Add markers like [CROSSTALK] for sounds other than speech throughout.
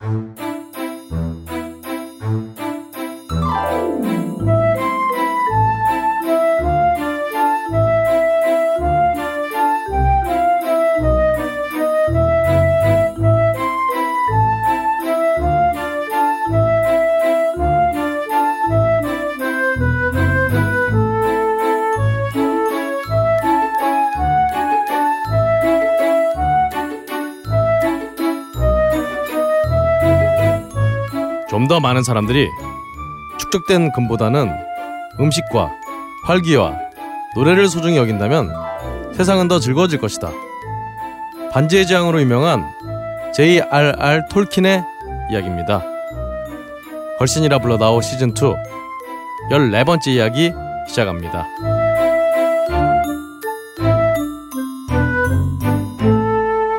좀 더 많은 사람들이 축적된 금보다는 음식과 활기와 노래를 소중히 여긴다면 세상은 더 즐거워질 것이다. 반지의 제왕으로 유명한 J.R.R. 톨킨의 이야기입니다. 걸신이라 불러다오 시즌2 14번째 이야기 시작합니다.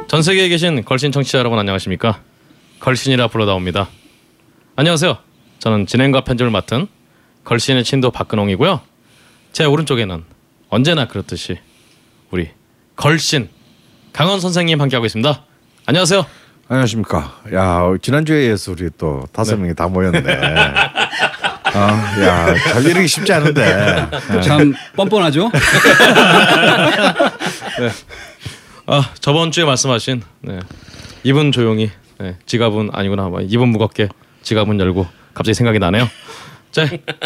전 세계에 계신 걸신 청취자 여러분 안녕하십니까? 걸신이라 불러다옵니다. 안녕하세요. 저는 진행과 편집을 맡은 걸신의 친도 박근홍이고요. 제 오른쪽에는 언제나 그렇듯이 우리 걸신 강원 선생님 함께하고 있습니다. 안녕하세요. 안녕하십니까. 야 지난주에 이어서 우리 또 다섯 네. 명이 다 모였네. 아, 야, 잘 이루기 쉽지 않은데. 참 뻔뻔하죠. [LAUGHS] 아 저번 주에 말씀하신 네. 입은 조용히 네. 지갑은 아니구나 뭐, 입은 무겁게 지갑은 열고 갑자기 생각이 나네요.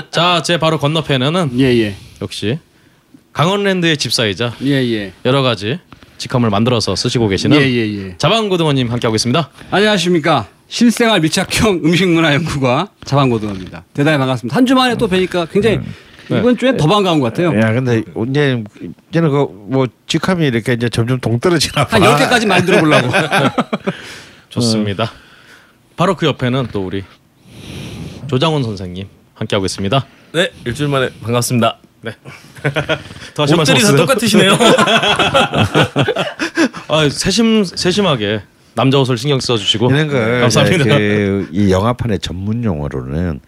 자, 제 바로 건너편에는 예 예 역시 강원랜드의 집사이자 예 예 여러 가지 직함을 만들어서 쓰시고 계시는 예 예 예. 자방고등어님 함께하고 있습니다. 안녕하십니까. 실생활 밀착형 음식문화연구가 자방고등어입니다. 대단히 반갑습니다. 한 주 만에 또 뵈니까 굉장히 네. 이번 주엔 더 반가운 것 같아요. 야, 근데 이제 이제는 그뭐 직함이 이렇게 이제 점점 동떨어지나 봐. 한 10개까지 많이 들어 보려고. [LAUGHS] 좋습니다. 바로 그 옆에는 또 우리 조장훈 선생님 함께하고 있습니다. 네 일주일 만에 반갑습니다. 네. [LAUGHS] 더 하실 말씀 옷들이 다? 똑같으시네요. [LAUGHS] 아, 세심 세심하게 남자 옷을 신경 써 주시고 이런 걸 감사합니다. 그, 이 영화판의 전문 용어로는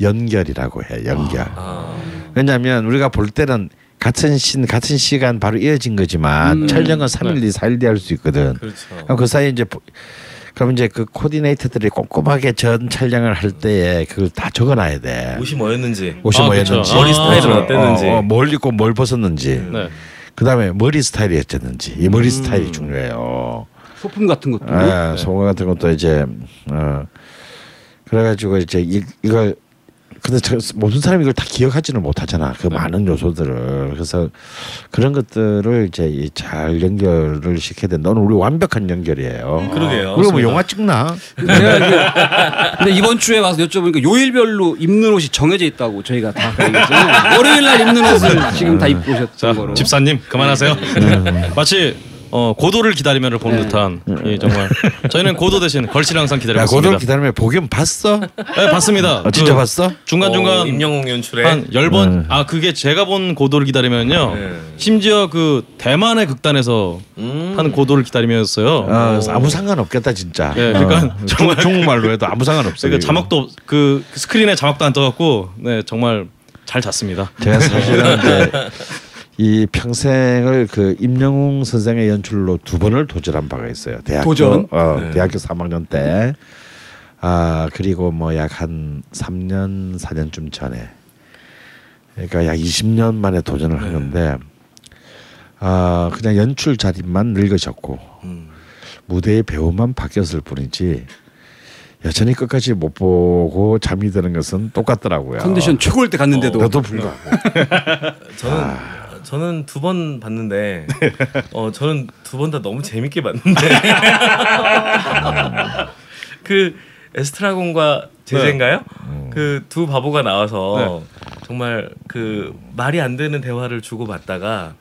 연결이라고 해. 연결. 아, 왜냐하면 우리가 볼 때는 같은 신 같은 시간 바로 이어진 거지만 촬영은 3일 뒤 4일 뒤 할 수 있거든. 그렇죠. 그럼 그 사이에 이제 보- 그럼 이제 그 코디네이터들이 꼼꼼하게 전 촬영을 할 때에 그걸 다 적어놔야 돼. 옷이 뭐였는지, 옷이 아, 뭐였는지, 그쵸. 머리 스타일은 어땠는지. 어, 어, 뭘 입고 뭘 벗었는지, 네. 그 다음에 머리 스타일이 어땠는지, 이 머리 스타일이 중요해요. 소품 같은 것도. 아, 소금 같은 것도 이제 어 그래가지고 이제 이, 이걸 근데 저, 모든 사람이 이걸 다 기억하지는 못하잖아. 그 많은 요소들을 그래서 그런 것들을 이제 이잘 연결을 시켜야 돼. 너는 우리 완벽한 연결이에요. 그러게요. 우리 뭐 영화 찍나? 근데 이번 주에 와서 여쭤보니까 요일별로 입는 옷이 정해져 있다고 저희가 다. 월요일 날 입는 옷을 지금 다 입고 자, 오셨던 거로. 집사님 그만하세요. 네. [LAUGHS] 마치 어, 고도를 기다리면을 본 네. 듯한 이 정말 저희는 고도 대신 걸씨를 항상 기다리고 야, 있습니다. 고등 기다리면 복연 봤어? 네, 봤습니다. 어, 진짜 그 봤어? 중간 중간 어, 임영웅 연출에 한열번 음. 아 그게 제가 본 고도를 기다리면요. 네. 심지어 그 대만의 극단에서 음. 하는 고도를 기다리면서요. 아, 그래서 아무 상관 없겠다 진짜. 네, 그러니까 어, [LAUGHS] 정말 중국말로 해도 아무 상관 없어. 그러니까 자막도 없- 그 스크린에 자막도 안 떠갖고 네 정말 잘 잤습니다. 제가 사실은 이제 [LAUGHS] 이 평생을 그 임영웅 선생의 연출로 두 번을 도전한 바가 있어요. 대학교 도전? 어, 네. 대학교 3학년 때. 아 그리고 뭐 약 한 3년 4년쯤 전에 그러니까 약 20년 만에 도전을 하는데 아 그냥 연출 자리만 늙으셨고 음. 무대의 배우만 바뀌었을 뿐이지 여전히 끝까지 못 보고 잠이 드는 것은 똑같더라고요. 컨디션 최고일 때 갔는데도 너도 불구하고. [LAUGHS] 저는 아. 저는 두 번 봤는데 [LAUGHS] 어 저는 두 번 다 너무 재밌게 봤는데 [LAUGHS] 그 에스트라곤과 제재인가요? 그두 바보가 나와서 정말 그 말이 안 되는 대화를 주고 받다가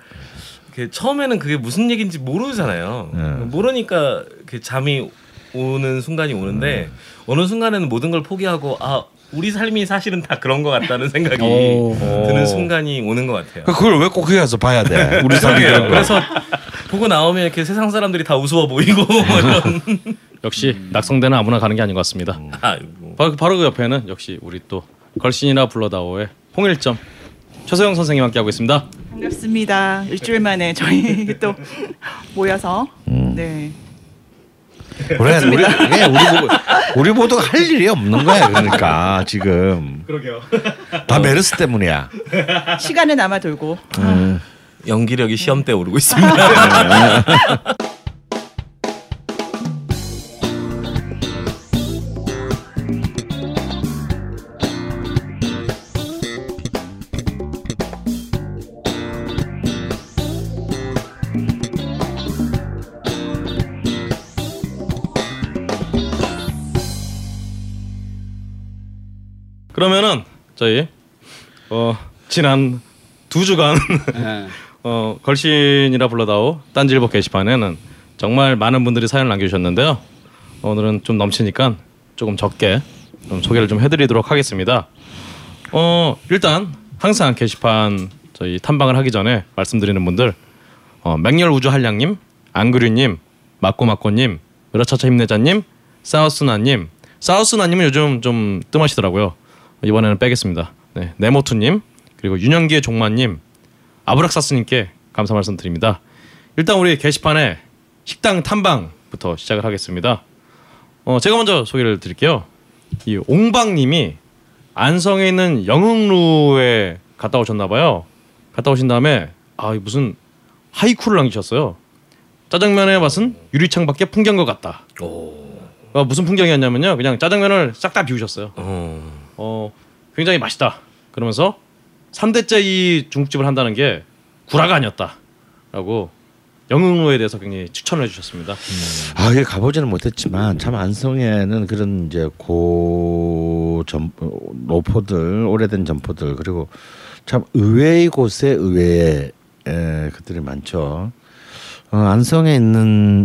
그 처음에는 그게 무슨 얘기인지 모르잖아요. 네. 모르니까 그 잠이 오는 순간이 오는데 어느 순간에는 모든 걸 포기하고 아 우리 삶이 사실은 다 그런 것 같다는 생각이 오. 드는 순간이 오는 것 같아요. 그걸 왜꼭 거기 가서 봐야 돼? [LAUGHS] 우리 삶이. 그런 거. 그래서 보고 나오면 이렇게 세상 사람들이 다 우스워 보이고 [LAUGHS] 뭐 이런. 역시 낙성대는 아무나 가는 게 아닌 것 같습니다. 아이고. 바로, 바로 그 옆에는 역시 우리 또 걸신이나 불러다오의 홍일점 최소영 선생님 함께 하고 있습니다. 반갑습니다. 일주일 만에 저희 [LAUGHS] 또 모여서 네 그래 우리 우리 모두 우리 모두가 할 일이 없는 거야 그러니까 지금 그러게요. 다 메르스 때문이야. 시간은 남아 돌고 연기력이 시험 때 오르고 있습니다. 그러면은 저희 어 지난 두 주간 예. [LAUGHS] 어 걸신이라 불러다오 딴지일보 게시판에는 정말 많은 분들이 사연을 남겨주셨는데요. 오늘은 좀 넘치니까 조금 적게 좀 소개를 좀 해드리도록 하겠습니다. 어 일단 항상 게시판 저희 탐방을 하기 전에 말씀드리는 분들 어, 맹렬 우주 한량님, 안그류님, 마꼬마꼬님, 으라차차 힘내자님, 사우스나님, 사우스나님은 요즘 좀 뜸하시더라고요. 이번에는 빼겠습니다. 네, 네모투님 그리고 윤영기의 종마님, 아브락사스님께 감사 말씀드립니다. 일단 우리 게시판에 식당 탐방부터 시작을 하겠습니다. 어, 제가 먼저 소개를 드릴게요. 이 옹방님이 안성에 있는 영흥루에 갔다 오셨나 봐요. 갔다 오신 다음에 아 무슨 하이쿠를 남기셨어요. 짜장면의 맛은 유리창 밖에 풍경과 같다. 어, 무슨 풍경이었냐면요. 그냥 짜장면을 싹 다 비우셨어요. 어. 어, 굉장히 맛있다. 그러면서 3대째 이 중국집을 한다는 게 구라가 아니었다라고 영흥로에 대해서 굉장히 추천을 해주셨습니다. 아, 이게 가보지는 못했지만 참 안성에는 그런 이제 고 점 노포들 오래된 점포들 그리고 참 의외의 곳에 의외의 에, 것들이 많죠. 어, 안성에 있는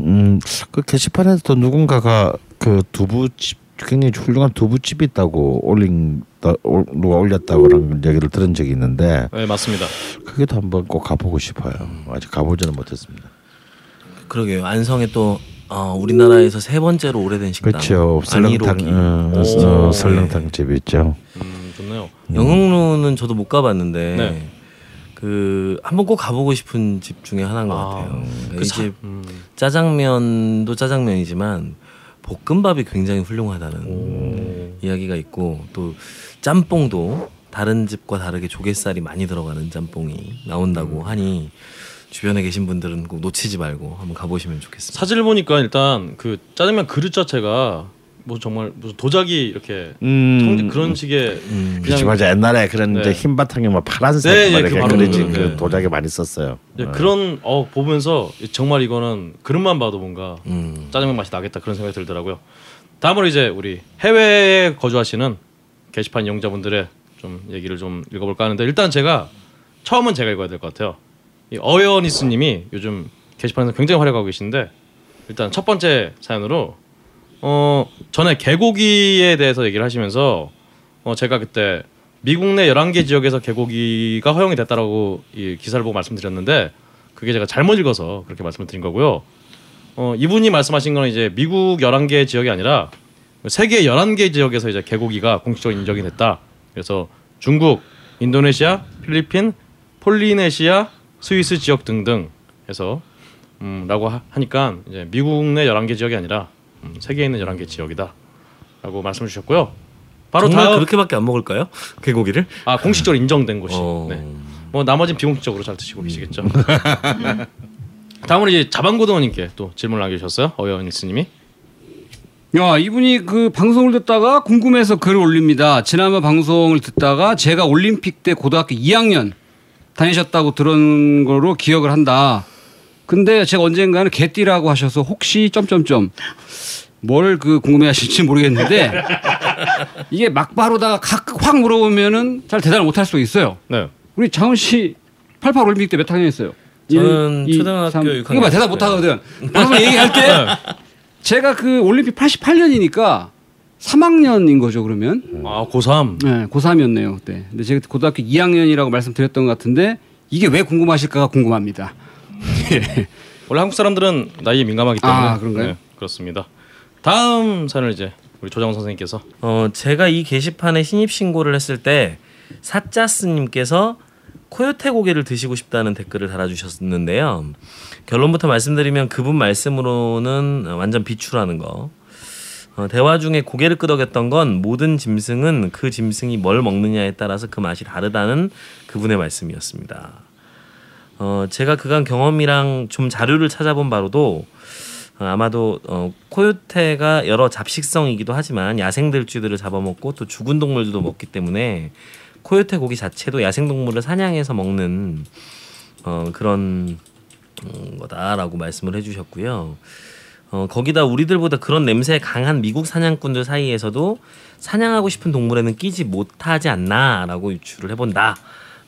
음, 그 게시판에서도 누군가가 그 두부집 굉장히 훌륭한 두부집이 있다고 올린 다- 올- 누가 올렸다고 그런 얘기를 들은 적이 있는데 네 맞습니다. 그게도 한번 꼭 가보고 싶어요. 아직 가보지는 못했습니다. 그러게요. 안성에 또 어, 우리나라에서 세 번째로 오래된 식당. 그렇죠. 설렁탕. 어, 오, 어, 설렁탕 집이 있죠. 음, 좋네요. 영흥로는 저도 못 가봤는데 네. 그 한번 꼭 가보고 싶은 집 중에 하나인 것 아, 같아요. 그러니까 그이 사- 집 음, 짜장면도 짜장면이지만 볶음밥이 굉장히 훌륭하다는 오. 이야기가 있고 또 짬뽕도 다른 집과 다르게 조갯살이 많이 들어가는 짬뽕이 나온다고 음. 하니 주변에 계신 분들은 꼭 놓치지 말고 한번 가보시면 좋겠습니다. 사진을 보니까 일단 그 짜장면 그릇 자체가 뭐 정말 무슨 도자기 이렇게 음, 청- 그런 식의 음. 그렇지 맞아. 옛날에 그런 네. 이제 흰 바탕에 뭐 파란색 네, 뭐 예, 이렇게 그 그려진 그. 도자기 많이 썼어요. 이제 어. 그런 어 보면서 정말 이거는 그릇만 봐도 뭔가 음. 짜장면 맛이 나겠다 그런 생각이 들더라고요. 다음으로 이제 우리 해외에 거주하시는 게시판 이용자분들의 좀 얘기를 좀 읽어볼까 하는데 일단 제가 처음은 제가 읽어야 될 것 같아요. 이 어여니스님이 요즘 게시판에서 굉장히 활약하고 계신데 일단 첫 번째 사연으로 어 전에 개고기에 대해서 얘기를 하시면서 어 제가 그때 미국 내 11개 지역에서 개고기가 허용이 됐다라고 이 기사를 보고 말씀드렸는데 그게 제가 잘못 읽어서 그렇게 말씀을 드린 거고요. 어 이분이 말씀하신 거는 이제 미국 11개 지역이 아니라 세계 11개 지역에서 이제 개고기가 공식적으로 인정이 됐다. 그래서 중국, 인도네시아, 필리핀, 폴리네시아, 스위스 지역 등등 해서 음 라고 하, 하니까 이제 미국 내 11개 지역이 아니라 음, 세계에 있는 11개 지역이다라고 말씀을 주셨고요. 바로 정말 다음 그렇게밖에 안 먹을까요? 개고기를? 아 공식적으로 인정된 곳이. 어. 네. 뭐 나머지는 비공식적으로 잘 드시고 계시겠죠. 다음으로 이제 자방고등어님께 또 질문을 남겨주셨어요. 어여니스님이. 야 이분이 그 방송을 듣다가 궁금해서 글을 올립니다. 지난번 방송을 듣다가 제가 올림픽 때 고등학교 2학년 다니셨다고 들은 거로 기억을 한다. 근데 제가 언젠가는 개띠라고 하셔서 혹시 점점점 뭘 그 궁금해하실지 모르겠는데 [LAUGHS] 이게 막바로다가 각확 물어보면은 잘 대답을 못할 수도 있어요. 네. 우리 장훈 씨 88 올림픽 때 몇 학년이었어요? 저는 일, 이, 초등학교 삼. 6학년 이거 봐 대답 못 하거든. 방송 얘기할 때 제가 그 올림픽 88년이니까 3학년인 거죠 그러면? 아 고3. 네, 고3이었네요 그때. 근데 제가 고등학교 2학년이라고 말씀드렸던 것 같은데 이게 왜 궁금하실까가 궁금합니다. 원래 한국 사람들은 나이에 민감하기 때문에. 아, 그런가요? 네, 그렇습니다. 다음 사연을 이제 우리 조정원 선생님께서 어 제가 이 게시판에 신입 신고를 했을 때 사짜스님께서 코요테 고기를 드시고 싶다는 댓글을 달아주셨는데요. 결론부터 말씀드리면 그분 말씀으로는 완전 비추라는 거. 어, 대화 중에 고개를 끄덕였던 건 모든 짐승은 그 짐승이 뭘 먹느냐에 따라서 그 맛이 다르다는 그분의 말씀이었습니다. 어, 제가 그간 경험이랑 좀 자료를 찾아본 바로도 어, 아마도 어, 코요테가 여러 잡식성이기도 하지만 야생들쥐들을 잡아먹고 또 죽은 동물들도 먹기 때문에 코요테 고기 자체도 야생동물을 사냥해서 먹는 어, 그런 음, 거다라고 말씀을 해주셨고요. 어, 거기다 우리들보다 그런 냄새에 강한 미국 사냥꾼들 사이에서도 사냥하고 싶은 동물에는 끼지 못하지 않나라고 유추를 해본다.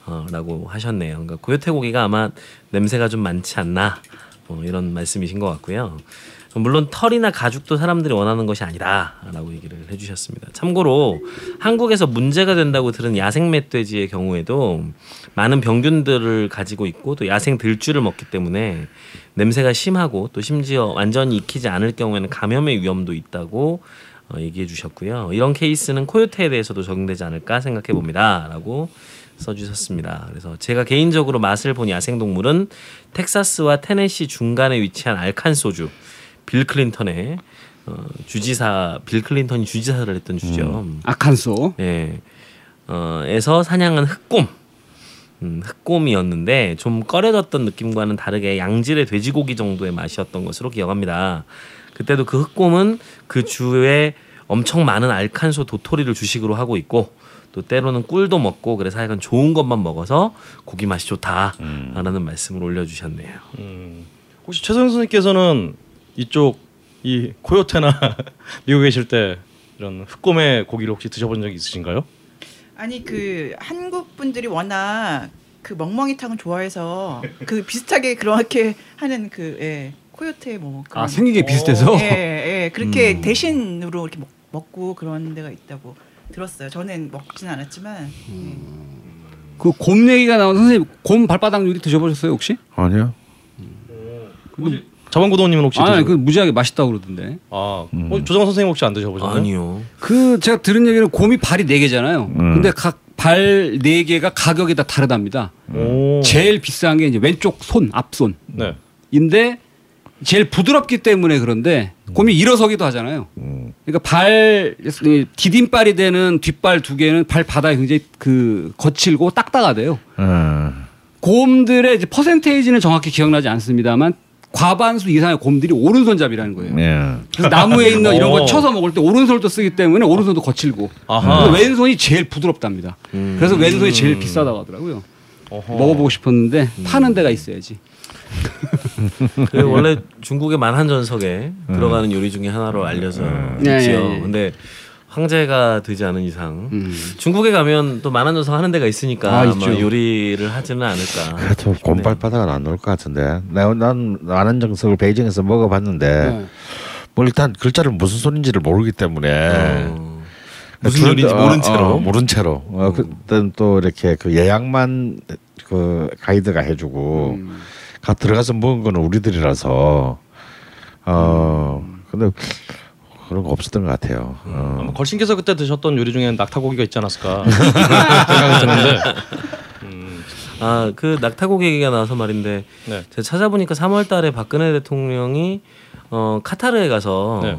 어, 라고 하셨네요. 그러니까 고요태 고기가 아마 냄새가 좀 많지 않나 어, 이런 말씀이신 것 같고요. 물론 털이나 가죽도 사람들이 원하는 것이 아니다라고 얘기를 해주셨습니다. 참고로 한국에서 문제가 된다고 들은 야생 멧돼지의 경우에도 많은 병균들을 가지고 있고 또 야생 들쥐를 먹기 때문에 냄새가 심하고 또 심지어 완전히 익히지 않을 경우에는 감염의 위험도 있다고 어, 얘기해 주셨고요. 이런 케이스는 코요테에 대해서도 적용되지 않을까 생각해 봅니다라고 써주셨습니다. 그래서 제가 개인적으로 맛을 본 야생동물은 텍사스와 테네시 중간에 위치한 알칸 소주 빌 클린턴의 어, 주지사 빌 클린턴이 주지사를 했던 주죠. 아칸소. 예. 어, 에서 사냥한 흑곰. 음, 흑곰이었는데 좀 꺼려졌던 느낌과는 다르게 양질의 돼지고기 정도의 맛이었던 것으로 기억합니다. 그때도 그 흑곰은 그 주에 엄청 많은 알칸소 도토리를 주식으로 하고 있고 또 때로는 꿀도 먹고 그래서 하여간 좋은 것만 먹어서 고기 맛이 좋다라는 말씀을 올려주셨네요. 음, 혹시 최성 선생님께서는 이쪽 이 코요테나 [LAUGHS] 미국에 계실 때 이런 흑곰의 고기를 혹시 드셔본 적이 있으신가요? 아니 그 한국 분들이 워낙 그 멍멍이탕을 좋아해서 그 비슷하게 그렇게 하는 그 예, 코요테 뭐 그런 아 생기게 비슷해서. 예, 예 그렇게 음. 대신으로 이렇게 먹, 먹고 그런 데가 있다고 들었어요. 저는 먹지는 않았지만 예. 그곰 얘기가 나온 선생님 곰 발바닥 요리 드셔보셨어요 혹시? 아니요. 자방구도님은 혹시 아, 드셔... 그 무지하게 맛있다고 그러던데. 아 음. 어, 조정 선생님 혹시 안 드셔보셨나요? 아니요. 그 제가 들은 얘기는 곰이 발이 네 개잖아요. 음. 근데 각 발 네 개가 가격이 다 다르답니다. 오. 제일 비싼 게 이제 왼쪽 손, 앞손. 네. 인데 제일 부드럽기 때문에 그런데 곰이 일어서기도 하잖아요. 음. 그러니까 발이 디딤발이 되는 뒷발 두 개는 발 바닥이 굉장히 그 거칠고 딱딱하대요. 음. 곰들의 이제 퍼센테이지는 정확히 기억나지 않습니다만 과반수 이상의 곰들이 오른손잡이라는 거예요. 예. 그래서 나무에 있는 이런 거 [LAUGHS] 오. 쳐서 먹을 때 오른손도 쓰기 때문에 오른손도 거칠고 왼손이 제일 부드럽답니다. 음. 그래서 왼손이 제일 비싸다고 하더라고요. 어허. 먹어보고 싶었는데 파는 데가 있어야지. [LAUGHS] 그 원래 중국의 만한 전석에 들어가는 요리 중에 하나로 알려져 예, 있지요. 예, 예. 근데 황제가 되지 않은 이상 음. 중국에 가면 또 만한 전석 하는 데가 있으니까 아, 아, 마 있죠. 요리를 하지는 않을까. 그래도 곰발바닥은 안 나올 것 같은데. 난 아는 정석을 베이징에서 먹어봤는데 네. 뭐 일단 글자를 무슨 소리인지를 모르기 때문에 어, 무슨 요리인지 어, 모른 어, 채로. 모른 채로. 어, 그때는 또 이렇게 그 예약만 그 가이드가 해주고 음. 가 들어가서 먹은 거는 우리들이라서 어 근데 그런 거 없었던 것 같아요. 어. 걸신께서 그때 드셨던 요리 중에 낙타고기가 있지 않았을까 [LAUGHS] 생각이 드는데 아, 그 낙타고기 얘기가 나와서 말인데 네. 제가 찾아보니까 3월 달에 박근혜 대통령이 어, 카타르에 가서 네.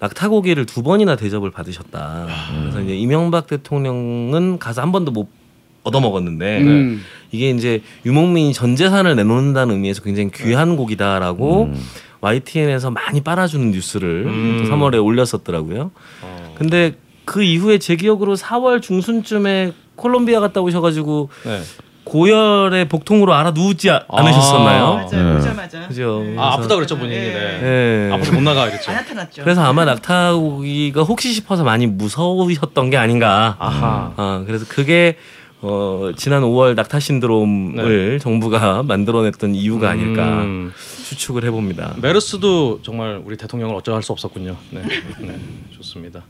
낙타고기를 두 번이나 대접을 받으셨다. 그래서 이제 이명박 대통령은 가서 한 번도 못 얻어 먹었는데 음. 이게 이제 유목민이 전 재산을 내놓는다는 의미에서 굉장히 귀한 고기다라고 음. YTN에서 많이 빨아주는 뉴스를 음. 또 3월에 올렸었더라고요. 어, 근데 그 이후에 제 기억으로 4월 중순쯤에 콜롬비아 갔다 오셔가지고 네. 고열의 복통으로 알아 누우지 아- 아. 않으셨었나요? 맞아요. 네. 오자마자 그죠. 네. 아 아프다 그랬죠 본인이. 예. 네. 네. 앞으로 못 나가 이랬죠. 안 나타났죠. 그래서 아마 낙타고기가 혹시 싶어서 많이 무서우셨던 게 아닌가. 아하. 아, 그래서 그게 어, 지난 5월 낙타 신드롬을 정부가 만들어냈던 이유가 아닐까 음, 추측을 해봅니다. 메르스도 정말 우리 대통령을 어쩌할 수 없었군요. 네, 네 좋습니다.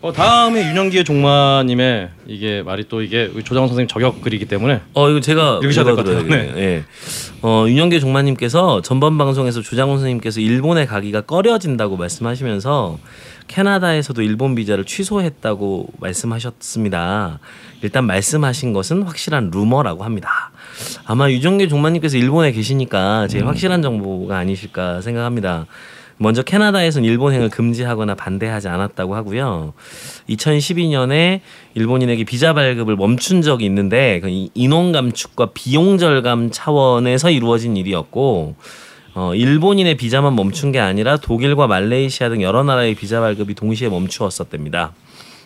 어, 다음에 윤영기의 종마님의 이게 말이 또 이게 조장훈 선생님 저격 글이기 때문에 어 이거 제가 읽으셔야 될 것 같아요. 읽어드려야겠네요. 예. 어 윤영계 종마님께서 전번 방송에서 조장훈 선생님께서 일본에 가기가 꺼려진다고 말씀하시면서 캐나다에서도 일본 비자를 취소했다고 말씀하셨습니다. 일단 말씀하신 것은 확실한 루머라고 합니다. 아마 유정계 종마님께서 일본에 계시니까 제일 확실한 정보가 아니실까 생각합니다. 먼저 캐나다에서는 일본행을 금지하거나 반대하지 않았다고 하고요. 2012년에 일본인에게 비자 발급을 멈춘 적이 있는데 그 이- 인원 감축과 비용 절감 차원에서 이루어진 일이었고 어, 일본인의 비자만 멈춘 게 아니라 독일과 말레이시아 등 여러 나라의 비자 발급이 동시에 멈추었었답니다.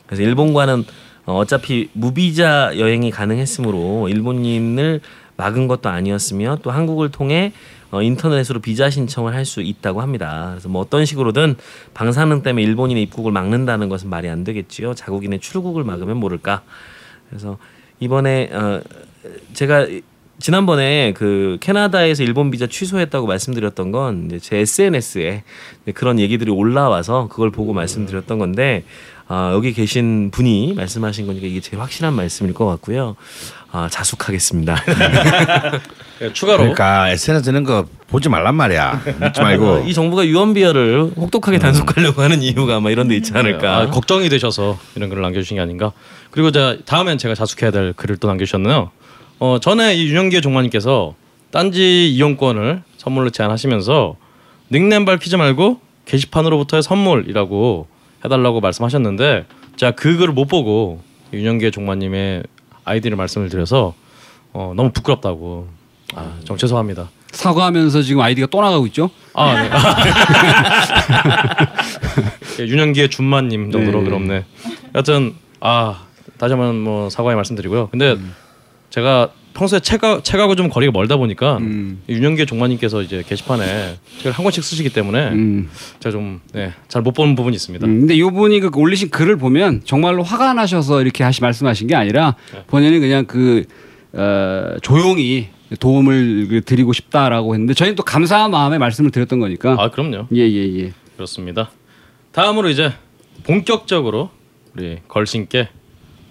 그래서 일본과는 어, 어차피 무비자 여행이 가능했으므로 일본인을 막은 것도 아니었으며 또 한국을 통해 어, 인터넷으로 비자 신청을 할 수 있다고 합니다. 그래서 뭐 어떤 식으로든 방사능 때문에 일본인의 입국을 막는다는 것은 말이 안 되겠지요. 자국인의 출국을 막으면 모를까. 그래서 이번에 어, 제가 지난번에 그 캐나다에서 일본 비자 취소했다고 말씀드렸던 건 제 SNS에 그런 얘기들이 올라와서 그걸 보고 말씀드렸던 건데 아, 여기 계신 분이 말씀하신 거니까 이게 제일 확실한 말씀일 것 같고요. 아, 자숙하겠습니다. 예, [LAUGHS] 추가로 그러니까 SNS 이런 거 보지 말란 말이야. 믿지 말고. [LAUGHS] 이 정부가 유언비어를 혹독하게 단속하려고 하는 이유가 아마 이런 데 있지 않을까. 아, 걱정이 되셔서 이런 글을 남겨주신 게 아닌가. 그리고 자 다음엔 제가 자숙해야 될 글을 또 남겨주셨네요. 어 전에 이 윤영기의 종마님께서 딴지 이용권을 선물로 제안하시면서 닉네임 밝히지 말고 게시판으로부터의 선물이라고 해달라고 말씀하셨는데 제가 그 글을 못 보고 윤영기의 종마님의 아이디를 말씀을 드려서 어, 너무 부끄럽다고 아, 좀 죄송합니다. 사과하면서 지금 아이디가 또 나가고 있죠. 아, 네. [LAUGHS] 예, 윤영기의 준마님 정도로 네. 그렇네. 여튼 아 다시 한번 뭐 사과의 말씀드리고요. 근데 제가 평소에 책하, 책하고 좀 거리가 멀다 보니까 음. 이 윤영기의 종마님께서 이제 게시판에 책을 한 권씩 쓰시기 때문에 음. 제가 좀 네, 잘못 보는 부분이 있습니다. 음, 근데 요분이 그 올리신 글을 보면 정말로 화가 나셔서 이렇게 하시 말씀하신 게 아니라 네. 본인이 그냥 그 어, 조용히 도움을 그 드리고 싶다라고 했는데 저희는 또 감사한 마음에 말씀을 드렸던 거니까 아 그럼요. 예예 예. 그렇습니다. 다음으로 이제 본격적으로 우리 걸신께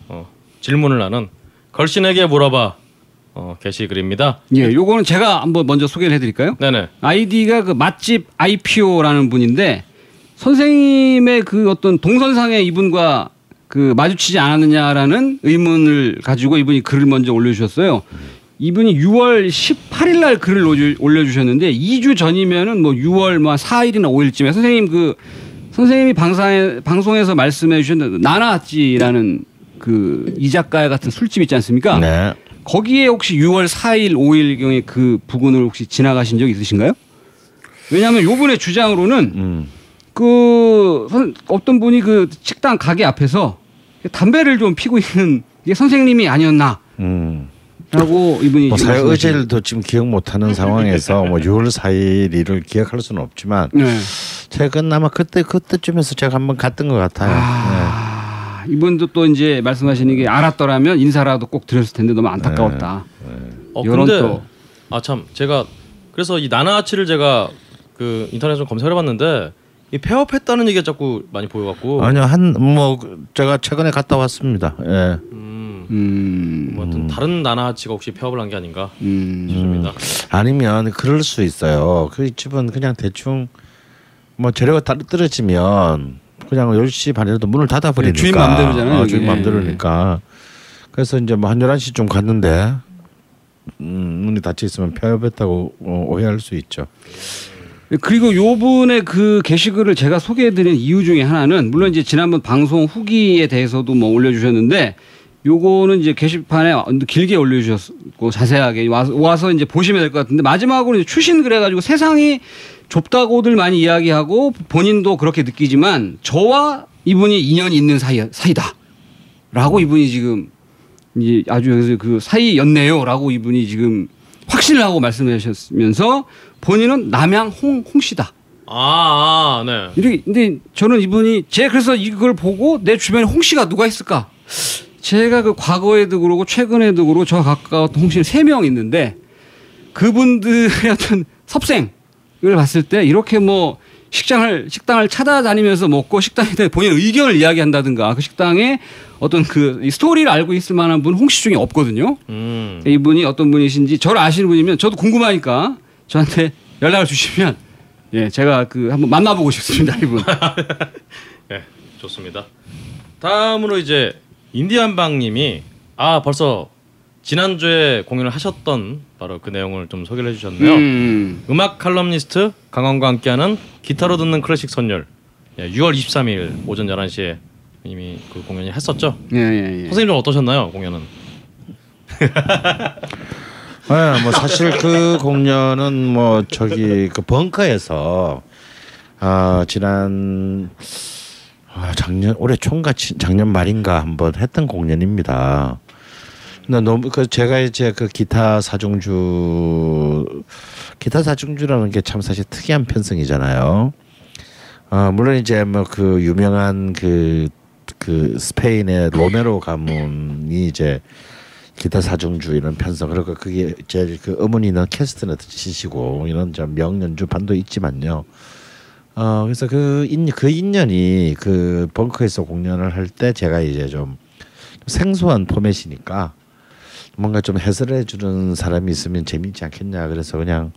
어, 질문을 하는 걸신에게 물어봐 어, 게시글입니다. 예, 요거는 제가 한번 먼저 소개를 해드릴까요? 네네. 아이디가 그 맛집 IPO라는 분인데 선생님의 그 어떤 동선상에 이분과 그 마주치지 않았느냐라는 의문을 가지고 이분이 글을 먼저 올려주셨어요. 이분이 6월 18일 날 글을 올려- 올려주셨는데 2주 전이면은 뭐 6월 뭐 4일이나 5일쯤에 선생님 그 선생님이 방송에, 방송에서 말씀해 주셨는데 나나찌라는 그 이 작가 같은 술집 있지 않습니까? 네. 거기에 혹시 6월 4일, 5일 경에 그 부근을 혹시 지나가신 적 있으신가요? 왜냐하면 요분의 주장으로는 음. 그 선- 어떤 분이 그 식당 가게 앞에서 담배를 좀 피고 있는 이게 선생님이 아니었나라고 음. 이분이 뭐 사회 말씀하시는- 의제를도 지금 기억 못하는 [LAUGHS] 상황에서 뭐 6월 4일을 기억할 수는 없지만 네. 최근 아마 그때 그때쯤에서 제가 한번 갔던 것 같아요. 네. 아, 이분도 또 이제 말씀하시는 게 알았더라면 인사라도 꼭 드렸을 텐데 너무 안타까웠다. 어, 이런 근데 또아 참 제가 그래서 이 나나아치를 제가 그 인터넷으로 검색해봤는데 이 폐업했다는 얘기가 자꾸 많이 보여갖고 아니요 한 뭐 제가 최근에 갔다 왔습니다. 예. 음, 음, 뭐 하여튼 다른 나나아치가 혹시 폐업을 한 게 아닌가 음, 싶습니다. 아니면 그럴 수 있어요. 그 집은 그냥 대충 뭐 재료가 따- 떨어지면 그냥 10시 반이라도 문을 닫아 버리니까. 주인 맘대로잖아요, 어, 주인 여기. 맘대로니까. 그래서 이제 뭐 한 11시쯤 갔는데 음, 문이 닫혀 있으면 폐업했다고 어, 오해할 수 있죠. 그리고 요분의 그 게시글을 제가 소개해드린 이유 중에 하나는 물론 이제 지난번 방송 후기에 대해서도 뭐 올려주셨는데 요거는 이제 게시판에 길게 올려주셨고 자세하게 와서, 와서 이제 보시면 될 것 같은데 마지막으로 이제 추신 그래가지고 세상이 좁다고들 많이 이야기하고 본인도 그렇게 느끼지만 저와 이분이 인연이 있는 사이 사이다 라고 이분이 지금 이제 아주 여기서 그 사이였네요 라고 이분이 지금 확신을 하고 말씀하셨으면서 본인은 남양 홍 홍 씨다. 아, 아, 네. 이렇게 근데 저는 이분이 제 그래서 이걸 보고 내 주변에 홍 씨가 누가 있을까? 제가 그 과거에도 그러고 최근에도 그러고 저 가까웠던 홍 씨는 세명 있는데 그분들의 [LAUGHS] 어떤 섭생을 봤을 때 이렇게 뭐 식장을 식당을 찾아다니면서 먹고 식당에 대해 본인 의견을 이야기한다든가 그 식당에 어떤 그이 스토리를 알고 있을 만한 분 홍씨 중에 없거든요. 음. 이분이 어떤 분이신지 저를 아시는 분이면 저도 궁금하니까 저한테 연락을 주시면 예 제가 그 한번 만나보고 싶습니다 이분. 네, [LAUGHS] 좋습니다. 다음으로 이제 인디안방님이 아 벌써 지난주에 공연을 하셨던 바로 그 내용을 좀 소개를 해주셨네요. 음. 음악 칼럼니스트 강원과 함께하는 기타로 듣는 클래식 선열 예, 6월 23일 오전 11시에 이미 그 공연이 했었죠. 예, 예, 예. 선생님 좀 어떠셨나요 공연은? [LAUGHS] 네, 뭐 사실 그 공연은 뭐 저기 그 벙커에서 아 지난 아 작년 올해 총같이 작년 말인가 한번 했던 공연입니다. 근데 너무 그 제가 이제 그 기타 사중주 기타 사중주라는 게 참 사실 특이한 편성이잖아요. 어 물론 이제 뭐 그 유명한 그그 스페인의 로메로 가문이 이제 기타 사중주 이런 편성 그리고 그게 제일 그 어머니는 캐스트너트 치시고 이런 좀 명연주판도 있지만요. 어 그래서 그 인 그 인연이 그 벙커에서 공연을 할 때 제가 이제 좀 생소한 포맷이니까 뭔가 좀 해설해 주는 사람이 있으면 재밌지 않겠냐 그래서 그냥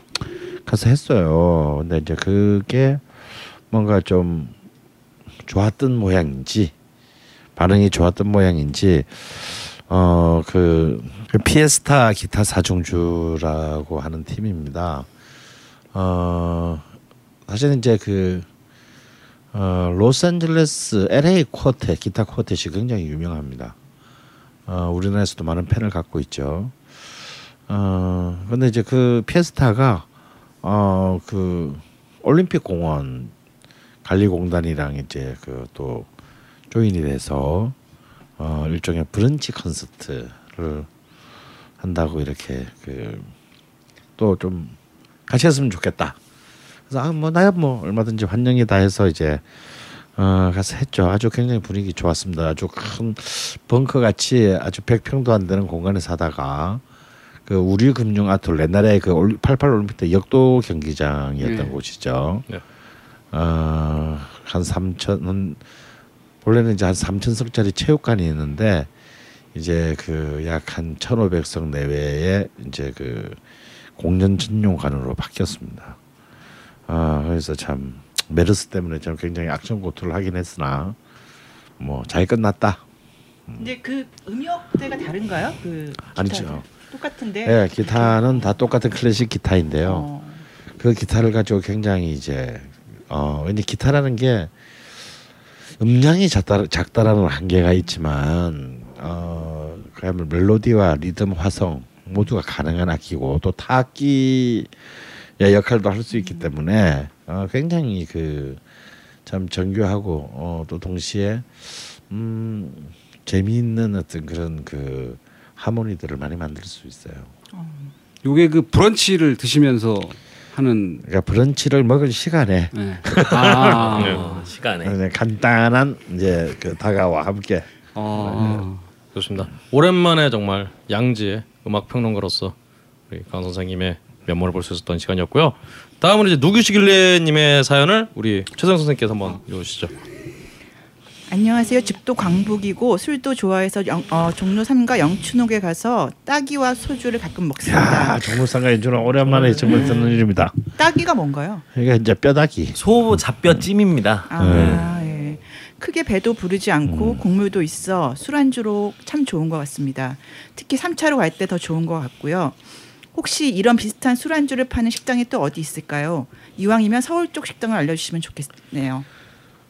가서 했어요. 근데 이제 그게 뭔가 좀 좋았던 모양인지 반응이 좋았던 모양인지 어그 그 피에스타 기타 사중주라고 하는 팀입니다. 어 사실 이제 그 어, 로스앤젤레스 LA 쿼텟 기타 쿼텟이 굉장히 유명합니다. 어, 우리나라에서도 많은 팬을 갖고 있죠. 어 근데 이제 그 피에스타가 어 그 올림픽 공원 관리공단이랑 이제 그 또 조인이 돼서 어 일종의 브런치 콘서트를 한다고 이렇게 그 또 좀 같이 했으면 좋겠다. 그래서 아 뭐 나야 뭐 얼마든지 환영이다 해서 이제 어 가서 했죠. 아주 굉장히 분위기 좋았습니다. 아주 큰 벙커 같이 아주 100평도 안 되는 공간에 사다가 그 우리 금융 아톨 옛날에 그 88 올림픽 때 역도 경기장이었던 네. 곳이죠. 네. 어 한 3천 원래는 이제 한 3천석짜리 체육관이 있는데 이제 그 약 한 1,500석 내외의 이제 그 공연 전용관으로 바뀌었습니다. 아 그래서 참 메르스 때문에 좀 굉장히 악성 고투를 하긴 했으나 뭐 잘 끝났다. 근데 그 음역대가 다른가요? 그 아니죠. 똑같은데. 예, 기타는 다 똑같은 클래식 기타인데요. 어. 그 기타를 가지고 굉장히 이제 어 왠지 기타라는 게 음량이 작다, 작다라는 한계가 있지만 어 그야말로 멜로디와 리듬 화성 모두가 가능한 악기고 또 타악기의 역할도 할 수 있기 때문에 어 굉장히 그 참 정교하고 어 또 동시에 음 재미있는 어떤 그런 그 하모니들을 많이 만들 수 있어요. 요게 그 브런치를 드시면서 하는 그러니까 브런치를 먹을 시간에 예. 아. 어, 시간에 네, [LAUGHS] 간단한 이제 그 다가와 함께 아. 좋습니다. 오랜만에 정말 양지의 음악 평론가로서 우리 강 선생님의 면모를 볼 수 있었던 시간이었고요. 다음은 이제 누구시길래님의 사연을 우리 최성 선생님께서 한번 읽어주시죠. 안녕하세요. 집도 광북이고 술도 좋아해서 영, 어, 종로 3가 영춘옥에 가서 따기와 소주를 가끔 먹습니다. 야 정물상가 연주는 오랜만에 정말 듣는 일입니다. 따기가 뭔가요? 이게 이제 뼈다귀. 소 잡뼈 찜입니다. 아, 예. 크게 배도 부르지 않고 곡물도 있어 술안주로 참 좋은 것 같습니다. 특히 3차로 갈 때 더 좋은 것 같고요. 혹시 이런 비슷한 술안주를 파는 식당이 또 어디 있을까요? 이왕이면 서울 쪽 식당을 알려주시면 좋겠네요.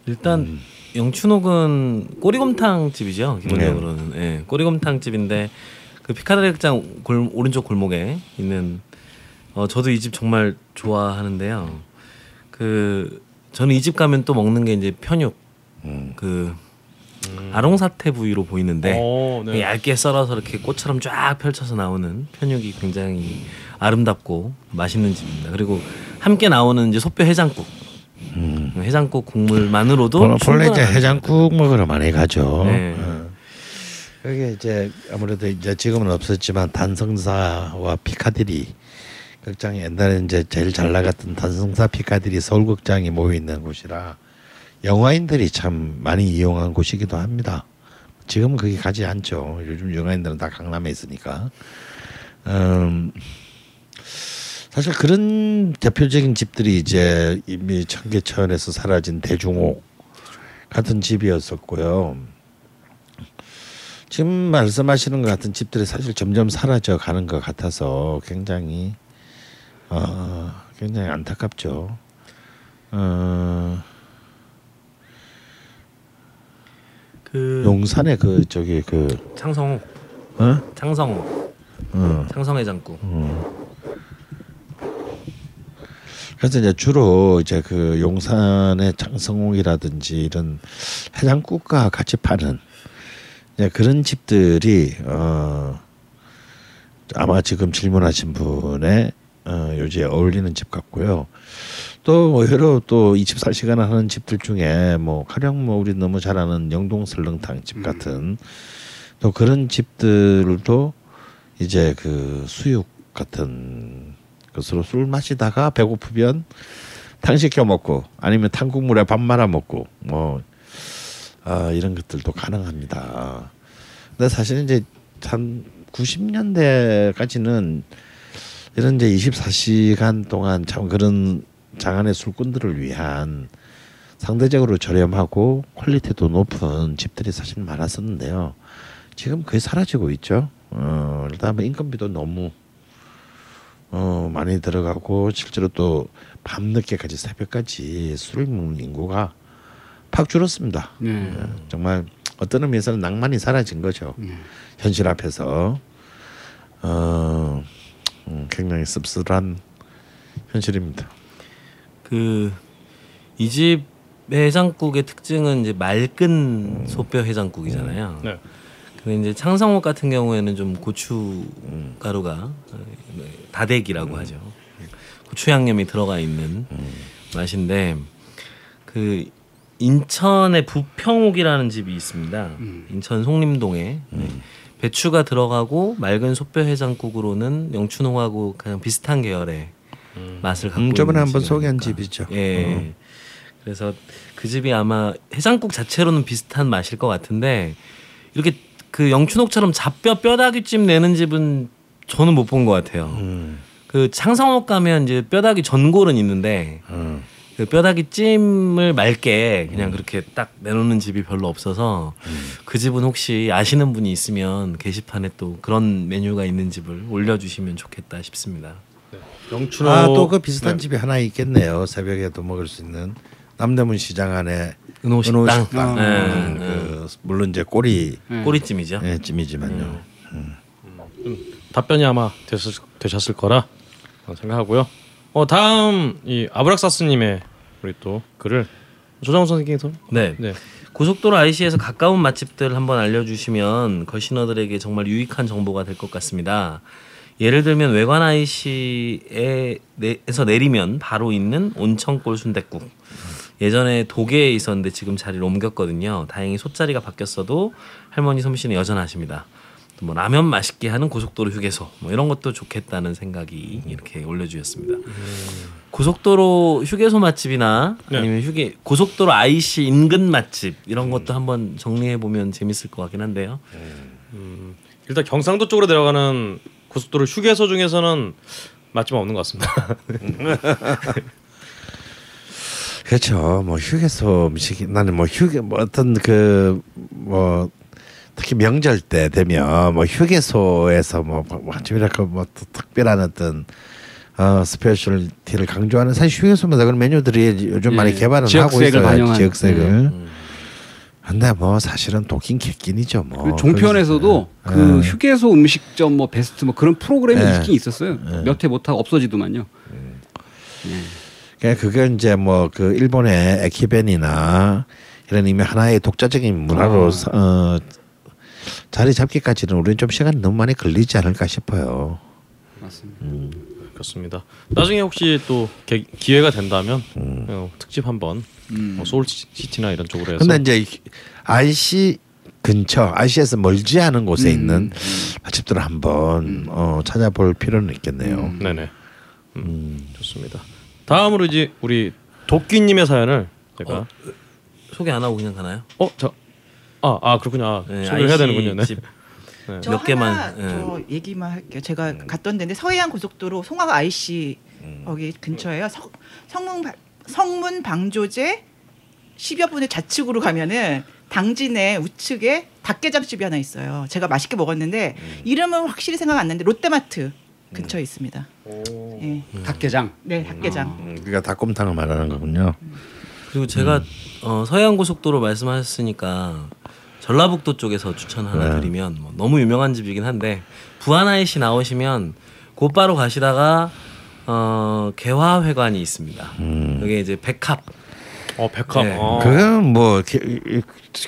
일단 영춘옥은 꼬리곰탕 집이죠 기본적으로는. 예 꼬리곰탕 집인데 그 피카드리 극장 골, 오른쪽 골목에 있는 어 저도 이 집 정말 좋아하는데요. 그 저는 이 집 가면 또 먹는 게 이제 편육. 그 아롱사태 부위로 보이는데 오, 네. 얇게 썰어서 이렇게 꽃처럼 쫙 펼쳐서 나오는 편육이 굉장히 아름답고 맛있는 집입니다 그리고 함께 나오는 이제 소뼈 해장국 해장국 국물만으로도 본래 본래 이제 해장국 먹으러 많이 가죠. 네. 어. 그게 이제 아무래도 이제 지금은 없었지만 단성사와 피카디리 극장이 옛날에 이제 제일 잘 나갔던 단성사 피카들이 서울 극장이 모여 있는 곳이라 영화인들이 참 많이 이용한 곳이기도 합니다. 지금 거기 가지 않죠. 요즘 영화인들은 다 강남에 있으니까. 음, 사실 그런 대표적인 집들이 이제 이미 청계천에서 사라진 대중옥 같은 집이었었고요. 지금 말씀하시는 것 같은 집들이 사실 점점 사라져 가는 것 같아서 굉장히 어, 굉장히 안타깝죠. 어, 그 용산에 그 저기 그 창성호, 어? 창성호, 어. 창성해 장국. 그래서 이제 주로 이제 그 용산의 장성옥이라든지 이런 해장국과 같이 파는 이제 그런 집들이 어 아마 지금 질문하신 분의 어 요지에 어울리는 집 같고요. 또 여러 또 24시간 하는 집들 중에 뭐 가령 뭐 우리 너무 잘 아는 영동 설렁탕 집 같은 또 그런 집들도 이제 그 수육 같은 것으로 술 마시다가 배고프면 탕 시켜 먹고 아니면 탕국물에 밥 말아 먹고 뭐 아, 이런 것들도 가능합니다. 근데 사실 이제 한 90년대까지는 이런 이제 24시간 동안 참 그런 장안의 술꾼들을 위한 상대적으로 저렴하고 퀄리티도 높은 집들이 사실 많았었는데요. 지금 거의 사라지고 있죠. 어, 일단 뭐 인건비도 너무 어, 많이 들어가고 실제로 또 밤늦게까지 새벽까지 술을 먹는 인구가 팍 줄었습니다. 네. 예, 정말 어떤 의미에서는 낭만이 사라진 거죠. 현실 앞에서 어, 음, 굉장히 씁쓸한 현실입니다. 그 이 집 해장국의 특징은 이제 맑은 소뼈 해장국이잖아요. 네. 근데 이제 창성옥 같은 경우에는 좀 고추 가루가 어, 다대기라고 하죠. 고추 양념이 들어가 있는 맛인데 그 인천의 부평옥이라는 집이 있습니다. 인천 송림동에 네. 배추가 들어가고 맑은 소뼈 해장국으로는 영춘홍하고 그냥 비슷한 계열의 맛을 갖고 음, 저번에 한번. 소개한 집이죠. 예. 그래서 그 집이 아마 해장국 자체로는 비슷한 맛일 것 같은데 이렇게 그 영춘옥처럼 잡뼈 뼈다귀찜 내는 집은 저는 못 본 것 같아요. 음, 그 창성옥 가면 이제 뼈다귀 전골은 있는데 음. 그 뼈다귀 찜을 맑게 그냥 그렇게 딱 내놓는 집이 별로 없어서 그 집은 혹시 아시는 분이 있으면 게시판에 또 그런 메뉴가 있는 집을 올려주시면 좋겠다 싶습니다. 영춘호 아 또 그 비슷한 네. 집이 하나 있겠네요. 새벽에도 먹을 수 있는 남대문 시장 안에 은호식당. 은호식당. 네, 음, 그 물론 이제 꼬리 꼬리찜이죠. 예, 찜이지만요. 답변이 아마 되셨, 되셨을 거라 생각하고요. 어 다음 이 아브락사스님의 우리 또 글을 조정우 선생님께서 네. 네. 고속도로 IC에서 가까운 맛집들 한번 알려주시면 걸신어들에게 정말 유익한 정보가 될 것 같습니다. 예를 들면 외관 IC에서 내리면 바로 있는 온천골 순댓국. 예전에 도계에 있었는데 지금 자리를 옮겼거든요. 다행히 솥자리가 바뀌었어도 할머니 솜씨는 여전하십니다. 또뭐 라면 맛있게 하는 고속도로 휴게소 뭐 이런 것도 좋겠다는 생각이 이렇게 올려주셨습니다. 고속도로 휴게소 맛집이나 네. 아니면 휴게 고속도로 IC 인근 맛집 이런 것도 한번 정리해 보면 재밌을 것 같긴 한데요. 일단 경상도 쪽으로 내려가는 고속도로 휴게소 중에서는 맛집 없는 것 같습니다. [LAUGHS] 그렇죠. 뭐 휴게소 음식이 나는 뭐 휴게 뭐 어떤 그 뭐 특히 명절 때 되면 뭐 휴게소에서 뭐 맛집이랄까 뭐또 특별한 어떤 어 스페셜티를 강조하는 사실 휴게소마다 그런 메뉴들이 요즘 예, 많이 개발을 하고 있어요. 반영한. 지역색을. 근데 뭐 사실은 독긴 객긴이죠. 뭐. 그 종편에서도 그래서, 그 예. 휴게소 음식점 뭐 베스트 뭐 그런 프로그램이 예. 있긴 있었어요. 몇 회 못하고 없어지더만요. 그러니까 그게 이제 뭐 그 일본의 에키벤이나 이런 이미 하나의 독자적인 문화로 아. 서- 어, 자리 잡기까지는 우리는 좀 시간이 너무 많이 걸리지 않을까 싶어요. 맞습니다. 그렇습니다. 나중에 혹시 또 개- 기회가 된다면 어, 특집 한번 뭐 소울시티나 이런 쪽으로 해서 근데 이제 IC 근처 IC에서 멀지 않은 곳에 있는 맛집들을 한번 어, 찾아볼 필요는 있겠네요. 네네 음, 좋습니다. 다음으로 이제 우리 도끼님의 사연을 제가 어, 소개 안 하고 그냥 가나요? 어 저 아, 아 그렇군요. 아, 네, 소개를 해야 IC 되는군요. 네. 집 저몇 개만, 하나 예. 더 얘기만 할게요. 제가 갔던 데인데 서해안 고속도로 송악 IC 거기 근처에요. 성, 성문 바- 성문 방조제 10여 분의 좌측으로 가면은 당진에 우측에 닭게장집이 하나 있어요. 제가 맛있게 먹었는데 이름은 확실히 생각 안 나는데 롯데마트 근처에 있습니다. 예. 닭게장. 네, 닭게장. 음, 그러니까 닭곰탕을 말하는 거군요. 그리고 제가 어, 서해안 고속도로 말씀하셨으니까 전라북도 쪽에서 추천 하나 네. 드리면 뭐 너무 유명한 집이긴 한데 부안아이씨 나오시면 곧바로 가시다가 어, 개화회관이 있습니다. 여기 이제 백합 어 백합. 네. 어. 그건 뭐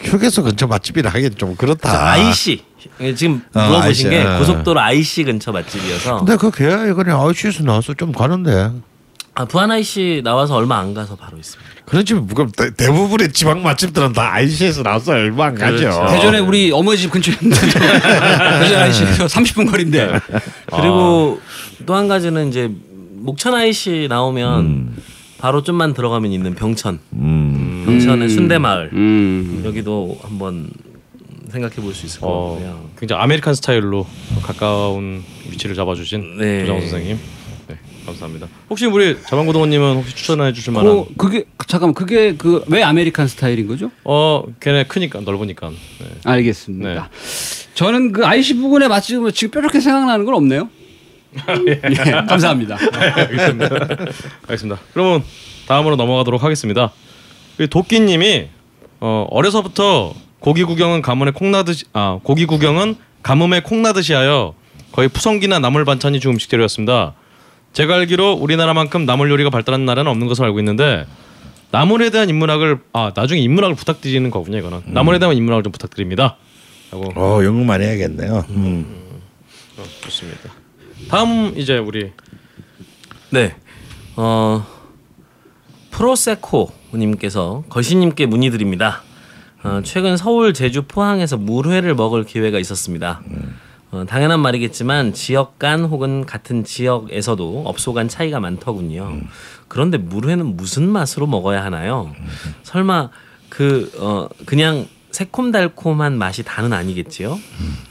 휴게소 근처 맛집이라 하긴 좀 그렇다. 아이씨 지금 어, 물어보신 IC, 게 어. 고속도로 아이씨 근처 맛집이어서 근데 그 개야 그냥 아이씨에서 나와서 좀 가는데 아, 부안아이씨 나와서 얼마 안 가서 바로 있습니다. 그런 집이 무겁 대- 대부분의 지방 맛집들은 다 아이씨에서 나와서 얼마 안 가죠. 그렇죠. 대전에 우리 어머니 집 근처에 있는데 [LAUGHS] 대전 IC에서 30분 거리인데. 그리고 또한 가지는 이제 목천 IC 나오면 바로 좀만 들어가면 있는 병천 음. 병천의 순대마을 음. 여기도 한번 생각해 볼 수 있을 것 어, 같고요. 굉장히 American 스타일로 가까운 위치를 잡아주신 네. 조장 선생님. 네, 감사합니다. 혹시 우리 자방고등원님은 혹시 추천해 주실 만한? 그 그게 잠깐만 그게 그 왜 American 스타일인 거죠? 어, 걔네 크니까 넓으니까. 네. 알겠습니다. 저는 그 아이씨 부근의 맛집은 지금 뾰족하게 생각나는 건 없네요. [LAUGHS] 예, 감사합니다. [LAUGHS] 알겠습니다. 알겠습니다. 그러면 다음으로 넘어가도록 하겠습니다. 이 도끼님이 어, 어려서부터 고기 구경은 가문에 콩나듯이 아 고기 구경은 가뭄에 콩나듯이 하여 거의 푸성기나 나물 반찬이 주 음식 재료였습니다. 제가 알기로 우리나라만큼 나물 요리가 발달한 나라는 없는 것으로 알고 있는데 나물에 대한 인문학을 아 나중에 인문학을 부탁드리는 거군요 이거는 나물에 대한 인문학을 좀 부탁드립니다. 하고 어 연구 많이 해야겠네요. 음. 어, 좋습니다. 다음 이제 우리 네. 어 프로세코님께서 거시님께 문의드립니다. 어, 최근 서울, 제주, 포항에서 물회를 먹을 기회가 있었습니다. 어, 당연한 말이겠지만 지역 간 혹은 같은 지역에서도 업소 간 차이가 많더군요. 그런데 물회는 무슨 맛으로 먹어야 하나요? 설마 그 어, 그냥 새콤달콤한 맛이 다는 아니겠지요?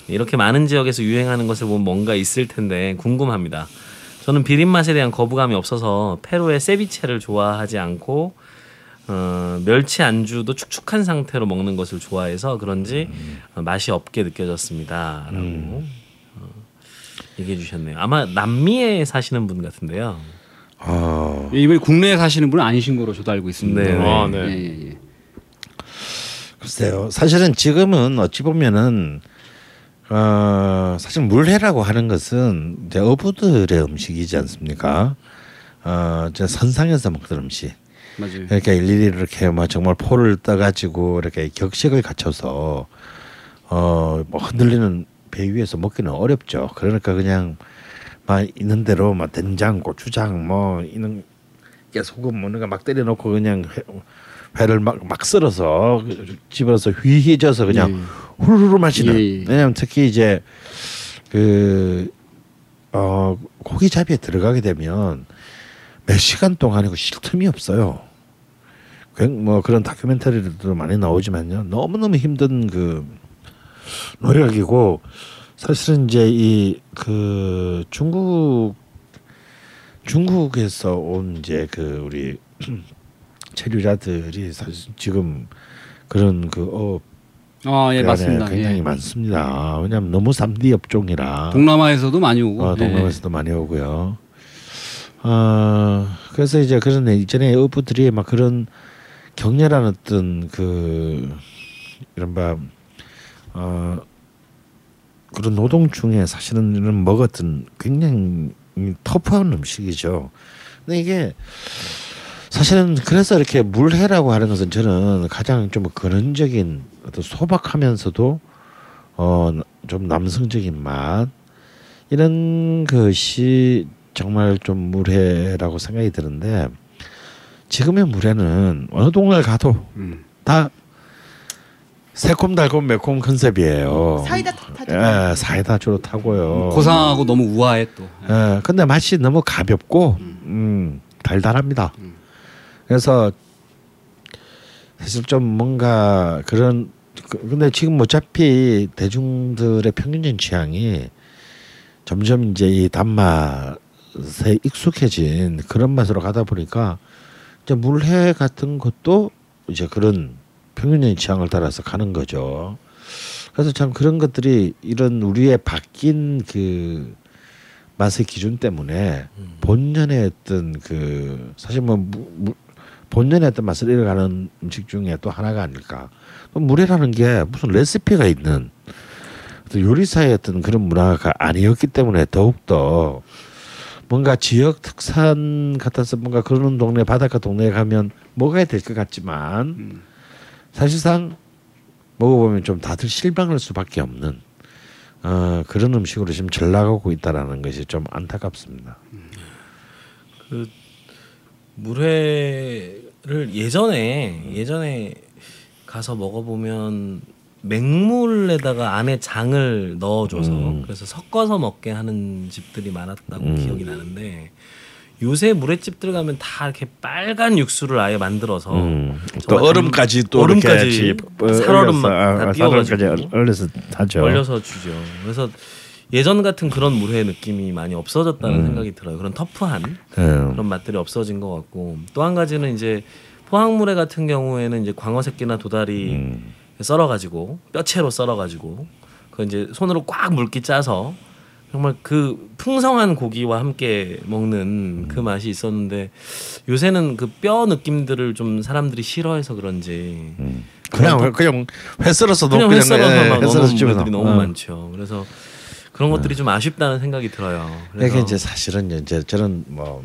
이렇게 많은 지역에서 유행하는 것을 보면 뭔가 있을 텐데 궁금합니다. 저는 비린 맛에 대한 거부감이 없어서 페루의 세비체를 좋아하지 않고 어, 멸치 안주도 축축한 상태로 먹는 것을 좋아해서 그런지 어, 맛이 없게 느껴졌습니다라고 어, 얘기해 주셨네요. 아마 남미에 사시는 분 같은데요. 어, 이번에 국내에 사시는 분은 아니신 거로 저도 알고 있습니다. 네, 네. 아, 네. 예, 예, 예. 글쎄요. 사실은 지금은 어찌 보면은 어, 사실 물회라고 하는 것은 이제 어부들의 음식이지 않습니까? 어, 이제 선상에서 먹던 음식. 맞아요. 그러니까 일일이 이렇게 뭐 정말 포를 떠가지고 이렇게 격식을 갖춰서 어뭐 흔들리는 배 위에서 먹기는 어렵죠. 그러니까 그냥 막 있는 대로 막 된장, 고추장 뭐 있는 게 소금 뭐는가 막 때려 놓고 그냥 회, 회를 막 막 썰어서 집어서 휘휘져서 그냥 후루루 마시는. 예, 예. 왜냐면 특히 이제 그 어, 고기잡이에 들어가게 되면 몇 시간 동안이고 쉴 틈이 없어요. 굉- 뭐 그런 다큐멘터리들도 많이 나오지만요. 너무 너무 힘든 그 노력이고 사실은 이제 이 그 중국 중국에서 온 이제 그 우리 [CLEARS THROAT] 체류자들이 사실 지금 그런 그업 아, 예, 그 맞습니다. 굉장히 예. 많습니다. 왜냐하면 너무 3D 업종이라 동남아에서도 많이 오고. 어, 예. 동남아에서도 많이 오고요. 어, 그래서 이제 그런 이전에 어부들이 막 그런 격렬한 어떤 그 이른바 어 그런 노동 중에 사실은 이런 먹었던 굉장히 터프한 음식이죠. 근데 이게 사실은 그래서 이렇게 물회라고 하는 것은 저는 가장 좀 근원적인 어떤 소박하면서도 어 좀 남성적인 맛 이런 것이 정말 좀 물회라고 생각이 드는데 지금의 물회는 어느 동네 가도 음. 다 새콤달콤 매콤 컨셉이에요. 사이다 타죠. 예, 사이다 주로 타고요. 고상하고 너무 우아해 또. 예, 근데 맛이 너무 가볍고 음, 달달합니다. 그래서 사실 좀 뭔가 그런 그- 근데 지금 어차피 대중들의 평균적인 취향이 점점 이제 이 단맛에 익숙해진 그런 맛으로 가다 보니까 이제 물회 같은 것도 이제 그런 평균적인 취향을 따라서 가는 거죠. 그래서 참 그런 것들이 이런 우리의 바뀐 그 맛의 기준 때문에 본연의 어떤 그 사실 뭐 무, 무, 본연의 어떤 맛을 잃어가는 음식 중에 또 하나가 아닐까. 또 물회라는 게 무슨 레시피가 있는 요리사의 어떤 그런 문화가 아니었기 때문에 더욱더 뭔가 지역 특산 같아서 뭔가 그런 동네 바닷가 동네에 가면 먹어야 될 것 같지만 사실상 먹어보면 좀 다들 실망할 수밖에 없는 어, 그런 음식으로 지금 잘 나가고 있다라는 것이 좀 안타깝습니다. 물회를 예전에 예전에 가서 먹어보면 맹물에다가 안에 장을 넣어줘서 음. 그래서 섞어서 먹게 하는 집들이 많았다고 음. 기억이 나는데 요새 물회집들 가면 다 이렇게 빨간 육수를 아예 만들어서 음. 또 얼음까지 또 얼음까지 이렇게 어, 살얼음 얼려서, 다 아, 띄워가지고 얼려서 타죠. 얼려서 주죠. 그래서 예전 같은 그런 물회 느낌이 많이 없어졌다는 음. 생각이 들어요. 그런 터프한 음. 그런 맛들이 없어진 것 같고 또 한 가지는 이제 포항물회 같은 경우에는 이제 광어 새끼나 도다리 음. 썰어가지고 뼈채로 썰어가지고 그 이제 손으로 꽉 물기 짜서 정말 그 풍성한 고기와 함께 먹는 그 맛이 있었는데 요새는 그 뼈 느낌들을 좀 사람들이 싫어해서 그런지 그냥 그냥 회 썰어서 넣 그냥 회 썰어서 예, 썰어서. 분들이 너무 어. 많죠. 그래서 그런 것들이 좀 아쉽다는 생각이 들어요. 그래서 이게 이제 사실은 이제 저는 뭐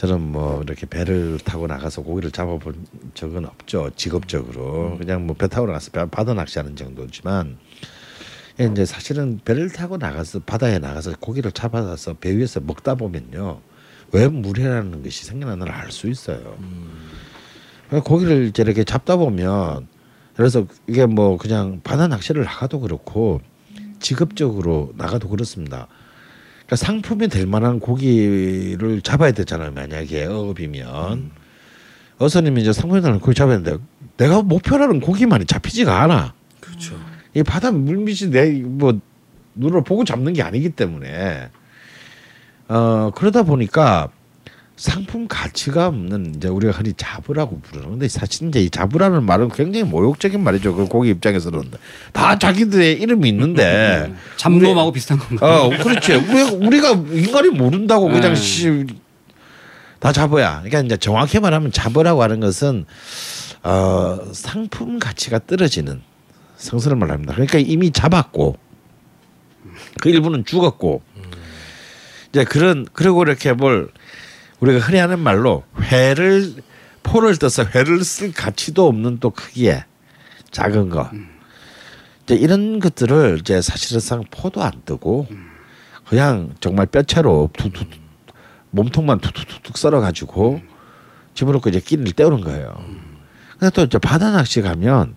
저는 뭐 이렇게 배를 타고 나가서 고기를 잡아본 적은 없죠. 직업적으로. 그냥 뭐 배 타고 나가서 배- 바다 낚시하는 정도지만 이제 사실은 배를 타고 나가서 바다에 나가서 고기를 잡아서 배 위에서 먹다 보면요. 왜 물회라는 것이 생겨나는지 알수 있어요. 그러니까 고기를 이렇게 잡다 보면 그래서 이게 뭐 그냥 바다 낚시를 나가도 그렇고 직업적으로 나가도 그렇습니다. 그러니까 상품이 될 만한 고기를 잡아야 되잖아요. 만약에 어업이면 어선님이 이제 상품이 되는 고기 잡아야 되는데 내가 목표라는 고기만이 잡히지가 않아. 그렇죠. 이 바다 물밑이 내뭐 눈으로 보고 잡는 게 아니기 때문에 어 그러다 보니까 상품 가치가 없는 이제 우리가 흔히 잡으라고 부르는 근데 사실 이제 이 잡으라는 말은 굉장히 모욕적인 말이죠. 그 고기 입장에서는 다 자기들의 이름이 있는데 잡놈하고 비슷한 건가? 어 그렇지 우리가 우리가 인간이 모른다고 그냥 네. 씨, 다 잡아야 그러니까 이제 정확히 말하면 잡으라고 하는 것은 어 상품 가치가 떨어지는 성스러운 말을 합니다. 그러니까 이미 잡았고 그 일부는 죽었고 이제 그런 그리고 이렇게 뭘 우리가 흔히 하는 말로 회를 포를 떠서 회를 쓸 가치도 없는 또 크기에 작은 거 이제 이런 것들을 이제 사실상 포도 안 뜨고 그냥 정말 뼈채로 툭툭 몸통만 툭툭툭툭 썰어 가지고 집어넣고 이제 끼니를 때우는 거예요. 근데 또 이제 바다 낚시 가면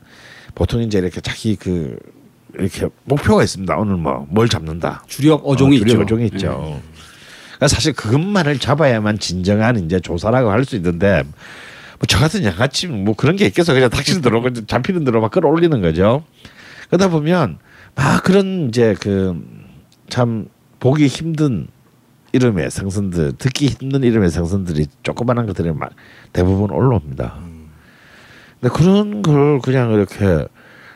보통 이제 이렇게 자기 그 이렇게 목표가 있습니다. 오늘 뭐 뭘 잡는다. 주력 어종이 어, 주력 있죠. 어종이 있죠. 사실 그것만을 잡아야만 진정한 이제 조사라고 할 수 있는데 뭐 저 같은 양아치 뭐 그런 게 있겠어 그냥 닥치는 대로 잡히는 대로 막 끌어올리는 거죠. 그러다 보면 막 그런 이제 그 참 보기 힘든 이름의 생선들 듣기 힘든 이름의 생선들이 조그만한 것들이 막 대부분 올라옵니다. 근데 그런 걸 그냥 이렇게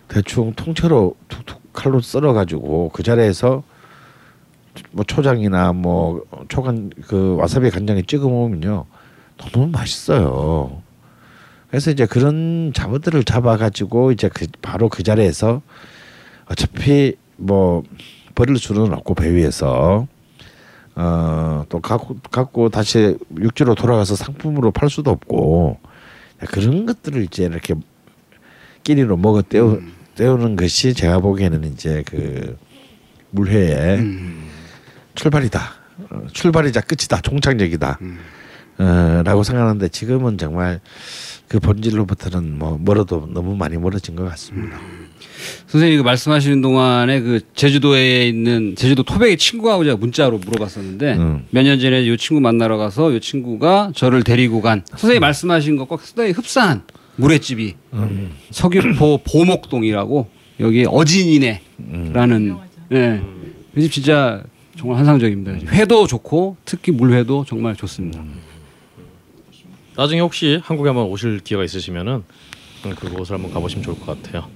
대충 통째로 툭툭 칼로 썰어 가지고 그 자리에서 뭐 초장이나 뭐 초간 그 와사비 간장에 찍어 먹으면요. 너무 맛있어요. 그래서 이제 그런 잡어들을 잡아 가지고 이제 그 바로 그 자리에서 어차피 뭐 버릴 수는 없고 배 위에서. 어또 갖고 갖고 다시 육지로 돌아가서 상품으로 팔 수도 없고. 그런 것들을 이제 이렇게 끼니로 먹어 떼우 떼우는 것이 제가 보기에는 이제 그 물회의 출발이다. 어, 출발이자 끝이다. 종착역이다. 어, 라고 생각하는데 지금은 정말 그 본질로부터는 뭐 멀어도 너무 많이 멀어진 것 같습니다. 선생님이 그 말씀하시는 동안에 그 제주도에 있는 제주도 토백의 친구하고 제가 문자로 물어봤었는데 음. 몇년 전에 이 친구 만나러 가서 이 친구가 저를 데리고 간 선생님 말씀하신 것과 상당히 흡사한 물회집이 서귀포 보목동이라고 여기 어진이네라는 예. 이집 진짜 정말 환상적입니다. 회도 좋고 특히 물회도 정말 좋습니다. 나중에 혹시 한국에 한번 오실 기회가 있으시면은 음, 그곳을 한번 가보시면 좋을 것 같아요.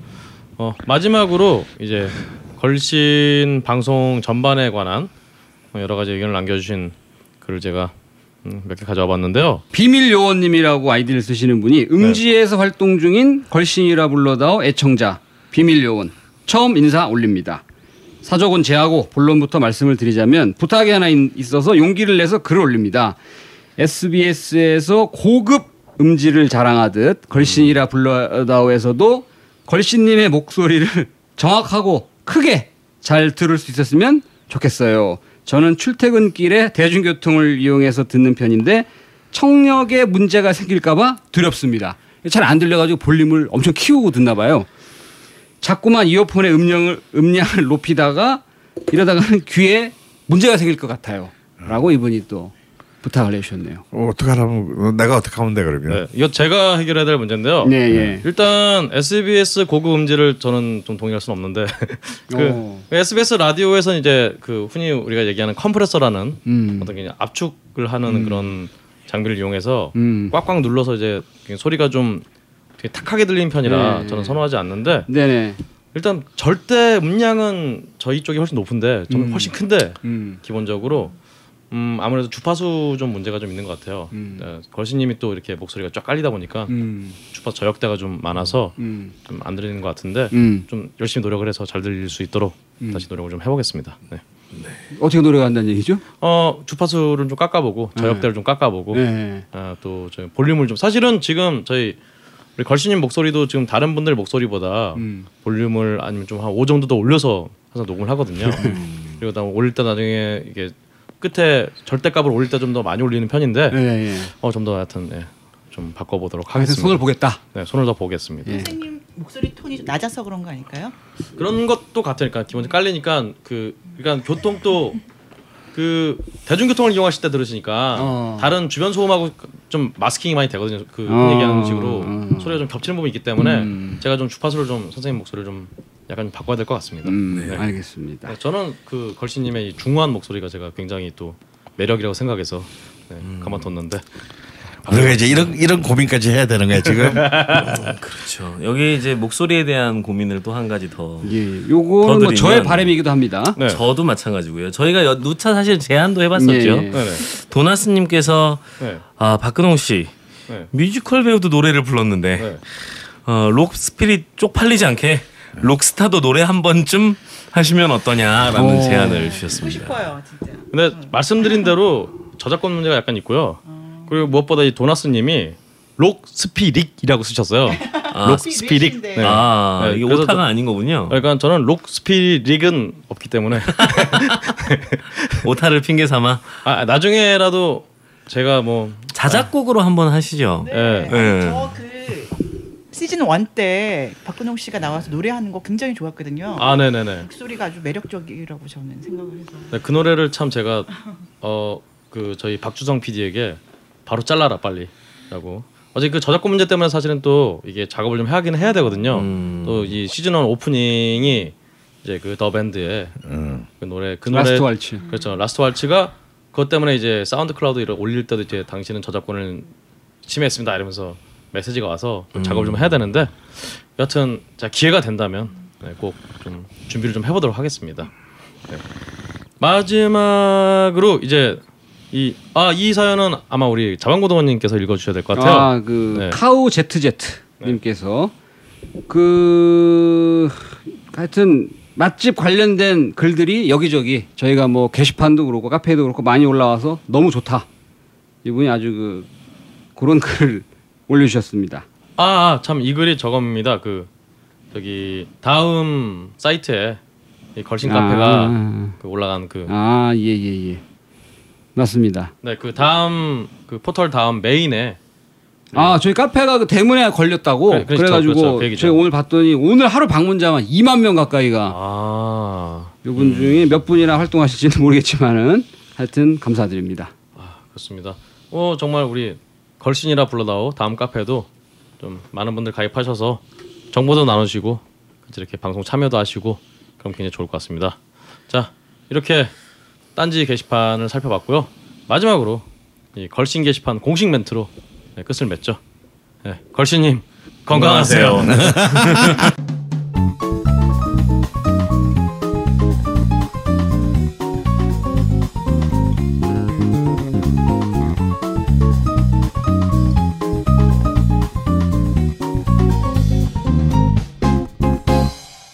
어, 마지막으로 이제 걸신 방송 전반에 관한 여러 가지 의견을 남겨주신 글을 제가 음, 몇개 가져와 봤는데요. 비밀 요원님이라고 아이디를 쓰시는 분이 음지에서 활동 중인 걸신이라 불러다오 애청자 비밀 요원 처음 인사 올립니다. 사족은 제하고 본론부터 말씀을 드리자면 부탁이 하나 있- 있어서 용기를 내서 글을 올립니다. SBS에서 고급 음지를 자랑하듯 걸신이라 불러다오에서도 걸신님의 목소리를 [LAUGHS] 정확하고 크게 잘 들을 수 있었으면 좋겠어요. 저는 출퇴근길에 대중교통을 이용해서 듣는 편인데 청력에 문제가 생길까봐 두렵습니다. 잘 안 들려가지고 볼륨을 엄청 키우고 듣나 봐요. 자꾸만 이어폰의 음량을 음량을 높이다가 이러다가는 귀에 문제가 생길 것 같아요. 라고 이분이 또 부탁을 해주셨네요. 어, 어떡하라면 내가 어떻게 하면 돼 그러면? 네, 이거 제가 해결해야 될 문제인데요. 네, 예. 일단 SBS 고급 음질을 저는 좀 동의할 수는 없는데 [LAUGHS] 그 어. SBS 라디오에서는 이제 그 흔히 우리가 얘기하는 컴프레서라는 음. 어떤 그냥 압축을 하는 그런 장비를 이용해서 음. 꽉꽉 눌러서 이제 소리가 좀 되게 탁하게 들리는 편이라 네. 저는 선호하지 않는데 네네. 일단 절대 음량은 저희 쪽이 훨씬 높은데 저는 음. 훨씬 큰데 음. 기본적으로 음 아무래도 주파수 좀 문제가 좀 있는 것 같아요. 음. 네, 걸신님이 또 이렇게 목소리가 쫙 깔리다 보니까 음. 주파수 저역대가 좀 많아서 음. 좀안 들리는 것 같은데 음. 좀 열심히 노력을 해서 잘 들릴 수 있도록 다시 노력을 좀 해보겠습니다. 네. 어떻게 노래한다는 얘기죠? 어 주파수를 좀 깎아보고 저역대를 좀 깎아보고 네. 아, 또 저희 볼륨을 좀 사실은 지금 저희 우리 걸신님 목소리도 지금 다른 분들 목소리보다 음. 볼륨을 아니면 좀 한 5 정도 더 올려서 항상 녹음을 하거든요. 음. 그리고 나 올릴 때 나중에 이게 끝에 절대값을 올릴 때 좀 더 많이 올리는 편인데 네. 네. 어 좀 더 하여튼 예, 좀 바꿔보도록 하겠습니다. 손을 보겠다. 네, 손을 더 보겠습니다. 예. 선생님 목소리 톤이 좀 낮아서 그런 거 아닐까요? 그런 것도 같으니까 기본적으로 깔리니까 그 그러니까 교통도 그 대중교통을 이용하실 때 들으시니까 어. 다른 주변 소음하고 좀 마스킹이 많이 되거든요. 그 어. 얘기하는 식으로 어. 소리가 좀 겹치는 부분이 있기 때문에 음. 제가 좀 주파수를 좀 선생님 목소리를 좀 약간 좀 바꿔야 될 것 같습니다. 음, 네. 알겠습니다. 네, 저는 그 걸신님의 이 중후한 목소리가 제가 굉장히 또 매력이라고 생각해서 네, 가만뒀는데 우리가 이제 이런 이런 고민까지 해야 되는 거야 지금. [LAUGHS] 그렇죠. 여기 이제 목소리에 대한 고민을 또 한 가지 더. 예, 요거는 뭐 더드리면- 저의 바람이기도 합니다. 네. 저도 마찬가지고요. 저희가 여- 누차 사실 제안도 해봤었죠. 예, 예. 네네. 도나스님께서 네. 아 박근홍 씨 네. 뮤지컬 배우도 노래를 불렀는데 네. 어, rock spirit 쪽팔리지 않게 록스타도 노래 한 번쯤 하시면 어떠냐라는 오. 제안을 듣고 주셨습니다. 싶어요, 진짜. 근데 말씀드린 대로 저작권 문제가 약간 있고요. 그리고 무엇보다 이 도나스님이 록 스피릭이라고 쓰셨어요. 록 스피릭. 스피릭인데. 네. 아 네, 이게 오타가 저- 아닌 거군요. 그러니까 저는 록 스피릭은 없기 때문에 [LAUGHS] 오타를 핑계 삼아 아, 나중에라도 제가 뭐 자작곡으로 한번 하시죠. 네. 예. 예. 저그 시즌 1 때 박근홍 씨가 나와서 노래하는 거 굉장히 좋았거든요. 아, 네 네 네. 목소리가 아주 매력적이라고 저는 생각을 해서. 네, 그 노래를 참 제가 어 그 저희 박주성 PD에게 바로 잘라라 빨리라고. 어제 그 저작권 문제 때문에 사실은 또 이게 작업을 좀 하긴 해야 되거든요. 음. 또이 시즌 1 오프닝이 이제 그 The Band의 음. 그 노래 그 노래 Last Waltz. 그렇죠. Last Waltz가 그것 때문에 이제 SoundCloud 를 올릴 때도 이제 당신은 저작권을 침해했습니다 이러면서 메시지가 와서 좀 작업을 좀 해야 되는데 여하튼 자 기회가 된다면 네, 꼭좀 준비를 좀 해보도록 하겠습니다. 네. 마지막으로 이제 이 아 이 사연은 아마 우리 자방고등원님께서 읽어주셔야 될 것 같아요. 아, 그 네. 카우 제트제트 님께서 그 하여튼 맛집 관련된 글들이 여기저기 저희가 뭐 게시판도 그렇고 카페도 그렇고 많이 올라와서 너무 좋다. 이분이 아주 그 그런 [LAUGHS] 글을 올려주셨습니다. 아 참 이 글이 저겁니다. 그 저기 다음 사이트에 이 걸신 카페가 아, 그 올라간 그 아, 예, 예, 예. 맞습니다. 네, 그 다음 그 포털 다음 메인에 아 저희 카페가 그 대문에 걸렸다고 네, 그렇죠, 그래가지고 그렇죠. 그. 제가 오늘 봤더니 오늘 하루 방문자만 2만 명 가까이가 아, 이분 중에 몇 분이나 활동하실지는 [LAUGHS] 모르겠지만은 하여튼 감사드립니다. 아 그렇습니다. 어 정말 우리 걸신이라 불러다오 다음 카페도 좀 많은 분들 가입하셔서 정보도 나누시고 이렇게 방송 참여도 하시고 그럼 굉장히 좋을 것 같습니다. 자 이렇게 딴지 게시판을 살펴봤고요. 마지막으로 이 걸신 게시판 공식 멘트로 네, 끝을 맺죠. 네, 걸신님 건강하세요. [LAUGHS]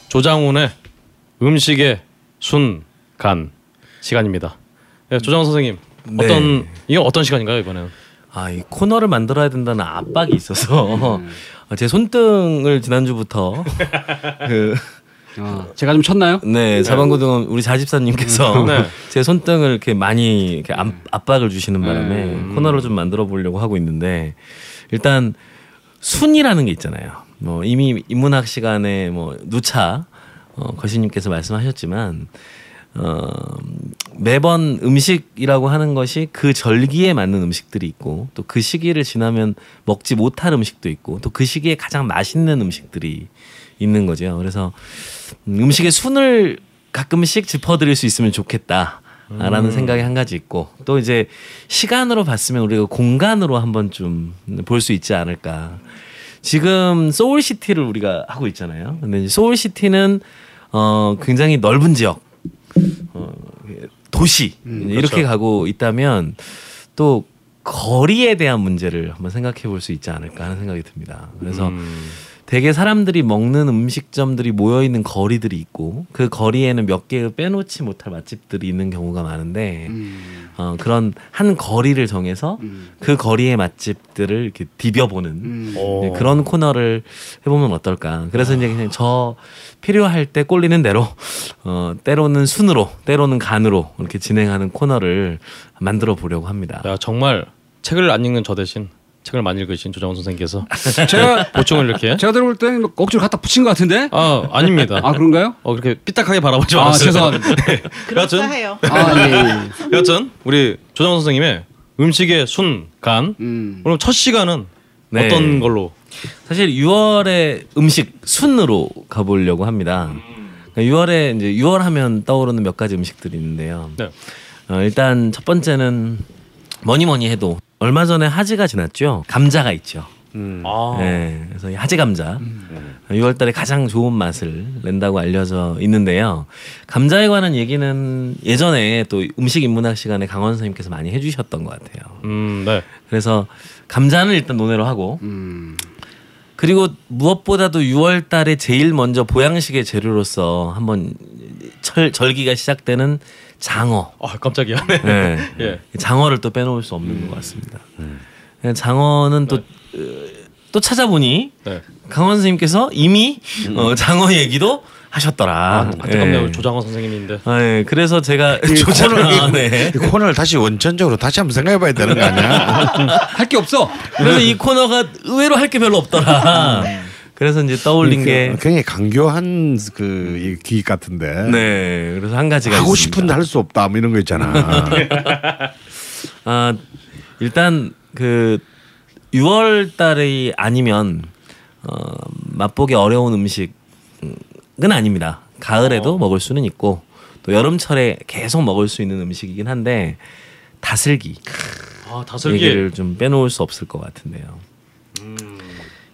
조장훈의 음식의 순간 시간입니다. 네, 조장훈 선생님 어떤 네. 이게 어떤 시간인가요 이번에는? 아, 이 코너를 만들어야 된다는 압박이 있어서 음. [LAUGHS] 어, 제 손등을 지난주부터 [LAUGHS] 그 아, 제가 좀 쳤나요? 네, 자방고등은 우리 자집사님께서 네. [LAUGHS] 제 손등을 이렇게 많이 이렇게 압, 압박을 주시는 바람에 음. 코너를 좀 만들어 보려고 하고 있는데 일단 순이라는 게 있잖아요. 뭐 이미 인문학 시간에 뭐 누차 어, 거시님께서 말씀하셨지만 어, 매번 음식이라고 하는 것이 그 절기에 맞는 음식들이 있고 또 그 시기를 지나면 먹지 못할 음식도 있고 또 그 시기에 가장 맛있는 음식들이 있는 거죠. 그래서 음, 음식의 순을 가끔씩 짚어드릴 수 있으면 좋겠다 라는 생각이 한 가지 있고 또 이제 시간으로 봤으면 우리가 공간으로 한번 좀 볼 수 있지 않을까. 지금 소울시티를 우리가 하고 있잖아요. 근데 소울시티는 어 굉장히 넓은 지역, 어 도시 이렇게 가고 있다면 또 거리에 대한 문제를 한번 생각해 볼 수 있지 않을까 하는 생각이 듭니다. 그래서 음. 되게 사람들이 먹는 음식점들이 모여 있는 거리들이 있고 그 거리에는 몇 개를 빼놓지 못할 맛집들이 있는 경우가 많은데 음. 어, 그런 한 거리를 정해서 그 거리의 맛집들을 이렇게 디벼보는 음. 어. 네, 그런 코너를 해보면 어떨까. 그래서 이제 그냥 저 필요할 때 꼴리는 대로 어, 때로는 순으로 때로는 간으로 이렇게 진행하는 코너를 만들어 보려고 합니다. 야 정말 책을 안 읽는 저 대신 책을 많이 읽으신 조장훈 선생님께서 [LAUGHS] 제가 보충을 이렇게 제가 들어볼 때는 뭐 억지로 갖다 붙인 것 같은데? 아 아닙니다. 아 그런가요? 어 그렇게 삐딱하게 바라보지 아 않았어요. 죄송합니다. [LAUGHS] 여튼 그렇다해요. [LAUGHS] 아 예. 예. 여튼 우리 조장훈 선생님의 음식의 순간 음. 그럼 첫 시간은 네. 어떤 걸로? 사실 6월에 음식 순으로 가보려고 합니다. 그러니까 6월에 이제 6월 하면 떠오르는 몇 가지 음식들이 있는데요. 네. 어, 일단 첫 번째는 뭐니 뭐니 해도 얼마 전에 하지가 지났죠. 감자가 있죠. 아 네, 그래서 이 하지 감자 6월달에 가장 좋은 맛을 낸다고 알려져 있는데요. 감자에 관한 얘기는 예전에 또 음식 인문학 시간에 강원 선생님께서 많이 해주셨던 것 같아요. 음, 네. 그래서 감자는 일단 논외로 하고 음. 그리고 무엇보다도 6월달에 제일 먼저 보양식의 재료로서 한번 철, 절기가 시작되는 장어. 아 깜짝이야. 네. 네. [LAUGHS] 예. 장어를 또 빼놓을 수 없는 것 같습니다. 네, 장어는 또, 어, 또 찾아보니 네. 강원 선생님께서 이미 어, 장어 얘기도 하셨더라. 아, 안타깝네요. 예. 조장원 선생님인데. 아, 예. 그래서 제가 이 [LAUGHS] 조장을 코너를, 네. 이 코너를 다시 원천적으로 다시 한번 생각해봐야 되는 거 아니야? [LAUGHS] 할 게 없어. 그래서 이 코너가 의외로 할 게 별로 없더라. 그래서 이제 떠올린 게 굉장히 강교한 그 기획 같은데 네. 그래서 한 가지가 하고 있습니다. 싶은데 할 수 없다 뭐 이런 거 있잖아. [LAUGHS] 아 일단 그 6월 달이 아니면 어, 맛보기 어려운 음식은 아닙니다. 가을에도 먹을 수는 있고 또 여름철에 계속 먹을 수 있는 음식이긴 한데 다슬기 아 다슬기. 얘기를 좀 빼놓을 수 없을 것 같은데요.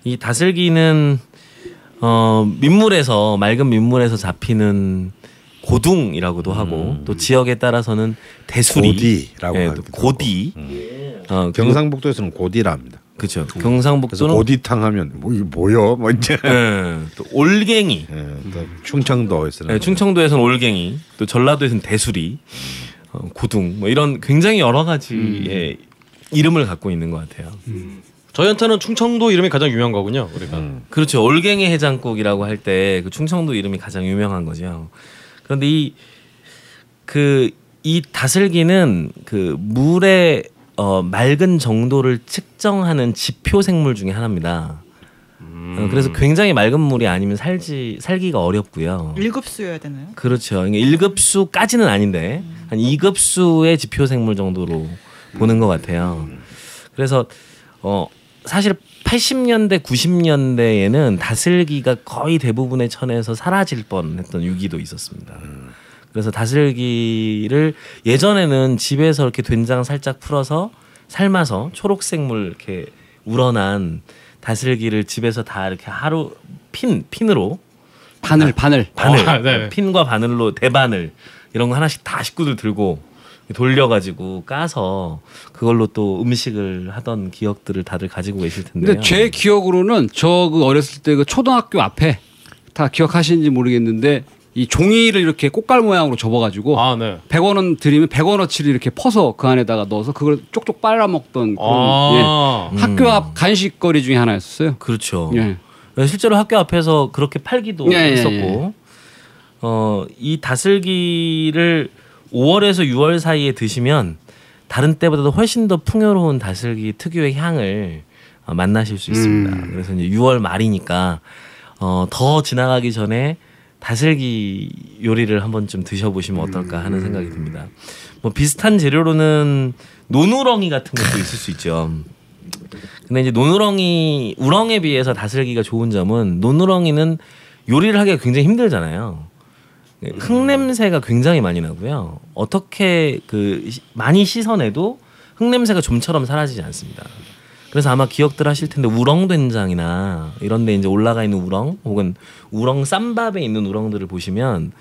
이 다슬기는 어, 민물에서 맑은 민물에서 잡히는 고둥이라고도 하고 또 지역에 따라서는 대수리, 고디라고 예, 고디, 어, 경 경상북도에서는 고디라 합니다. 그렇죠. 그래서 경상북도는 고디탕 하면 뭐 이게 뭐요? 뭐 이제. 예, 또 올갱이, 예, 또 충청도에서는 예, 충청도에서는 올갱이, 또 전라도에서는 대수리, 어, 고둥, 뭐 이런 굉장히 여러 가지의 이름을 갖고 있는 것 같아요. 저희 한테는 충청도 이름이 가장 유명한 거군요. 우리가. 그렇죠. 올갱이 해장국이라고 할 때 그 충청도 이름이 가장 유명한 거죠. 그런데 이 그 이 다슬기는 그 물의 어, 맑은 정도를 측정하는 지표 생물 중에 하나입니다. 어, 그래서 굉장히 맑은 물이 아니면 살지 살기가 어렵고요. 일급수여야 되나요? 그렇죠. 그러니까 1급수까지는 아닌데 한 2급수의 지표 생물 정도로 보는 것 같아요. 그래서 어 사실 80년대 90년대에는 다슬기가 거의 대부분의 천에서 사라질 뻔했던 위기도 있었습니다. 그래서 다슬기를 예전에는 집에서 이렇게 된장 살짝 풀어서 삶아서 초록색물 이렇게 우러난 다슬기를 집에서 다 이렇게 하루 핀 핀으로 바늘 바늘. 바늘 어, 네. 핀과 바늘로 대바늘 이런 거 하나씩 다 식구들 들고 돌려가지고 까서 그걸로 또 음식을 하던 기억들을 다들 가지고 계실 텐데요. 근데 제 기억으로는 저 그 어렸을 때 그 초등학교 앞에 다 기억하시는지 모르겠는데 이 종이를 이렇게 꽃갈 모양으로 접어가지고 아, 네. 100원 드리면 100원어치를 이렇게 퍼서 그 안에다가 넣어서 그걸 쪽쪽 빨아먹던 그런 아. 예. 학교 앞 간식거리 중에 하나였어요. 그렇죠. 예. 실제로 학교 앞에서 그렇게 팔기도 예, 예, 했었고, 예. 어, 이 다슬기를 5월에서 6월 사이에 드시면 다른 때보다도 훨씬 더 풍요로운 다슬기 특유의 향을 어, 만나실 수 있습니다. 음. 그래서 이제 6월 말이니까 어, 더 지나가기 전에 다슬기 요리를 한번 좀 드셔보시면 어떨까 하는 생각이 듭니다. 뭐 비슷한 재료로는 노누렁이 같은 것도 있을 수 있죠. 근데 이제 노누렁이 우렁에 비해서 다슬기가 좋은 점은 노누렁이는 요리를 하기가 굉장히 힘들잖아요. 흙 냄새가 굉장히 많이 나고요. 어떻게 그 시- 많이 씻어내도 흙 냄새가 좀처럼 사라지지 않습니다. 그래서 아마 기억들 하실 텐데 우렁 된장이나 이런 데 이제 올라가 있는 우렁 혹은 우렁 쌈밥에 있는 우렁들을 보시면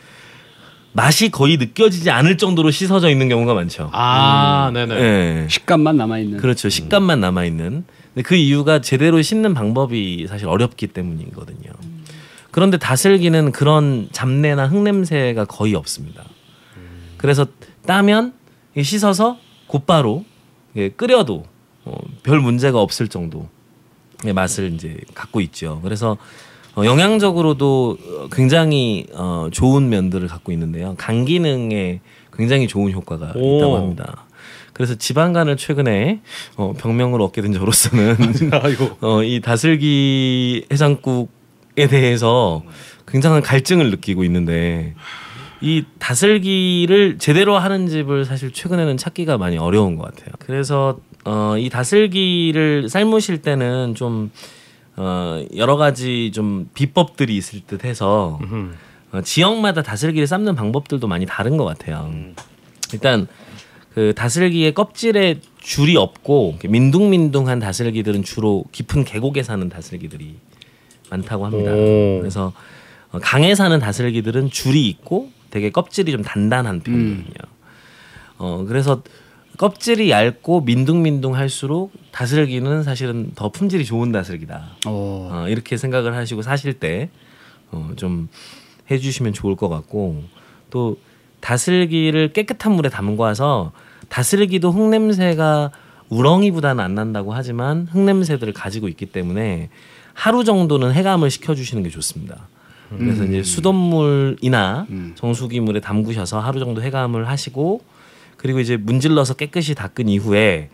맛이 거의 느껴지지 않을 정도로 씻어져 있는 경우가 많죠. 아, 네네. 예. 식감만 남아 있는. 그렇죠. 식감만 남아 있는. 근데 그 이유가 제대로 씻는 방법이 사실 어렵기 때문이거든요. 그런데 다슬기는 그런 잡내나 흙 냄새가 거의 없습니다. 그래서 따면 이 씻어서 곧바로 끓여도 어, 별 문제가 없을 정도의 맛을 이제 갖고 있죠. 그래서 어, 영양적으로도 어, 굉장히 어, 좋은 면들을 갖고 있는데요. 간 기능에 굉장히 좋은 효과가 오. 있다고 합니다. 그래서 지방간을 최근에 어, 병명을 얻게 된 저로서는. [LAUGHS] 어, 이 다슬기 해장국에 대해서 굉장한 갈증을 느끼고 있는데 이 다슬기를 제대로 하는 집을 사실 최근에는 찾기가 많이 어려운 것 같아요. 그래서 어, 이 다슬기를 삶으실 때는 좀 어, 여러 가지 좀 비법들이 있을 듯 해서 음. 어, 지역마다 다슬기를 삶는 방법들도 많이 다른 것 같아요. 일단 그 다슬기의 껍질에 줄이 없고 민둥민둥한 다슬기들은 주로 깊은 계곡에 사는 다슬기들이 많다고 합니다. 오. 그래서 어, 강에 사는 다슬기들은 줄이 있고 되게 껍질이 좀 단단한 편이거든요. 어 그래서 껍질이 얇고 민둥민둥할수록 다슬기는 사실은 더 품질이 좋은 다슬기다. 어. 어, 이렇게 생각을 하시고 사실 때 어, 좀 해주시면 좋을 것 같고 또 다슬기를 깨끗한 물에 담가서 다슬기도 흙 냄새가 우렁이보다는 안 난다고 하지만 흙 냄새들을 가지고 있기 때문에 하루 정도는 해감을 시켜주시는 게 좋습니다. 그래서 이제 수돗물이나 정수기 물에 담그셔서 하루 정도 해감을 하시고 그리고 이제 문질러서 깨끗이 닦은 이후에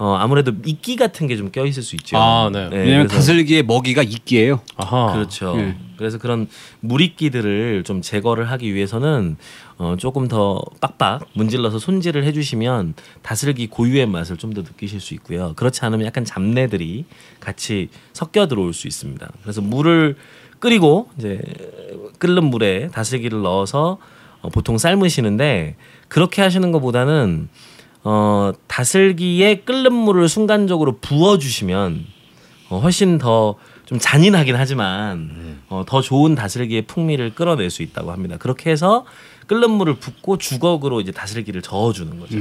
어 아무래도 이끼 같은 게 좀 껴 있을 수 있죠. 아, 네. 왜냐면 그래서- 다슬기의 먹이가 이끼예요. 아하. 그렇죠. 예. 그래서 그런 물이끼들을 좀 제거를 하기 위해서는 어, 조금 더 빡빡 문질러서 손질을 해주시면 다슬기 고유의 맛을 좀 더 느끼실 수 있고요. 그렇지 않으면 약간 잡내들이 같이 섞여 들어올 수 있습니다. 그래서 물을 끓이고 이제 끓는 물에 다슬기를 넣어서 어, 보통 삶으시는데 그렇게 하시는 것보다는 어, 다슬기에 끓는 물을 순간적으로 부어주시면 어, 훨씬 더 좀 잔인하긴 하지만 어, 더 좋은 다슬기의 풍미를 끌어낼 수 있다고 합니다. 그렇게 해서 끓는 물을 붓고 주걱으로 이제 다슬기를 저어주는 거죠.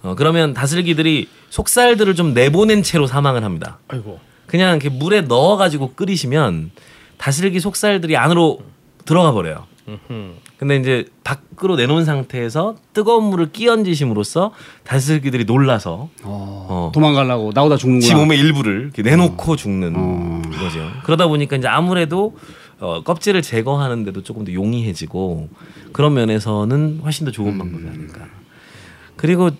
어, 그러면 다슬기들이 속살들을 좀 내보낸 채로 사망을 합니다. 아이고. 그냥 이렇게 물에 넣어가지고 끓이시면 다슬기 속살들이 안으로 들어가 버려요. 근데 이제 밖으로 내놓은 상태에서 뜨거운 물을 끼얹으심으로써 다슬기들이 놀라서 어. 도망가려고 나오다 죽는구나. 지 몸의 일부를 이렇게 내놓고 죽는 어. 거죠. 그러다 보니까 이제 아무래도 어, 껍질을 제거하는데도 조금 더 용이해지고 그런 면에서는 훨씬 더 좋은 방법이 아닐까. 그리고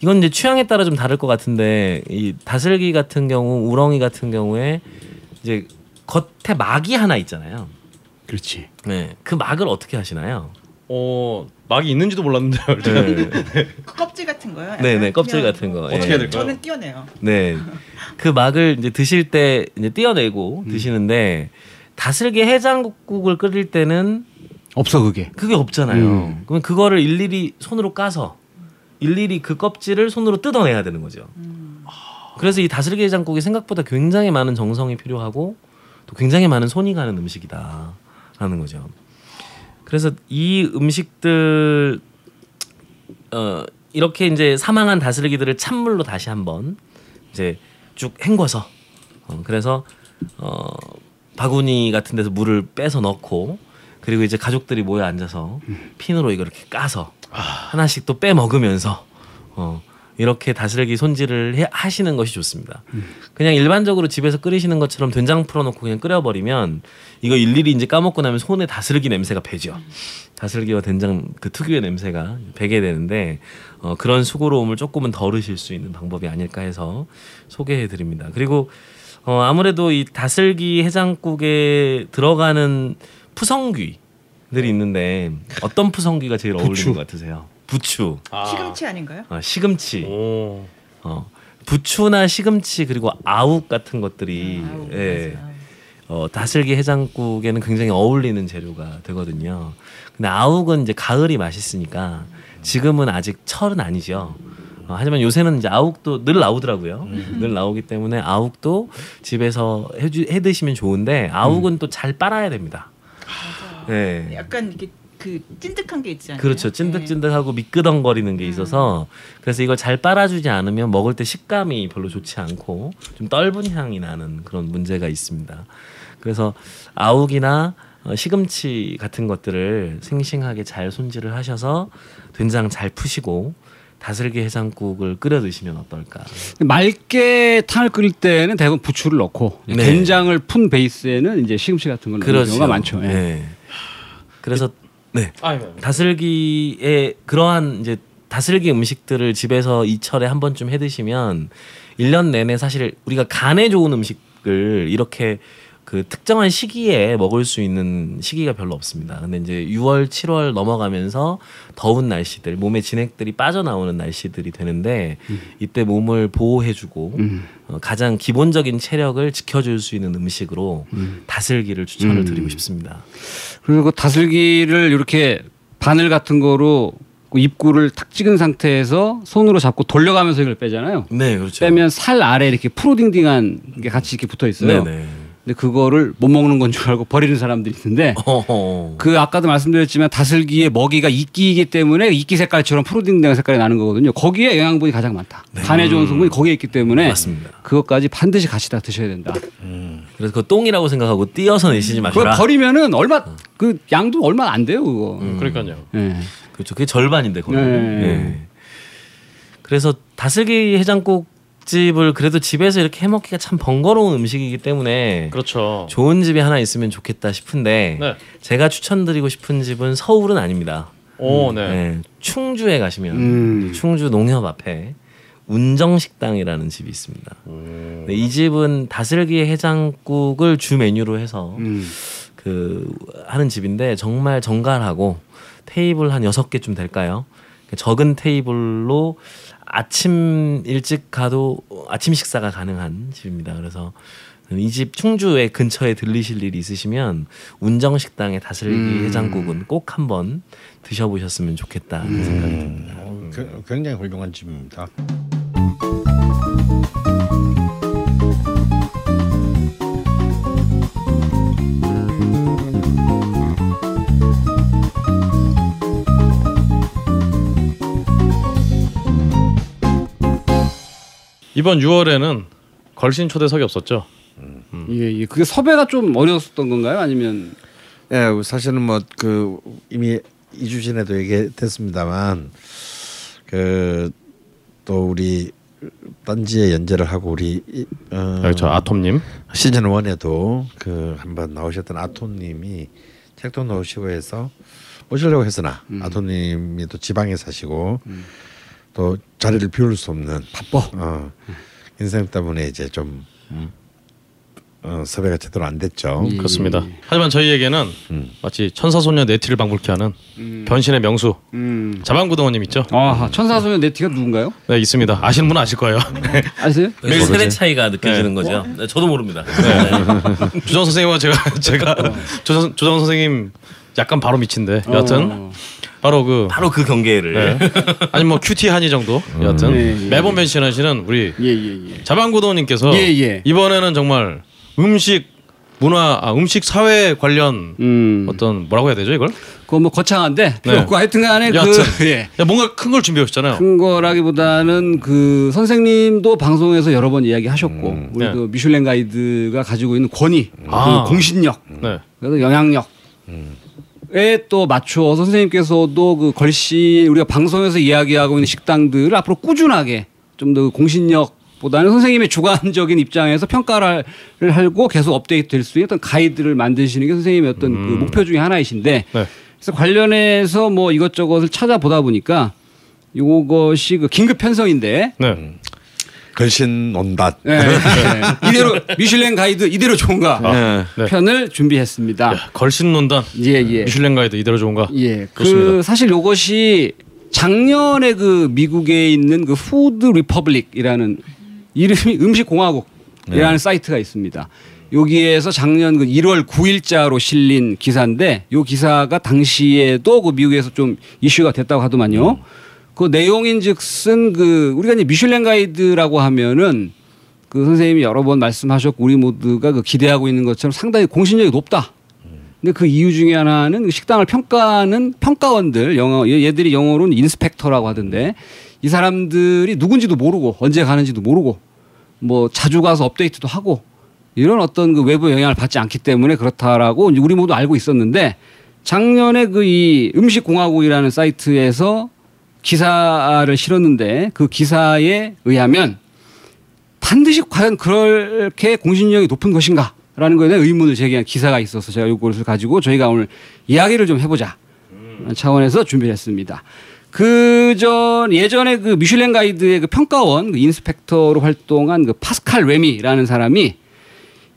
이건 이제 취향에 따라 좀 다를 것 같은데 이 다슬기 같은 경우 우렁이 같은 경우에 이제 겉에 막이 하나 있잖아요. 그렇지. 네, 그 막을 어떻게 하시나요? 어 막이 있는지도 몰랐는데요. 네, 그 껍질 같은 거요? 네, 네, 껍질 같은 거. 어떻게 예. 해야 될까요? 저는 띄어내요. 네, 그 막을 이제 드실 때 이제 떼어내고 드시는데 다슬기 해장국을 끓일 때는 없어 그게. 그게 없잖아요. 음. 그러면 그거를 일일이 손으로 까서 일일이 그 껍질을 손으로 뜯어내야 되는 거죠. 그래서 이 다슬기 해장국이 생각보다 굉장히 많은 정성이 필요하고 또 굉장히 많은 손이 가는 음식이다 라는 거죠. 그래서 이 음식들 어 이렇게 이제 사망한 다슬기들을 찬물로 다시 한번 이제 쭉 헹궈서 어 그래서 어 바구니 같은 데서 물을 빼서 넣고 그리고 이제 가족들이 모여 앉아서 핀으로 이거 이렇게 까서 하나씩 또 빼 먹으면서 어 이렇게 다슬기 손질을 해, 하시는 것이 좋습니다. 그냥 일반적으로 집에서 끓이시는 것처럼 된장 풀어놓고 그냥 끓여버리면 이거 일일이 이제 까먹고 나면 손에 다슬기 냄새가 배죠. 다슬기와 된장 그 특유의 냄새가 배게 되는데 어, 그런 수고로움을 조금은 덜으실 수 있는 방법이 아닐까 해서 소개해 드립니다. 그리고 어, 아무래도 이 다슬기 해장국에 들어가는 푸성귀 들이 있는데 어떤 푸성귀가 제일 어울리는 것 같으세요? 부추, 아. 시금치 아닌가요? 어, 시금치, 오. 어, 부추나 시금치 그리고 아욱 같은 것들이 아우, 예, 맞아요. 어, 다슬기 해장국에는 굉장히 어울리는 재료가 되거든요. 근데 아욱은 이제 가을이 맛있으니까 지금은 아직 철은 아니죠. 어, 하지만 요새는 이제 아욱도 늘 나오더라고요. 늘 나오기 때문에 아욱도 집에서 해주, 해 드시면 좋은데 아욱은 또잘 빨아야 됩니다. 맞아요. 네. 약간 이게 그 찐득한 게 있지 않나요? 그렇죠. 네. 찐득찐득하고 미끄덩거리는 게 있어서 그래서 이걸 잘 빨아주지 않으면 먹을 때 식감이 별로 좋지 않고 좀 떫은 향이 나는 그런 문제가 있습니다. 그래서 아욱이나 어, 시금치 같은 것들을 싱싱하게 잘 손질을 하셔서 된장 잘 푸시고 다슬기 해장국을 끓여 드시면 어떨까? 맑게 탕을 끓일 때는 대부분 부추를 넣고 네. 된장을 푼 베이스에는 이제 시금치 같은 걸 넣는 경우가 많죠. 예. 네. 그래서 네. 아, 네. 다슬기의 그러한 이제 다슬기 음식들을 집에서 이철에 한 번쯤 해 드시면 일년 내내 사실 우리가 간에 좋은 음식을 이렇게 그 특정한 시기에 먹을 수 있는 시기가 별로 없습니다. 근데 이제 6월, 7월 넘어가면서 더운 날씨들, 몸에 진액들이 빠져나오는 날씨들이 되는데 이때 몸을 보호해주고 음. 어, 가장 기본적인 체력을 지켜줄 수 있는 음식으로 다슬기를 추천을 드리고 싶습니다. 그리고 다슬기를 이렇게 바늘 같은 거로 그 입구를 탁 찍은 상태에서 손으로 잡고 돌려가면서 이걸 빼잖아요. 네, 그렇죠. 빼면 살 아래 이렇게 푸르딩딩한 게 같이 이렇게 붙어 있어요. 네네. 근데 그거를 못 먹는 건 줄 알고 버리는 사람들이 있는데 어허. 그 아까도 말씀드렸지만 다슬기의 먹이가 이끼이기 때문에 이끼 색깔처럼 푸르딩딩한 색깔이 나는 거거든요. 거기에 영양분이 가장 많다. 간에 좋은 성분이 거기에 있기 때문에 네. 맞습니다. 그것까지 반드시 같이 다 드셔야 된다. 그래서 그 똥이라고 생각하고 띄어서 내시지 그걸 마시라. 버리면은 얼마 그 양도 얼마 안 돼요 그거. 그러니까요. 예. 그렇죠. 그게 절반인데 거의. 네. 네. 그래서 다슬기 해장국 집을 그래도 집에서 이렇게 해 먹기가 참 번거로운 음식이기 때문에 그렇죠. 좋은 집이 하나 있으면 좋겠다 싶은데 네. 제가 추천드리고 싶은 집은 서울은 아닙니다. 오, 네. 네, 충주에 가시면 음. 충주 농협 앞에 운정식당이라는 집이 있습니다. 음. 네, 이 집은 다슬기 해장국을 주 메뉴로 해서 음. 그 하는 집인데 정말 정갈하고 테이블 한 여섯 개쯤 될까요? 적은 테이블로 아침 일찍 가도 아침 식사가 가능한 집입니다. 그래서 이 집 충주에 근처에 들리실 일이 있으시면 운정 식당의 다슬기 음. 해장국은 꼭 한번 드셔보셨으면 좋겠다 는 생각이 듭니다. 어, 그- 굉장히 훌륭한 집입니다. 이번 6월에는 걸신 초대석이 없었죠. 이게, 이게 그게 섭외가 좀 어려웠던 건가요? 아니면 예, 사실은 뭐 그 이미 2주 전에도 얘기됐습니다만 그 또 우리 딴지에 연재를 하고 우리 이- 어, 여기 저 아톰님. 시즌 원에도 그 한번 나오셨던 아토님이 책도 나오시고 해서 오시려고 했으나 음. 아토님이 또 지방에 사시고 또 자리를 비울 수 없는 바빠. 어, 인생 때문에 이제 좀 음, 어, 섭외가 제대로 안 됐죠. 예. 그렇습니다. 하지만 저희에게는 음. 마치 천사소녀 네티를 방불케 하는 변신의 명수 음. 자방구동원님 있죠? 아 천사소년 네티가 누군가요? 네 있습니다. 아시는 분은 아실 거예요. [LAUGHS] 네. 아세요? 그 세대 차이가 느껴지는 거죠. 네, 저도 모릅니다. [LAUGHS] 조정 선생님과 제가 제가 조정 조정 선생님 약간 바로 미친데 여하튼 어. 바로 그 바로 그 경계를 네. [LAUGHS] 아니 뭐 큐티 한이 정도 여하튼 예, 예. 매번 변신하시는 우리 예 예 예. 자방구동원님께서 예, 예. 이번에는 정말 음식 문화 아, 음식 사회 관련 음. 어떤 뭐라고 해야 되죠 이걸? 그거 뭐 거창한데 필요 네. 없고 하여튼간에 그 여하튼 예. 야, 뭔가 큰 걸 준비해 오셨잖아요. 큰 거라기보다는 그 선생님도 방송에서 여러 번 이야기하셨고 우리 네. 그 미슐랭 가이드가 가지고 있는 권위, 아. 그 공신력, 네. 그래서 영향력. 에또 맞춰 선생님께서도 그 걸씨 우리가 방송에서 이야기하고 있는 식당들을 앞으로 꾸준하게 좀 더 공신력보다는 선생님의 주관적인 입장에서 평가를 하고 계속 업데이트 될 수 있는 어떤 가이드를 만드시는 게 선생님의 어떤 그 목표 중에 하나이신데 네. 그래서 관련해서 뭐 이것저것을 찾아보다 보니까 요것이 그 긴급 편성인데 네. 걸신 논단. 예, 예. 이대로 미슐랭 가이드 이대로 좋은가 네. 편을 준비했습니다. 야, 걸신 논단 예 예. 미슐랭 가이드 이대로 좋은가? 예. 그 좋습니다. 사실 요것이 작년에 그 미국에 있는 그 Food Republic이라는 이름이 음식 공화국이라는 네. 사이트가 있습니다. 여기에서 작년 그 1월 9일자로 실린 기사인데 요 기사가 당시에도 그 미국에서 좀 이슈가 됐다고 하더만요. 그 내용인즉슨 그 우리가 이제 미슐랭 가이드라고 하면은 그 선생님이 여러 번 말씀하셨고 우리 모두가 그 기대하고 있는 것처럼 상당히 공신력이 높다. 근데 그 이유 중에 하나는 그 식당을 평가하는 평가원들 영어 얘- 얘들이 영어로는 인스펙터라고 하던데 이 사람들이 누군지도 모르고 언제 가는지도 모르고 뭐 자주 가서 업데이트도 하고 이런 어떤 그 외부 영향을 받지 않기 때문에 그렇다라고 우리 모두 알고 있었는데 작년에 그 이 음식공화국이라는 사이트에서 기사를 실었는데 그 기사에 의하면 반드시 과연 그렇게 공신력이 높은 것인가 라는 것에 대한 의문을 제기한 기사가 있어서 제가 이것을 가지고 저희가 오늘 이야기를 좀 해보자 차원에서 준비를 했습니다. 그 전 예전에 그 미슐랭 가이드의 그 평가원 그 inspector로 활동한 그 파스칼 레미라는 사람이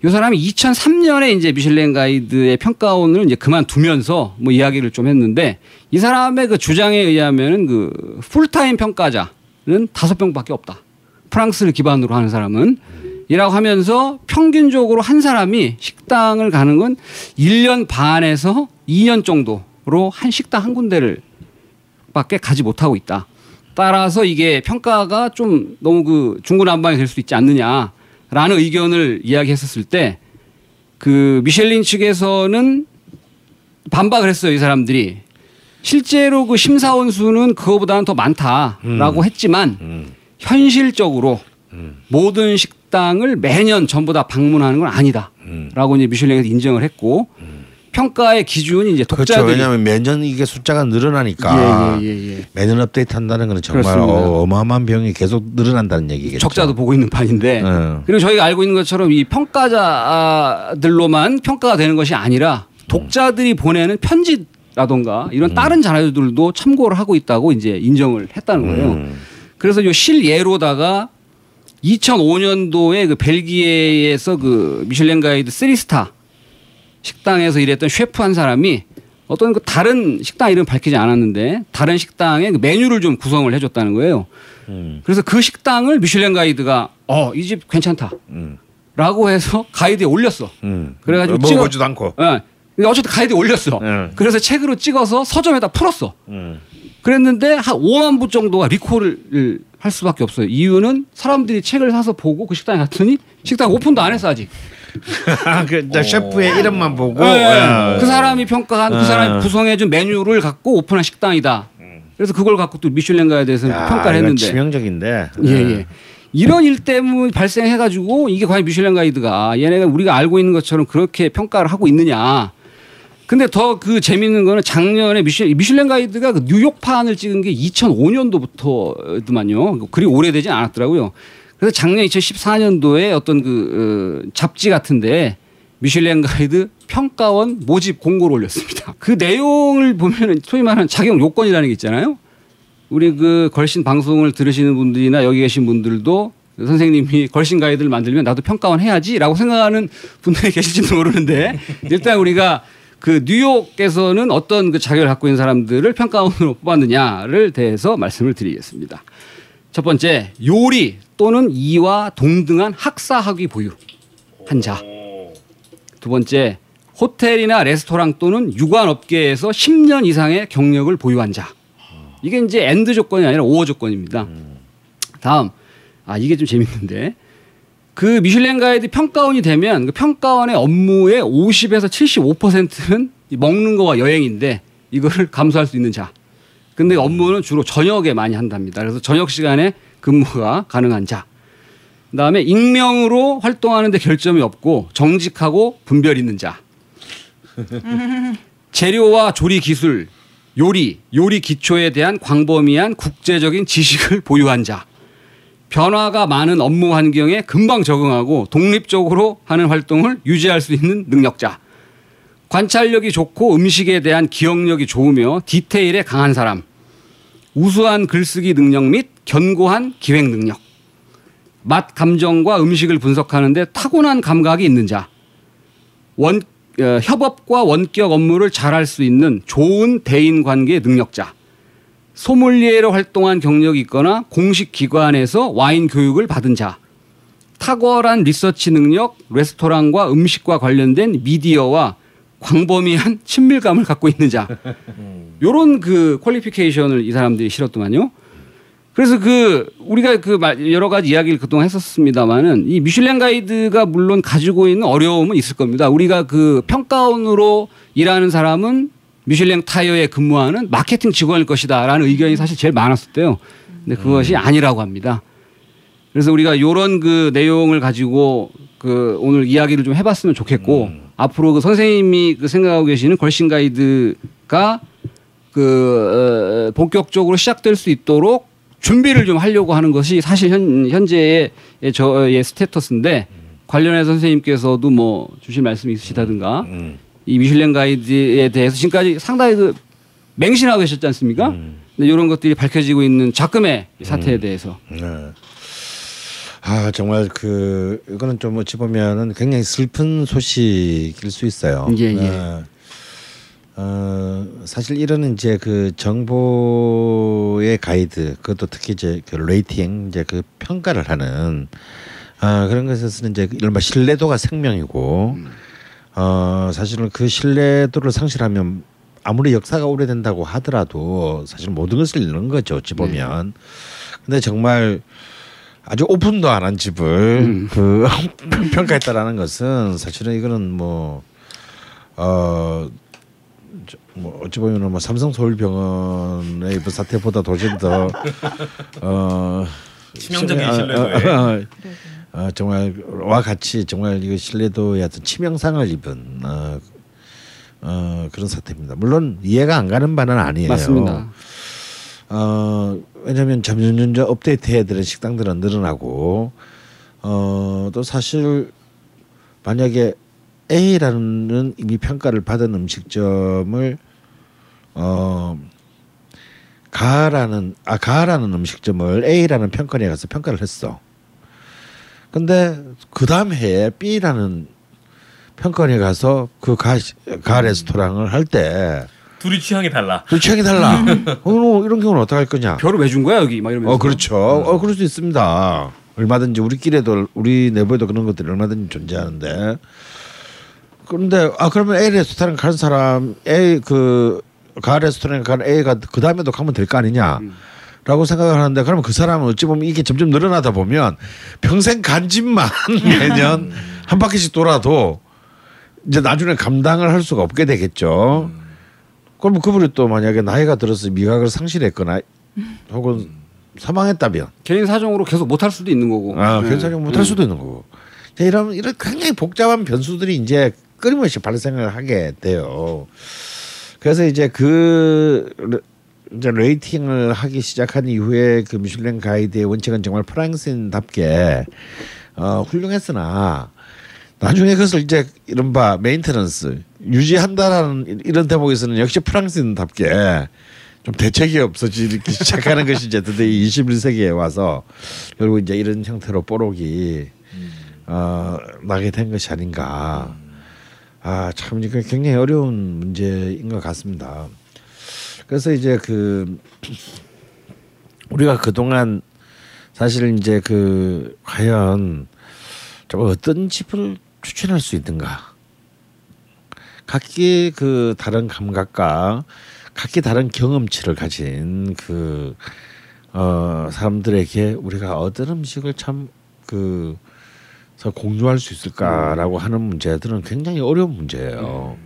이 사람이 2003년에 이제 미슐랭 가이드의 평가원을 이제 그만두면서 뭐 이야기를 좀 했는데 이 사람의 그 주장에 의하면은 그 풀타임 평가자는 다섯 명밖에 없다. 프랑스를 기반으로 하는 사람은 이라고 하면서 평균적으로 한 사람이 식당을 가는 건 1년 반에서 2년 정도로 한 식당 한 군데를 밖에 가지 못하고 있다. 따라서 이게 평가가 좀 너무 그 중구난방이 될 수 있지 않느냐 라는 의견을 이야기했었을 때 그 미셸린 측에서는 반박을 했어요. 이 사람들이. 실제로 그 심사원 수는 그거보다는 더 많다라고 했지만 현실적으로 모든 식당을 매년 전부 다 방문하는 건 아니다라고 이제 미슐랭에서 인정을 했고 평가의 기준이 이제 그렇죠. 독자들이 왜냐하면 매년 이게 숫자가 늘어나니까 예, 예, 예, 예. 매년 업데이트한다는 것은 정말. 어, 어마어마한 비용이 계속 늘어난다는 얘기겠죠. 적자도 보고 있는 판인데 네. 그리고 저희가 알고 있는 것처럼 이 평가자들로만 평가가 되는 것이 아니라 독자들이 보내는 편지라던가 이런 다른 자료들도 참고를 하고 있다고 이제 인정을 했다는 거예요. 음. 그래서 요 실예로다가 2005년도에 그 벨기에에서 그 미슐랭 가이드 3스타 식당에서 일했던 셰프 한 사람이 어떤 그 다른 식당 이름 밝히지 않았는데 다른 식당의 그 메뉴를 좀 구성을 해줬다는 거예요. 음. 그래서 그 식당을 미슐랭 가이드가 어 이 집 괜찮다. 음. 라고 해서 [LAUGHS] 가이드에 올렸어. 음. 그래가지고 어, 먹어보지도 않고. 예. 근데 어쨌든 가이드에 올렸어. 음. 그래서 책으로 찍어서 서점에다 풀었어. 음. 그랬는데 한 5만 부 정도가 리콜을 할 수밖에 없어요. 이유는 사람들이 책을 사서 보고 그 식당에 갔더니 식당 오픈도 안 했어 아직. [LAUGHS] 그 셰프의 이름만 보고 예. 그 사람이 평가한 그 예. 사람이 구성해준 메뉴를 갖고 오픈한 식당이다. 그래서 그걸 갖고 또 미슐랭 가에 대해서 야, 평가를 했는데. 치명적인데. 예, 예. 이런 일 때문에 발생해가지고 이게 과연 미슐랭 가이드가 얘네가 우리가 알고 있는 것처럼 그렇게 평가를 하고 있느냐. 근데 더 그 재밌는 거는 작년에 미슐, 미슐랭 가이드가 그 뉴욕판을 찍은 게 2005년도부터더만요. 그리 오래되진 않았더라고요. 그래서 작년 2014년도에 어떤 그 어, 잡지 같은데 미슐랭 가이드 평가원 모집 공고를 올렸습니다. 그 내용을 보면은 소위 말하는 자격 요건이라는 게 있잖아요. 우리 그 걸신 방송을 들으시는 분들이나 여기 계신 분들도 선생님이 걸신 가이드를 만들면 나도 평가원 해야지라고 생각하는 분들이 계실지도 모르는데 일단 우리가 그 뉴욕에서는 어떤 그 자격을 갖고 있는 사람들을 평가원으로 뽑았느냐를 대해서 말씀을 드리겠습니다. 첫 번째 요리 또는 이와 동등한 학사학위 보유한 자. 두 번째 호텔이나 레스토랑 또는 유관업계에서 10년 이상의 경력을 보유한 자. 이게 이제 and 조건이 아니라 오어 조건입니다. 다음 아 이게 좀 재밌는데 그 미슐랭 가이드 평가원이 되면 그 평가원의 업무의 50에서 75%는 먹는 거와 여행인데 이거를 감수할 수 있는 자. 근데 업무는 주로 저녁에 많이 한답니다. 그래서 저녁 시간에 근무가 가능한 자. 그다음에 익명으로 활동하는데 결점이 없고 정직하고 분별 있는 자. [LAUGHS] 재료와 조리 기술, 요리, 요리 기초에 대한 광범위한 국제적인 지식을 보유한 자. 변화가 많은 업무 환경에 금방 적응하고 독립적으로 하는 활동을 유지할 수 있는 능력자. 관찰력이 좋고 음식에 대한 기억력이 좋으며 디테일에 강한 사람. 우수한 글쓰기 능력 및 견고한 기획 능력. 맛 감정과 음식을 분석하는데 타고난 감각이 있는 자. 원 어, 협업과 원격 업무를 잘할 수 있는 좋은 대인 관계 능력자. 소믈리에로 활동한 경력이 있거나 공식 기관에서 와인 교육을 받은 자. 탁월한 리서치 능력, 레스토랑과 음식과 관련된 미디어와 광범위한 친밀감을 갖고 있는 자. [LAUGHS] 요런 그 퀄리피케이션을 이 사람들이 실었더만요. 그래서 그 우리가 그 말- 여러 가지 이야기를 그동안 했었습니다만은 이 미슐랭 가이드가 물론 가지고 있는 어려움은 있을 겁니다. 우리가 그 평가원으로 일하는 사람은 미슐랭 타이어에 근무하는 마케팅 직원일 것이다라는 의견이 사실 제일 많았었대요. 근데 그것이 아니라고 합니다. 그래서 우리가 요런 그 내용을 가지고 그 오늘 이야기를 좀 해봤으면 좋겠고 앞으로 그 선생님이 그 생각하고 계시는 걸신 가이드가 그 어, 본격적으로 시작될 수 있도록 준비를 좀 하려고 하는 것이 사실 현, 현재의 저의 스테터스인데 관련해서 선생님께서도 뭐 주실 말씀이 있으시다든가 이 미슐랭 가이드에 대해서 지금까지 상당히 그 맹신하고 계셨지 않습니까? 근데 이런 것들이 밝혀지고 있는 작금의 사태에 대해서 네. 아 정말 그 이거는 좀 어찌 보면은 굉장히 슬픈 소식일 수 있어요. 예, 예. 네. 어 사실 이런 이제 그 정보의 가이드 그것도 특히 이제 그 rating 이제 그 평가를 하는 아 그런 것에서는 이제 이른바 신뢰도가 생명이고 어 사실은 그 신뢰도를 상실하면 아무리 역사가 오래된다고 하더라도 사실 모든 것을 잃는 거죠 어찌 보면 근데 정말 아주 오픈도 안 한 집을 그 [LAUGHS] 평가했다라는 것은 사실은 이거는 뭐 어. 저- 뭐 어찌 보면은 뭐 삼성 서울병원의 이번 사태보다 훨씬 더어 [LAUGHS] 치명적인 신뢰도에. 네, 어, 정말 와 같이 정말 이거 신뢰도에 어떤 치명상을 입은 어, 어, 그런 사태입니다. 물론 이해가 안 가는 바는 아니에요. 맞습니다. 어, 왜냐하면 점점점 업데이트해야 되는 식당들은 늘어나고 어, 또 사실 만약에 A라는 이미 평가를 받은 음식점을 어 가라는 아 가라는 음식점을 A라는 평가에 가서 평가를 했어. 근데 그 다음 해에 B라는 평가에 가서 그가 가 레스토랑을 할 때 둘이 취향이 달라. 그 취향이 달라. 어, 이런 경우는 어떻게 할 거냐? 별을 왜 준 거야 여기 막 이러면서 어 그렇죠. 어 그럴 수 있습니다. 얼마든지 우리끼리도 우리 내부에도 그런 것들이 얼마든지 존재하는데 그런데 아 그러면 A 레스토랑 가는 사람 A 그가 레스토랑에 가는 A가 그 다음에도 가면 될 거 아니냐? 라고 생각을 하는데 그러면 그 사람은 어찌 보면 이게 점점 늘어나다 보면 평생 간 집만 [LAUGHS] 매년 한 바퀴씩 돌아도 이제 나중에 감당을 할 수가 없게 되겠죠. 그러면 그분이 또 만약에 나이가 들어서 미각을 상실했거나 혹은 사망했다면 개인 사정으로 계속 못할 수도 있는 거고 아 네. 괜찮이 못할 수도 있는 거고 자, 이런 이런 굉장히 복잡한 변수들이 이제 끊임없이 발생을 하게 돼요. 그래서 이제 그 이제 rating을 하기 시작한 이후에 그 미슐랭 가이드의 원칙은 정말 프랑스인답게 어, 훌륭했으나 나중에 그것을 이제 이른바 maintenance 유지한다라는 이런 대목에서는 역시 프랑스인답게 좀 대책이 없어지기 [LAUGHS] 시작하는 것이 이제 드디어 21세기에 와서 결국 이제 이런 형태로 뽀록이 어, 나게 된 것이 아닌가. 아, 참 이거 굉장히 어려운 문제인 것 같습니다. 그래서 이제 그 우리가 그동안 사실 이제 그 과연 좀 어떤 집을 추천할 수 있는가? 각기 그 다른 감각과 각기 다른 경험치를 가진 그 어, 사람들에게 우리가 어떤 음식을 참 그 공유할 수 있을까라고 하는 문제들은 굉장히 어려운 문제예요.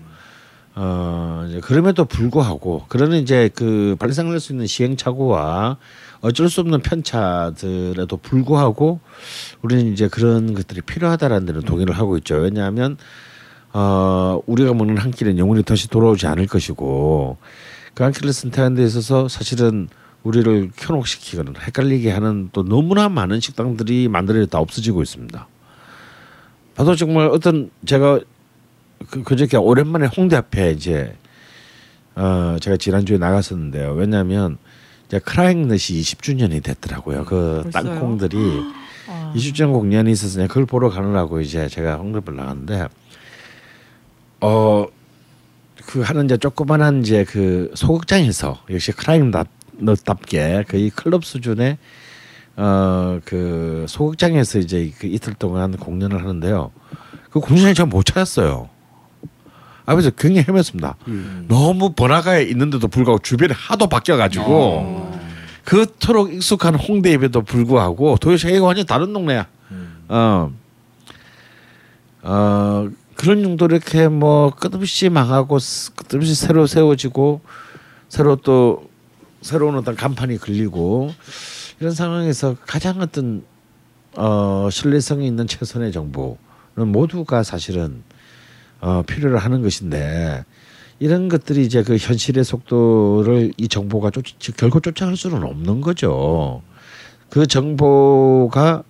어, 이제 그럼에도 불구하고 그러는 이제 그 발생할 수 있는 시행착오와 어쩔 수 없는 편차들에도 불구하고 우리는 이제 그런 것들이 필요하다라는 데는 동의를 하고 있죠. 왜냐하면 어, 우리가 먹는 한 끼는 영원히 다시 돌아오지 않을 것이고 그 한 끼를 선택하는 데 있어서 사실은 우리를 현혹시키거나 헷갈리게 하는 또 너무나 많은 식당들이 만들어졌다 없어지고 있습니다. 봐도 정말 어떤 제가 그 그저께 오랜만에 홍대 앞에 이제 어 제가 지난주에 나갔었는데요. 왜냐하면 이제 크라잉넛이 20주년이 됐더라고요. 그 벌써요? 땅콩들이 아. 20주년 공연이 있어서 그걸 보러 가느라고 이제 제가 홍대를 나갔는데 어 그 하는 이제 조그만한 이제 그 소극장에서 역시 크라잉 넛답게 거의 클럽 수준의 어그 소극장에서 이제 그 이틀 동안 공연을 하는데요. 그 공연장을 제가 못 찾았어요. 아 그래서 굉장히 헤맸습니다. 너무 번화가에 있는데도 불구하고 주변이 하도 바뀌어가지고 그토록 익숙한 홍대임에도 불구하고 도대체 이거 완전 다른 동네야. 어. 어 그런 용도로 이렇게 뭐 끝없이 망하고 스- 끝없이 새로 세워지고 새로 또 새로운 어떤 간판이 걸리고 이런 상황에서 가장 어떤 어 신뢰성이 있는 최선의 정보는 모두가 사실은 어 필요로 하는 것인데 이런 것들이 이제 그 현실의 속도를 이 정보가 쫓 결코 쫓아갈 수는 없는 거죠. 그 정보가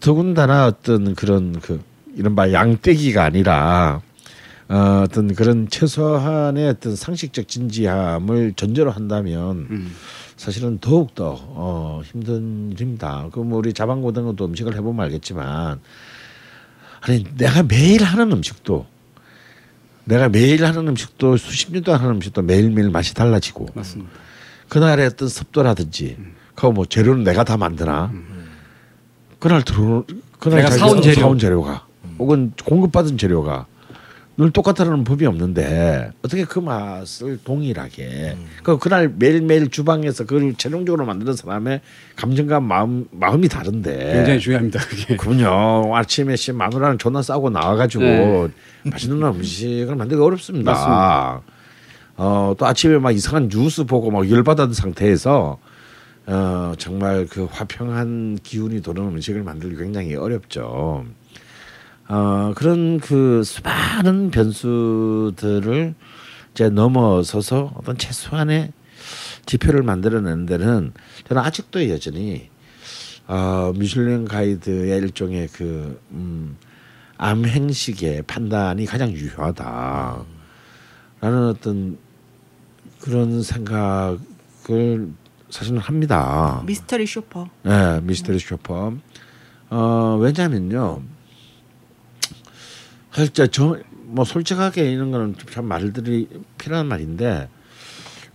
더군다나 어떤 그런 그 이른바 양떼기가 아니라 어, 어떤 그런 최소한의 어떤 상식적 진지함을 전제로 한다면 음. 사실은 더욱 더 어, 힘든 일입니다. 그뭐 우리 자방고등어도 음식을 해보면 알겠지만 아니 내가 매일 하는 음식도 내가 매일 하는 음식도 수십 년 동안 하는 음식도 매일매일 맛이 달라지고 맞습니다. 그날의 어떤 습도라든지 그뭐 재료는 내가 다 만드나 그날 들어 그날 내가 사온 재료. 사온 재료가 혹은 공급받은 재료가 늘 똑같다는 법이 없는데 어떻게 그 맛을 동일하게 그 그날 매일매일 주방에서 그걸 최종적으로 만드는 사람의 감정과 마음 마음이 다른데 굉장히 중요합니다. 그게. 그럼요 아침에 씨 마누라랑 존나 싸고 나와가지고 네. 맛있는 음식을 만들기 어렵습니다. 맞습니다. 어, 또 아침에 막 이상한 뉴스 보고 막 열받은 상태에서 어, 정말 그 화평한 기운이 도는 음식을 만들기 굉장히 어렵죠. 어, 그런 그 수많은 변수들을 이제 넘어서서 어떤 최소한의 지표를 만들어내는 데는 저는 아직도 여전히 어, 미슐랭 가이드의 일종의 그 음, 암행식의 판단이 가장 유효하다라는 어떤 그런 생각을 사실은 합니다. 미스터리 쇼퍼. 네, 미스터리 쇼퍼. 어, 왜냐면요. 사실 저뭐 솔직하게 이런 거는 참 말들이 필요한 말인데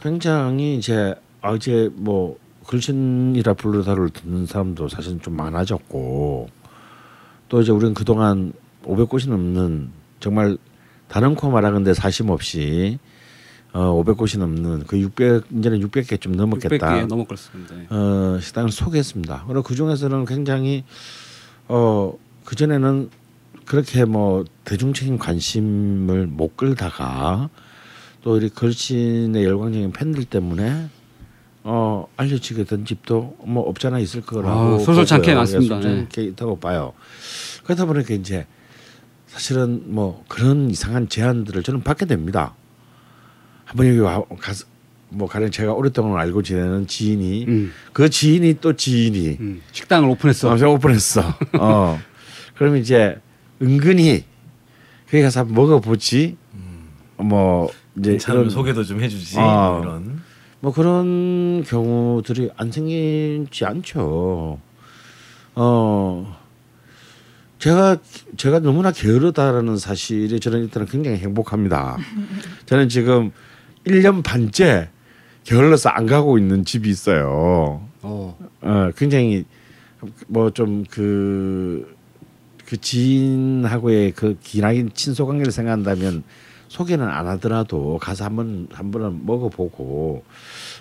굉장히 이제 어제 뭐 글신이라 불러다를 듣는 사람도 사실 좀 많아졌고 또 이제 우리는 그동안 500곳이 넘는 정말 다른 코 말하건대 사심 없이 어 500곳이 넘는 그 600 이제는 600개 좀 넘었겠다. 600개 넘을 것같습니다 네. 어, 식당을 소개했습니다. 그리고 그 중에서는 굉장히 어, 그 전에는 그렇게 뭐 대중적인 관심을 못 끌다가 또 우리 걸신의 열광적인 팬들 때문에 어, 알려지게 된 집도 뭐 없잖아 있을 거라고 아, 솔솔찮게. 많습니다. 예, 솔솔찮게 있다고 봐요. 그러다 보니까 이제 사실은 뭐 그런 이상한 제안들을 저는 받게 됩니다. 한번 여기 와 가서 뭐 가령 제가 오랫동안 알고 지내는 지인이 음. 그 지인이 또 지인이 음. 식당을 오픈했어. [LAUGHS] 어, 저 오픈했어. 어. 그러면 이제 은근히 거기 가서 한번 먹어보지. 뭐 이제 그런 소개도 좀 해주지 아. 이런. 뭐 그런 경우들이 안 생기지 않죠. 어 제가 제가 너무나 게으르다라는 사실이 저는 일단은 굉장히 행복합니다. [LAUGHS] 저는 지금 1년 반째 게을러서 안 가고 있는 집이 있어요. 어. 어 굉장히 뭐 좀 그 그 지인하고의 그 기나긴 친소 관계를 생각한다면 소개는 안 하더라도 가서 한번 한 번은 먹어보고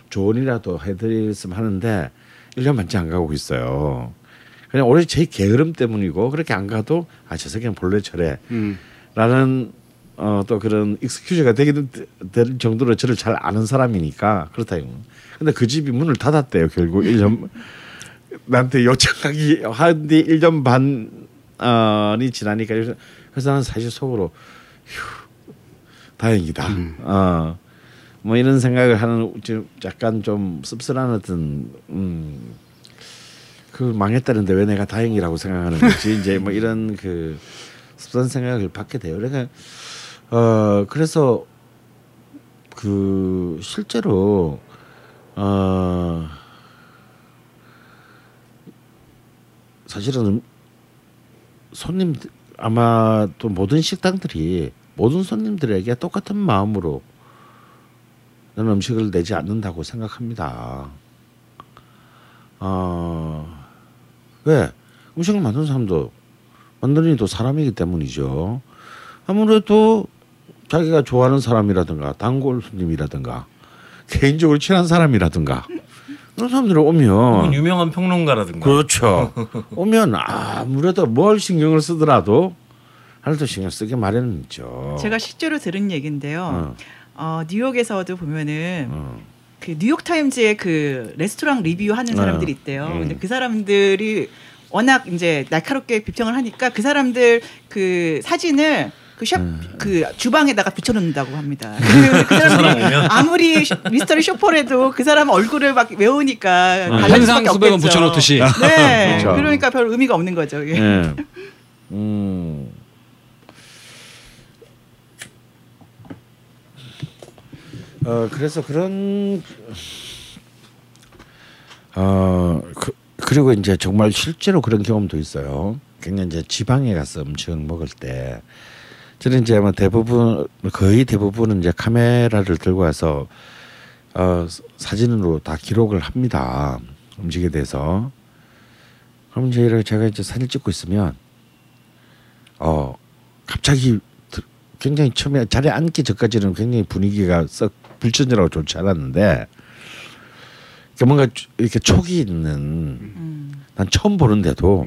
조언이라도 해드렸으면 하는데 1년 반째 안 가고 있어요. 그냥 오히려 제 게으름 때문이고 그렇게 안 가도 아 저 새끼는 본래 저래 음. 라는 어, 또 그런 익스큐즈가 되기는 될 정도로 저를 잘 아는 사람이니까 그렇다 이거. 근데 그 집이 문을 닫았대요 결국 1년 나한테 요청하기 한뒤 1년 반 이 지나니까 그래서 나는 사실 속으로 휴 다행이다. 어. 뭐 이런 생각을 하는 좀 약간 좀 씁쓸한 어떤 음. 그 망했다는데 왜 내가 다행이라고 생각하는 거지 [LAUGHS] 이제 뭐 이런 그 씁쓸한 생각을 받게 돼요. 그러니까 어 그래서 그 실제로 어 사실은 손님 아마 또 모든 식당들이 모든 손님들에게 똑같은 마음으로 저는 음식을 내지 않는다고 생각합니다. 어, 왜? 음식을 만든 사람도 만드는 이도 사람이기 때문이죠. 아무래도 자기가 좋아하는 사람이라든가 단골 손님이라든가 개인적으로 친한 사람이라든가 그런 사람들이 오면 유명한 평론가라든가. 그렇죠. [LAUGHS] 오면 아무래도 뭘 신경을 쓰더라도 하나도 신경 쓰게 마련이죠. 제가 실제로 들은 얘기인데요. 어, 어, 뉴욕에서도 보면은 어. 그 뉴욕 타임즈의 그 레스토랑 리뷰 하는 사람들이 있대요. 음. 근데 그 사람들이 워낙 이제 날카롭게 비평을 하니까 그 사람들 그 사진을 그 샵, 음. 그 주방에다가 붙여놓는다고 합니다. [LAUGHS] 그, 그 사람들이 아무리 쇼- 미스터리 쇼퍼라도 그 사람 얼굴을 막 외우니까 현상 수밖에 수백원. 붙여놓듯이. 네, [LAUGHS] 그렇죠. 그러니까 별 의미가 없는 거죠. 이게. 예. [LAUGHS] 음. 어 그래서 그런 어 그, 그리고 이제 정말 실제로 그런 경험도 있어요. 굉장히 이제 지방에 가서 음식 먹을 때 저는 이제 아마 대부분 거의 대부분은 이제 카메라를 들고 와서 어 사진으로 다 기록을 합니다. 음식에 대해서. 그럼 이렇게 제가 이제 사진 찍고 있으면 어 갑자기 드- 굉장히 처음에 자리에 앉기 전까지는 굉장히 분위기가 썩 불천지라고 좋지 않았는데 뭔가 주- 이렇게 촉이 있는 음. 난 처음 보는데도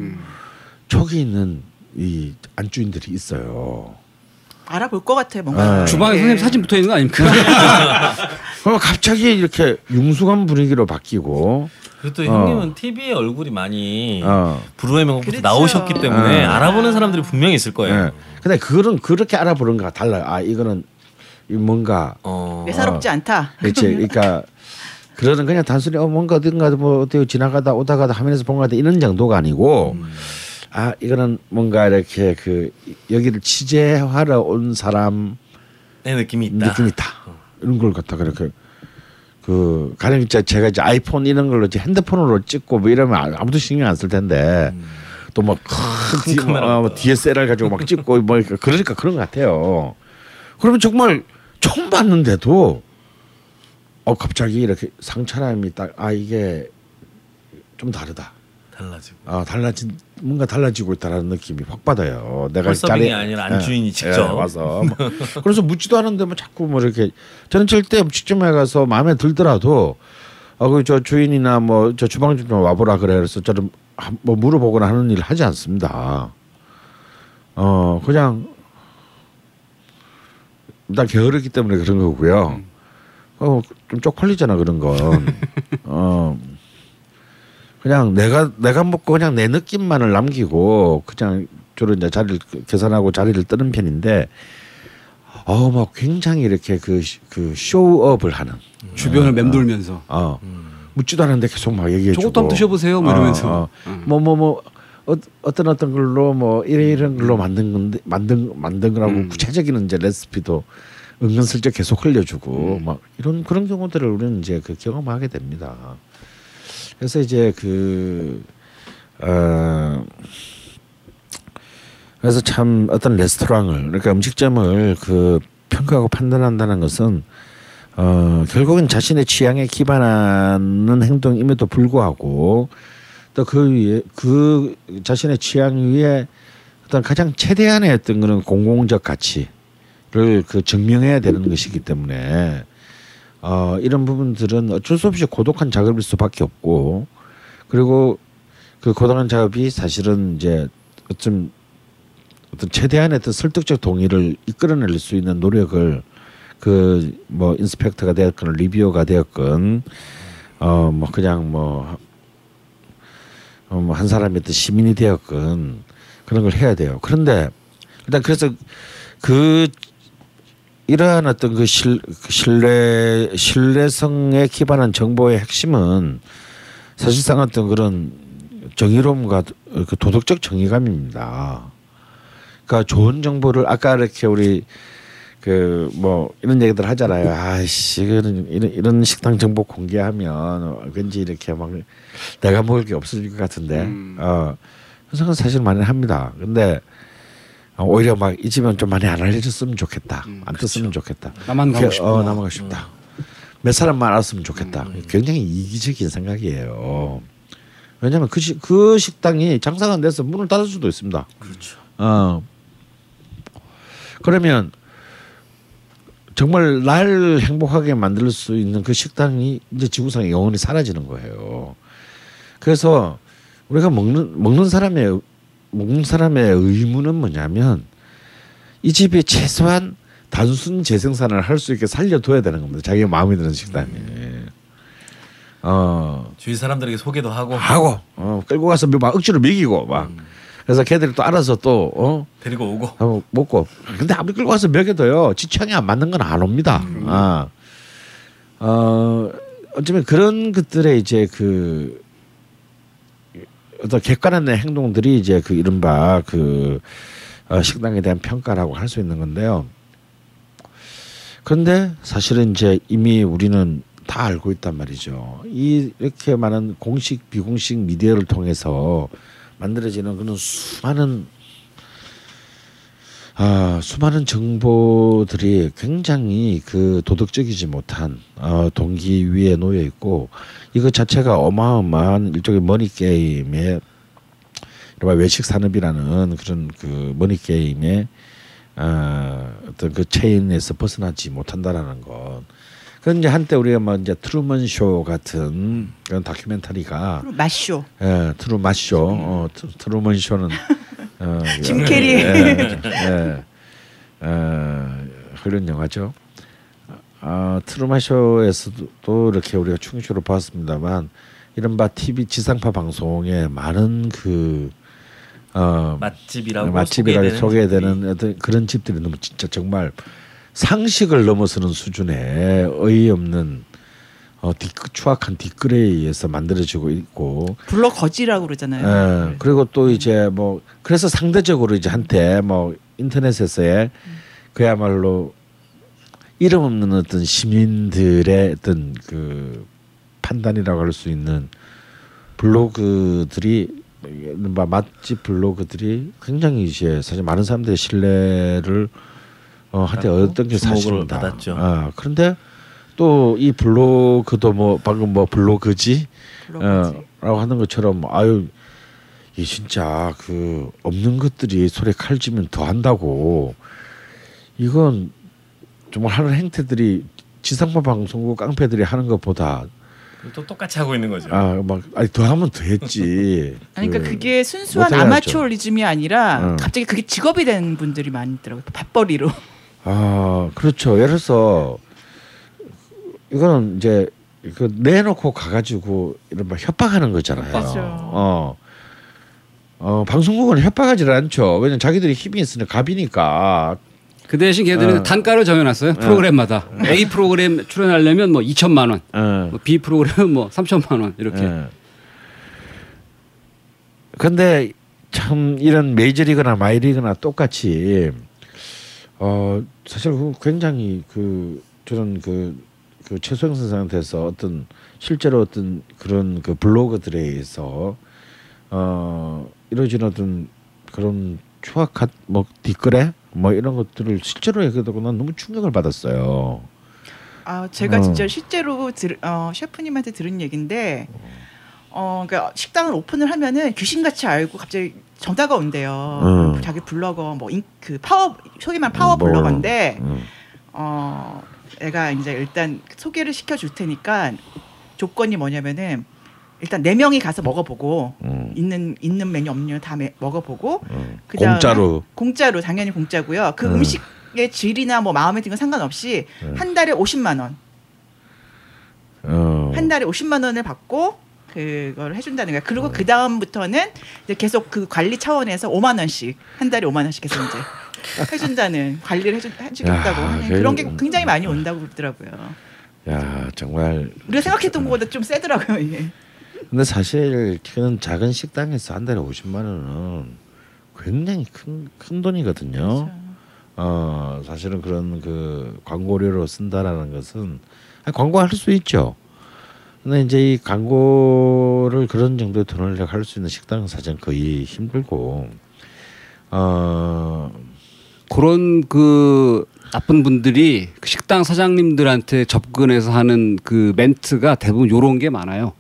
촉이 있는 이 안주인들이 있어요. 알아볼 것 같아요. 뭔가. 네. 주방에 예. 선생님 사진 붙어 있는 거 아닙니까? [LAUGHS] 그럼 갑자기 이렇게 융숭한 분위기로 바뀌고 그리고 또 어. 형님은 TV에 얼굴이 많이 어. 불후의 명곡부터 그렇죠. 나오셨기 때문에 네. 알아보는 사람들이 분명히 있을 거예요. 예. 근데 그거는 그렇게 알아보는 거가 달라요. 아 이거는 이 뭔가 어. 예사롭지 않다. 그렇지. 그러니까 그러는 그냥 단순히 어 뭔가 어딘가 뭐 어디 지나가다 오다가다 화면에서 본것 같다 이런 정도가 아니고 아 이거는 뭔가 이렇게 그 여기를 취재하러 온 사람 내 느낌이 있다. 느낌이 있다 이런 걸 갖다가 이렇게 그 가령 이제 제가 이제 아이폰 이런 걸로 이제 핸드폰으로 찍고 뭐 이러면 아- 아무도 신경 안 쓸 텐데 또막큰 [LAUGHS] 카메라. 뭐 DSLR 가지고 막 찍고 뭐 그러니까 그런 것 같아요. 그러면 정말 처음 봤는데도 어 갑자기 이렇게 상차림이 딱 아 이게 좀 다르다. 달라지고. 아 달라진 뭔가 달라지고 있다라는 느낌이 확 받아요. 내가 자리에- 아니라 안주인이 예, 직접. 예, 와서 뭐 그래서 묻지도 않은데 뭐 자꾸 뭐 이렇게 저는 절대 음식점에 가서 마음에 들더라도 어그저 주인이나 뭐 저 주방 좀 와보라 그래 그래서 저는 한- 뭐 물어보거나 하는 일을 하지 않습니다. 어 그냥 나 게으르기 때문에 그런 거고요. 어 좀 쪽팔리잖아 그런 건. 어 그냥 내가 내가 먹고 그냥 내 느낌만을 남기고 그냥 주로 이제 자리를 계산하고 자리를 뜨는 편인데 어뭐 굉장히 이렇게 그 그 쇼업을 하는 주변을 맴돌면서 어 묻지도 않았는데 계속 막 얘기해 주고 한번 드셔보세요, 뭐 이러면서. 뭐뭐뭐 어, 어떤 어떤 걸로 뭐 이래 이런 걸로 만든 건데 만든 만든 거라고 음. 구체적인 이제 레시피도 은근슬쩍 계속 흘려주고 음. 막 이런 그런 경우들을 우리는 이제 그 경험하게 됩니다. 그래서 이제 그 어. 그래서 참 어떤 레스토랑을 그러니까 음식점을 그 평가하고 판단한다는 것은 어 결국은 자신의 취향에 기반하는 행동임에도 불구하고 또 그 위에 그 자신의 취향 위에 어떤 가장 최대한의 어떤 그런 공공적 가치를 그 증명해야 되는 것이기 때문에 어 이런 부분들은 어쩔 수 없이 고독한 작업일 수밖에 없고 그리고 그 고독한 작업이 사실은 이제 어좀 어떤 최대한의 어떤 설득적 동의를 이끌어낼 수 있는 노력을 그 뭐 인스펙터가 되었건 리뷰어가 되었건 어 뭐 그냥 뭐 어, 뭐한 사람이 어떤 시민이 되었건 그런 걸 해야 돼요. 그런데 일단 그래서 그 이러한 어떤 그 실, 그 신뢰 신뢰성에 기반한 정보의 핵심은 사실상 어떤 그런 정의로움과 그 도덕적 정의감입니다. 그러니까 좋은 정보를 아까 이렇게 우리 그 뭐 이런 얘기들 하잖아요. 아씨 이런 이런 식당 정보 공개하면 왠지 이렇게 막 내가 먹을 게 없어질 것 같은데 음. 어 그래서 사실 많이 합니다. 근데 어, 오히려 막 이 집은 좀 많이 안 알려줬으면 좋겠다. 음, 안 떴으면 좋겠다. 나만 가고 싶구나. 어, 남아가고 싶다. 몇 사람만 알았으면 좋겠다. 음. 굉장히 이기적인 생각이에요. 왜냐하면 그, 시, 그 식당이 장사가 안 돼서 문을 닫을 수도 있습니다. 그렇죠. 어. 그러면 정말 날 행복하게 만들 수 있는 그 식당이 이제 지구상에 영원히 사라지는 거예요. 그래서 우리가 먹는 먹는 사람의 먹는 사람의 의무는 뭐냐면 이 집이 최소한 단순 재생산을 할 수 있게 살려둬야 되는 겁니다. 자기가 마음에 드는 식당에. 어. 주위 사람들에게 소개도 하고. 하고 어 끌고 가서 막 억지로 먹이고 막. 그래서 걔들이 또 알아서 또 어? 데리고 오고. 하고 먹고. 근데 아무리 끌고 가서 먹여도요 지청이 안 맞는 건 안 옵니다. 아. 어 어쩌면 그런 것들의 이제 그 어떤 객관화된 행동들이 이제 그 이른바 그 어, 식당에 대한 평가라고 할 수 있는 건데요. 그런데 사실은 이제 이미 우리는 다 알고 있단 말이죠. 이 이렇게 많은 공식 비공식 미디어를 통해서 만들어지는 그런 수많은 아, 수많은 정보들이 굉장히 그 도덕적이지 못한 어, 동기 위에 놓여 있고 이거 자체가 어마어마한 일종의 머니 게임의 이른바 외식 산업이라는 그런 그 머니 게임의 어, 어떤 그 체인에서 벗어나지 못한다라는 것. 그건 이제 한때 우리가 뭐 이제 트루먼 쇼 같은 그런 다큐멘터리가 맛쇼. 예, 트루먼 쇼, 어, 트, 트루먼 쇼는 [LAUGHS] 어, 짐 예, 캐리. 예, 예, 어, 그런 영화죠. 아, 트루먼 쇼에서도 또 이렇게 우리가 충격으로 봤습니다만 이른바 TV 지상파 방송에 많은 그 어, 맛집이라고 맛집이라고 소개되는 어떤 그런 집들이 너무 진짜 정말 상식을 넘어서는 수준의 어이없는 어, 뒷, 추악한 뒷글에 의해서 만들어지고 있고 불러 거지라고 그러잖아요. 예, 그리고 또 이제 뭐 그래서 상대적으로 이제 한때 뭐 인터넷에서의 그야말로 이름 없는 어떤 시민들의 어떤 그 판단이라고 할 수 있는 블로그들이 뭐 맛집 블로그들이 굉장히 이제 사실 많은 사람들의 신뢰를 어, 한때 받고 얻었던 게 사실입니다. 받았죠. 아, 그런데 또 이 블로그도 뭐 방금 뭐 블로그지 불러 거지. 어, 라고 하는 것처럼 아유 이 진짜 그 없는 것들이 소리 칼지면 더 한다고 이건 정말 하는 행태들이 지상파 방송국 깡패들이 하는 것보다 또 똑같이 하고 있는 거죠. 아 막 아니 더 하면 더 했지. 아니 그러니까 그- 그게 순수한 아마추어리즘이 아니라 응. 갑자기 그게 직업이 된 분들이 많이 있더라고요. 밥벌이로. 아 그렇죠. 예를 들어서 이거는 이제 그 내놓고 가가지고 이런 막 협박하는 거잖아요. 맞죠. 어. 어, 방송국은 협박하지 않죠. 왜냐면 자기들이 힘이 있으니까 갑이니까. 그 대신 걔들은 어. 단가를 정해놨어요. 프로그램마다 A 프로그램 출연하려면 뭐 2천만 원, 어. 뭐 B 프로그램은 뭐 3천만 원 이렇게. 예. 근데 참 이런 메이저리그나 마이리그나 똑같이 어 사실 그 굉장히 그 저런 그, 그 최소영 선생한테서 어떤 실제로 어떤 그런 그 블로거들에 의해서 어 이루어진 어떤 그런 추악한 뭐 뒷거래 뭐 이런 것들을 실제로 얘기하고 난 너무 충격을 받았어요. 아 제가 어. 진짜 실제로 들, 어, 셰프님한테 들은 얘기인데 어 그러니까 식당을 오픈을 하면은 귀신같이 알고 갑자기 전화가 온대요. 음. 자기 블로거 뭐그 파워 소위 말하면 파워 뭐, 블로거인데 음. 어 내가 이제 일단 소개를 시켜 줄 테니까 조건이 뭐냐면은 일단 네 명이 가서 먹어보고 음. 있는 있는 메뉴 없는 메뉴 다 매- 먹어보고 음. 그다음에 공짜로 공짜로 당연히 공짜고요. 그 음. 음. 식의 질이나 뭐 마음에 드는 거 상관없이 음. 한 달에 50만 원. 어. 한 달에 50만 원을 받고 그걸 해준다는 거야. 어. 그리고 그 다음부터는 계속 그 관리 차원에서 5만 원씩 한 달에 5만 원씩 계속 이제 해준다는 관리를 해주, 해주겠다고 야, 하는 그- 그런 게 굉장히 많이 온다고 그러더라고요. 야 정말 우리가 생각했던 것보다 좀 세더라고요 이게. 근데 사실 그런 작은 식당에서 한 달에 50만 원은 굉장히 큰, 큰 돈이거든요. 그렇죠. 어 사실은 그런 그 광고료로 쓴다라는 것은 광고할 수 있죠. 근데 이제 이 광고를 그런 정도의 돈을 할 수 있는 식당은 사실 거의 힘들고 어 그런 그 나쁜 분들이 그 식당 사장님들한테 접근해서 하는 그 멘트가 대부분 요런 게 많아요.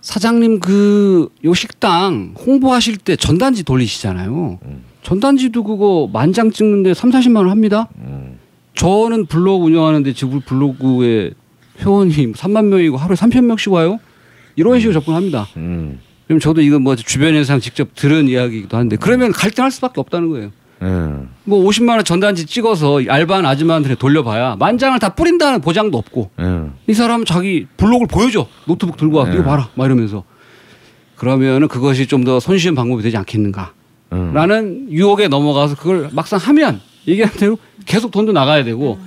사장님 그 요 식당 홍보하실 때 전단지 돌리시잖아요. 전단지도 그거 만장 찍는데 3, 40만 원 합니다. 음, 저는 블로그 운영하는데 지금 블로그에 회원이 3만 명이고 하루에 3천 명씩 와요. 이런 식으로 접근합니다. 음, 그럼 저도 이거 뭐 주변에서 직접 들은 이야기이기도 한데 그러면 갈등할 수밖에 없다는 거예요. 음, 뭐 50만 원 전단지 찍어서 알바한 아줌마한테 돌려봐야 만장을 다 뿌린다는 보장도 없고 음, 이 사람은 자기 블로그를 보여줘 노트북 들고 와 네. 이거 봐라 막 이러면서 그러면은 그것이 좀 더 손쉬운 방법이 되지 않겠는가 음. 라는 유혹에 넘어가서 그걸 막상 하면 얘기한 대로 계속 돈도 나가야 되고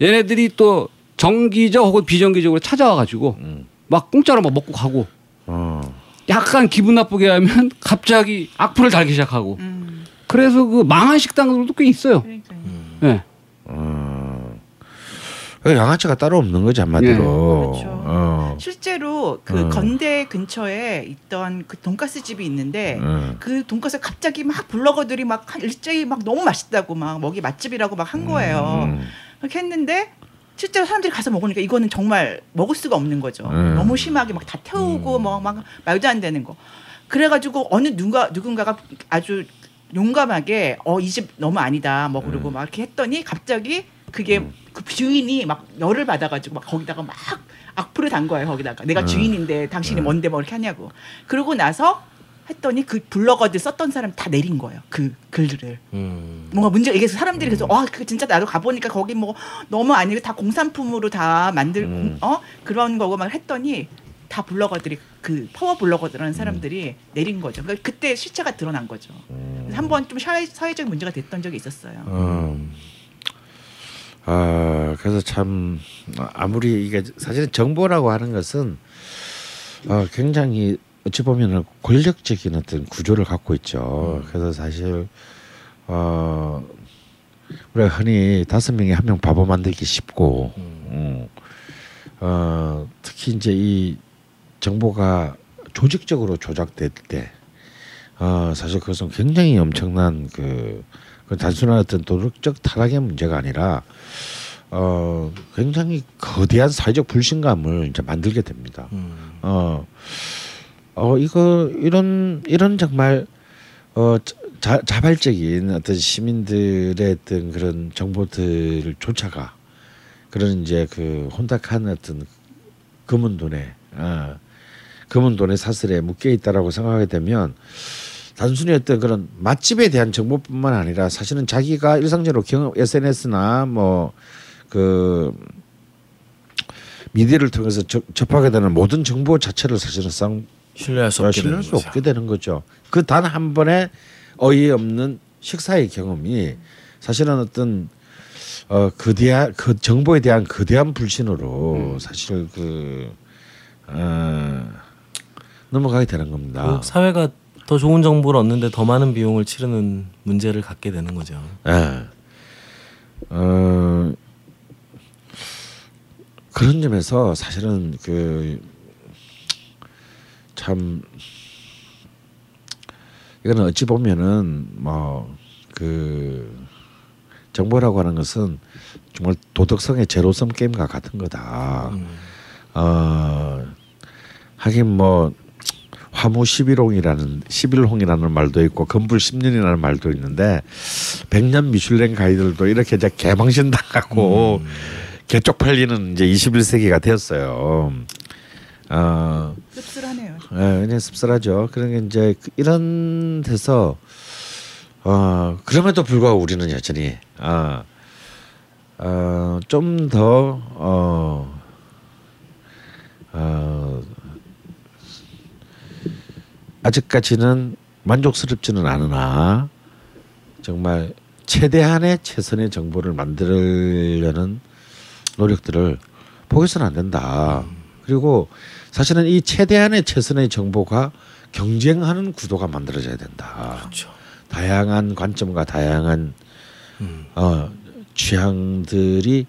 얘네들이 또 정기적 혹은 비정기적으로 찾아와 가지고 음. 막 공짜로 막 먹고 가고 어. 약간 기분 나쁘게 하면 [LAUGHS] 갑자기 악플을 달기 시작하고 음, 그래서 그 망한 식당들도 꽤 있어요. 그러니까요. 예. 어. 그 양아치가 따로 없는 거지 한마디로. 예. 그렇죠. 어. 실제로 그 어. 건대 근처에 있던 그 돈가스 집이 있는데 어. 그 돈가스 갑자기 막 블로거들이 막한 일제히 막 너무 맛있다고 막 먹이 맛집이라고 막 한 거예요. 음. 그렇게 했는데 실제로 사람들이 가서 먹으니까 이거는 정말 먹을 수가 없는 거죠. 음. 너무 심하게 막 다 태우고 뭐막 말도 안 되는 거. 그래가지고 어느 누가 누군가가 아주 용감하게 어 이 집 너무 아니다. 뭐 그러고 막 이렇게 했더니 갑자기 그게 그 주인이 막 열을 받아가지고 막 거기다가 막 악플을 단 거예요 거기다가 내가 주인인데 당신이 뭔데 뭐 이렇게 하냐고. 그러고 나서 했더니 그 블로거들 썼던 사람 다 내린 거예요 그 글들을. 음. 뭔가 문제가 이게 사람들이 그래서 와그 진짜 나도 가보니까 거기 뭐 너무 아니고 다 공산품으로 다 만들 음. 어? 그런 거고. 막 했더니 다 블로거들이 그 파워 블로거들하는 사람들이 내린 거죠. 그러니까 그때 실체가 드러난 거죠. 한번 좀 사회, 사회적 문제가 됐던 적이 있었어요. 어. 아 그래서 참 아무리 이게 사실은 정보라고 하는 것은 어, 굉장히 어찌 보면 권력적인 어떤 구조를 갖고 있죠. 그래서 사실 어 우리가 흔히 다섯 명이 한 명 바보 만들기 쉽고, 음. 어 특히 이제 이 정보가 조직적으로 조작될 때, 어 사실 그것은 굉장히 엄청난 그, 그 단순한 어떤 도덕적 타락의 문제가 아니라 어 굉장히 거대한 사회적 불신감을 이제 만들게 됩니다. 음. 어, 어 이거 이런 이런 정말 어 자, 자발적인 어떤 시민들의 어떤 그런 정보들을 쫓아가 그런 이제 그 혼탁한 어떤 검은 돈에 어, 검은 돈의 사슬에 묶여 있다라고 생각하게 되면 단순히 어떤 그런 맛집에 대한 정보뿐만 아니라 사실은 자기가 일상적으로 경험 SNS나 뭐 그 미디어를 통해서 접, 접하게 되는 모든 정보 자체를 사실은 쌍 신뢰할 수 없게 신뢰할 되는 수 거죠. 없게 되는 거죠. 그 단 한 번의 어이없는 식사의 경험이 사실은 어떤 어 그대한 그 정보에 대한 거대한 불신으로 음. 사실 그 어, 넘어가게 되는 겁니다. 그 사회가 더 좋은 정보를 얻는데 더 많은 비용을 치르는 문제를 갖게 되는 거죠. 예. 어, 그런 점에서 사실은 그 참 이거는 어찌 보면은 뭐 그 정보라고 하는 것은 정말 도덕성의 제로섬 게임과 같은 거다. 어 하긴 뭐 화무 십일홍이라는 십일홍이라는 말도 있고 건불 십년이라는 말도 있는데 백년 미슐랭 가이드들도 이렇게 이제 개망신 당하고 개쪽팔리는 이제 21세기가 되었어요. 어, 씁쓸하네요. 예, 그냥 씁쓸하죠. 그러니까 이제 그- 이런 데서 어 그럼에도 불구하고 우리는 여전히 아, 어, 좀더 어, 어, 아직까지는 만족스럽지는 않으나 정말 최대한의 최선의 정보를 만들려는 노력들을 포기해서는 안 된다. 그리고 사실은 이 최대한의 최선의 정보가 경쟁하는 구도가 만들어져야 된다. 그렇죠. 다양한 관점과 다양한 어, 취향들이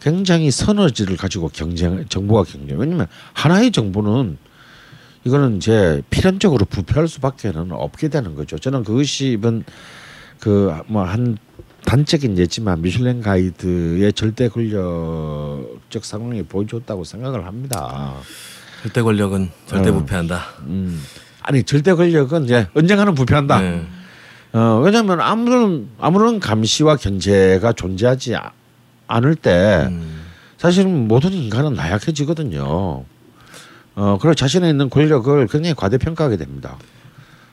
굉장히 서너지를 가지고 경쟁 정보가 경쟁. 왜냐면 하나의 정보는 이거는 이제 필연적으로 부패할 수밖에는 없게 되는 거죠. 저는 그것이 이번 그 뭐 한 단적인 예지만 미슐랭 가이드의 절대 권력적 상황이 보여줬다고 생각을 합니다. 절대 권력은 절대 어. 부패한다. 음. 아니 절대 권력은 이제 언젠가는 부패한다. 네. 어, 왜냐하면 아무런 아무런 감시와 견제가 존재하지 아- 않을 때 음. 사실은 모든 인간은 나약해지거든요. 어, 그리고 자신에 있는 권력을 굉장히 과대평가하게 됩니다.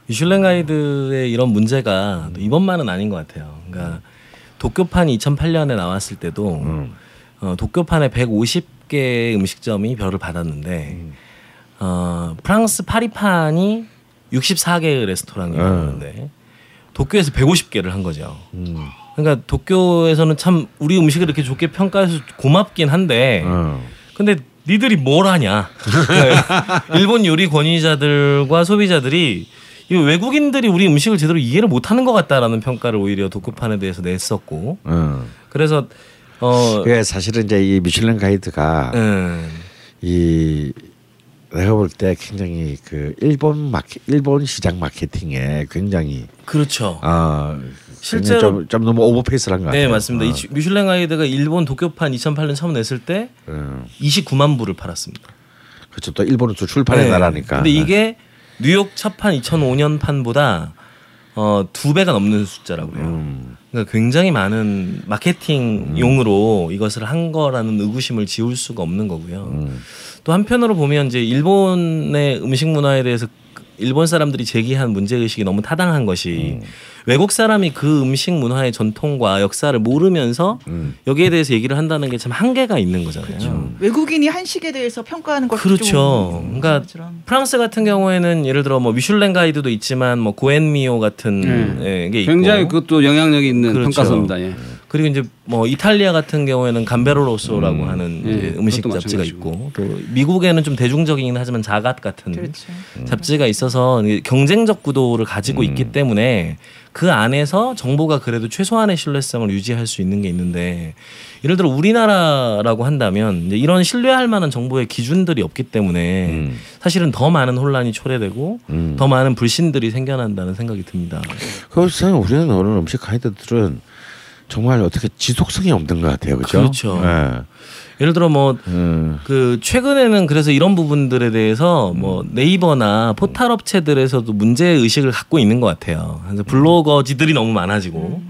미슐랭 가이드의 이런 문제가 또 이번만은 아닌 것 같아요. 그러니까 도쿄판 2008년에 나왔을 때도 음. 어, 도쿄판에 150개의 음식점이 별을 받았는데 어, 프랑스 파리판이 64개의 레스토랑이었는데 도쿄에서 150개를 한 거죠. 음. 그러니까 도쿄에서는 참 우리 음식을 이렇게 좋게 평가해서 고맙긴 한데 어. 근데 니들이 뭘 하냐? 그러니까 [LAUGHS] 일본 요리 권위자들과 소비자들이 이 외국인들이 우리 음식을 제대로 이해를 못하는 것 같다라는 평가를 오히려 도쿄판에 대해서 냈었고 어. 그래서 어 그게 사실은 이제 이 미슐랭 가이드가 음, 이 내가 볼 때 굉장히 그 일본 마케 일본 시장 마케팅에 굉장히 그렇죠. 아 실제로- 좀, 좀 너무 오버페이스를 한것 같아요. 네 맞습니다. 어. 이 미슐랭 가이드가 일본 도쿄판 2008년 처음 냈을 때 어. 29만 부를 팔았습니다. 그렇죠. 또 일본은 또 출판의 네. 나라니까. 근데 이게 뉴욕 첫판 2005년 판보다 어, 두 배가 넘는 숫자라고요. 음. 그러니까 굉장히 많은 마케팅용으로 이것을 한 거라는 의구심을 지울 수가 없는 거고요. 음. 또 한편으로 보면 이제 일본의 음식 문화에 대해서 일본 사람들이 제기한 문제 의식이 너무 타당한 것이 외국 사람이 그 음식 문화의 전통과 역사를 모르면서 음. 여기에 대해서 얘기를 한다는 게 참 한계가 있는 거잖아요. 외국인이 한식에 대해서 평가하는 것도 그렇죠. 좀 그러니까 것처럼. 프랑스 같은 경우에는 예를 들어 뭐 미슐랭 가이드도 있지만 뭐 고엔미오 같은 네. 예, 게 있고 굉장히 그것도 영향력이 있는 그렇죠. 평가서입니다. 예. 그리고 이제 뭐 이탈리아 같은 경우에는 감베로로소라고 하는 예, 이제 음식 잡지가 마찬가지고. 있고 또 미국에는 좀 대중적이긴 하지만 자갓 같은 그렇죠. 잡지가 있어서 경쟁적 구도를 가지고 있기 때문에 그 안에서 정보가 그래도 최소한의 신뢰성을 유지할 수 있는 게 있는데 예를 들어 우리나라라고 한다면 이제 이런 신뢰할 만한 정보의 기준들이 없기 때문에 음. 사실은 더 많은 혼란이 초래되고 음. 더 많은 불신들이 생겨난다는 생각이 듭니다. 그래서 우리는 오늘 음식 가이드들은 정말 어떻게 지속성이 없는 것 같아요, 그렇죠? 그렇죠. 예. 예를 들어 뭐 음. 그 최근에는 그래서 이런 부분들에 대해서 뭐 네이버나 포탈 업체들에서도 문제 의식을 갖고 있는 것 같아요. 그래서 블로거지들이 너무 많아지고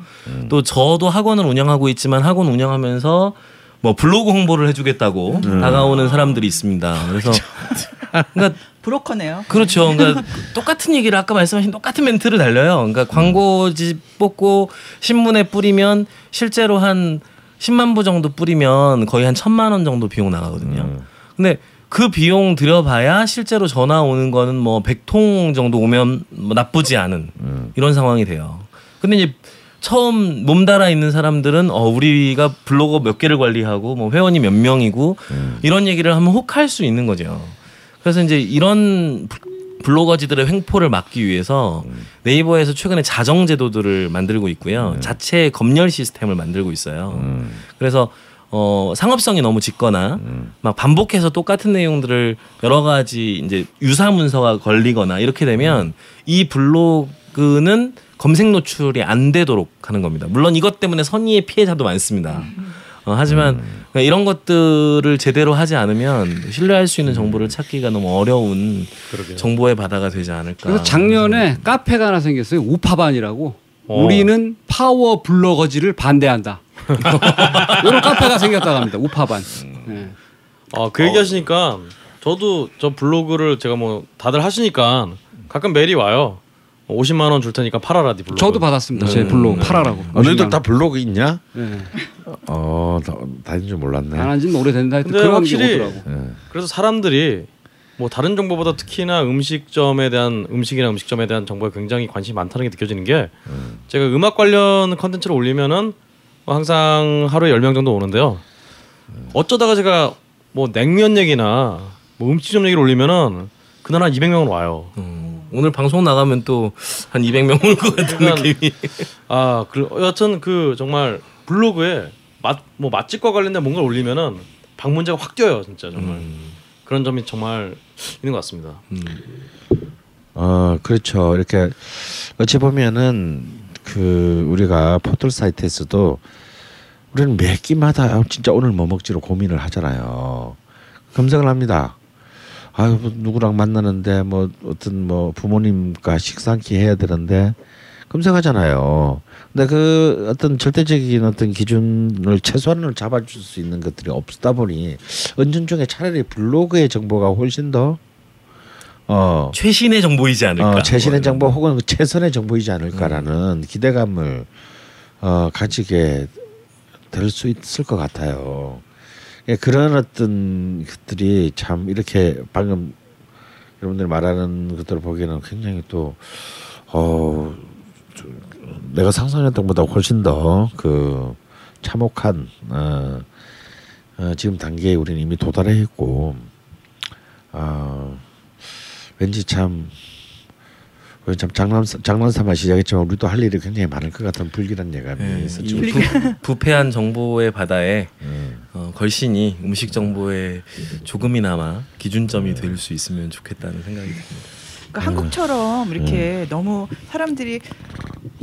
또 저도 학원을 운영하고 있지만 학원 운영하면서 뭐 블로그 홍보를 해주겠다고 다가오는 사람들이 있습니다. 그래서 [LAUGHS] 그러니까 브로커네요. 그렇죠. 그러니까 [LAUGHS] 똑같은 얘기를 아까 말씀하신 똑같은 멘트를 달려요. 그러니까 광고지 뽑고 신문에 뿌리면 실제로 한 10만 부 정도 뿌리면 거의 한 천만 원 정도 비용 나가거든요. 근데 그 비용 들여봐야 실제로 전화 오는 거는 뭐 100통 정도 오면 뭐 나쁘지 않은 이런 상황이 돼요. 근데 이제 처음 몸달아 있는 사람들은 어 우리가 블로거 몇 개를 관리하고 뭐 회원이 몇 명이고 이런 얘기를 하면 혹할 수 있는 거죠. 그래서 이제 이런 블- 블로거지들의 횡포를 막기 위해서 네이버에서 최근에 자정 제도들을 만들고 있고요. 자체 검열 시스템을 만들고 있어요. 그래서 어 상업성이 너무 짙거나 막 반복해서 똑같은 내용들을 여러 가지 이제 유사 문서가 걸리거나 이렇게 되면 이 블로그는 검색 노출이 안 되도록 하는 겁니다. 물론 이것 때문에 선의의 피해자도 많습니다. 어, 하지만 그러니까 이런 것들을 제대로 하지 않으면 신뢰할 수 있는 정보를 찾기가 너무 어려운 정보의 바다가 되지 않을까. 그래서 작년에 카페가 하나 생겼어요. 우파반이라고. 어. 우리는 파워 블로거지를 반대한다. [LAUGHS] 이런 카페가 생겼다고 합니다. 우파반. 네. 아, 그 얘기 하시니까 저도 저 블로그를 제가 뭐 다들 하시니까 가끔 메일이 와요. 50만 원 줄 테니까 팔아라 네 블로그. 저도 받았습니다. 제 블로그 팔아라고. 어, 너희들 다 블로그 있냐? 네. 어, 다, 다 있는 줄 몰랐네. 안 한지는 오래됐는데 하여튼 그런 게 확실히 오더라고. 예. 그래서 사람들이 뭐 다른 정보보다 특히나 음식점에 대한 음식이나 음식점에 대한 정보에 굉장히 관심이 많다는 게 느껴지는 게 제가 음악 관련 컨텐츠를 올리면은 뭐 항상 하루에 10명 정도 오는데요. 어쩌다가 제가 뭐 냉면 얘기나 뭐 음식점 얘기를 올리면은 그날 한 200명은 와요. 음, 오늘 방송 나가면 또 한 200명 올 것 같은 그러니까 느낌이. 아, 그 여하튼 그 정말 블로그에 맛 뭐 맛집과 관련된 뭔가를 올리면은 방문자가 확 뛰어요, 진짜 정말. 그런 점이 정말 있는 것 같습니다. 어, 그렇죠. 이렇게 어찌 보면은 그 우리가 포털 사이트에서도 우리는 매 끼마다 아, 진짜 오늘 뭐 먹지로 고민을 하잖아요. 검색을 합니다. 아유 뭐 누구랑 만나는데 뭐 어떤 뭐 부모님과 끼 해야 되는데 검색하잖아요. 근데 그 어떤 절대적인 어떤 기준을 최소한을 잡아줄 수 있는 것들이 없다 보니 은연중에 차라리 블로그의 정보가 훨씬 더 어, 최신의 정보이지 않을까. 어, 최신의 뭐 정보 혹은 그 최선의 정보이지 않을까라는 기대감을 어, 가지게 될 수 있을 것 같아요. 예, 그런 어떤 것들이 참 이렇게 방금 여러분들이 말하는 것들을 보기에는 굉장히 또 어, 좀 내가 상상했던 것보다 훨씬 더 그 참혹한 어, 어, 지금 단계에 우리는 이미 도달해 있고 어, 왠지 참 참 장난 장난삼아 시작했지만 우리도 할 일이 굉장히 많을 것 같은 불길한 예감이 예, 있었죠. 이 부, [LAUGHS] 부패한 정보의 바다에 음. 어, 걸신이 음식 정보에 조금이나마 기준점이 될수 있으면 좋겠다는 생각이 듭니다. 그러니까 한국처럼 이렇게 너무 사람들이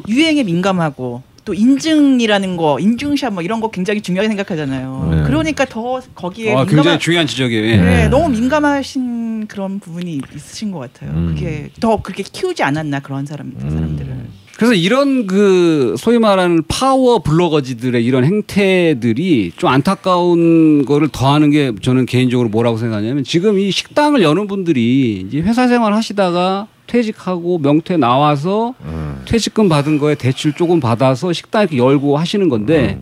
유행에 민감하고 또 인증이라는 거, 인증샷 뭐 이런 거 굉장히 중요하게 생각하잖아요. 네. 그러니까 더 거기에 아, 굉장히 중요한 지적이에요. 예. 네, 너무 민감하신 그런 부분이 있으신 것 같아요. 음. 그게 더 그렇게 키우지 않았나 그런 사람 사람들을. 그래서 이런 그 소위 말하는 파워 블로거지들의 이런 행태들이 좀 안타까운 거를 더하는 게 저는 개인적으로 뭐라고 생각하냐면 지금 이 식당을 여는 분들이 이제 회사 생활 하시다가 퇴직하고 명퇴 나와서 음. 퇴직금 받은 거에 대출 조금 받아서 식당 이렇게 열고 하시는 건데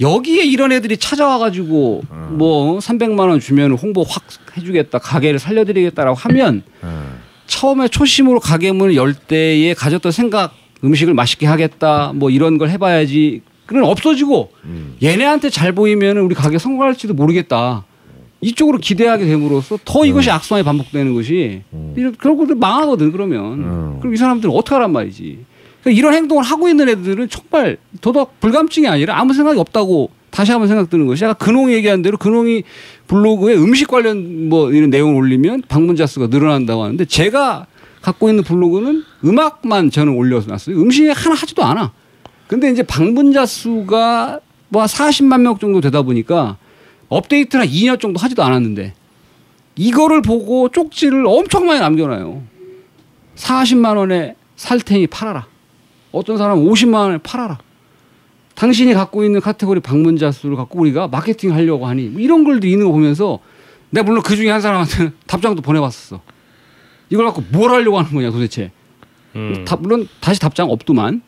여기에 이런 애들이 찾아와 가지고 뭐 300만 원 주면 홍보 확 해주겠다 가게를 살려드리겠다라고 하면 음. 처음에 초심으로 가게 문을 열 때에 가졌던 생각 음식을 맛있게 하겠다 뭐 이런 걸 해봐야지 그는 없어지고 음. 얘네한테 잘 보이면 우리 가게 성공할지도 모르겠다 이쪽으로 기대하게 됨으로써 더 이것이 악순환이 반복되는 것이 이런 결국 망하거든 그러면 음. 그럼 이 사람들은 어떻게 하란 말이지 그러니까 이런 행동을 하고 있는 애들은 정말 도덕 불감증이 아니라 아무 생각이 없다고 다시 한번 생각 드는 것이 아까 근홍이 얘기한 대로 근홍이 블로그에 음식 관련 뭐 이런 내용을 올리면 방문자 수가 늘어난다고 하는데 제가 갖고 있는 블로그는 음악만 저는 올려놨어요. 음식 하나 하지도 않아. 근데 이제 방문자 수가 뭐 40만 명 정도 되다 보니까 업데이트를 한 2년 정도 하지도 않았는데 이거를 보고 쪽지를 엄청 많이 남겨놔요. 40만 원에 살 테니 팔아라. 어떤 사람은 50만 원에 팔아라. 당신이 갖고 있는 카테고리 방문자 수를 갖고 우리가 마케팅 하려고 하니 뭐 이런 글들이 있는 거 보면서 내가 물론 그 중에 한 사람한테는 [LAUGHS] 답장도 보내봤었어. 이걸 갖고 뭘 하려고 하는 거냐 도대체. 음. 다, 물론 다시 답장 없더만.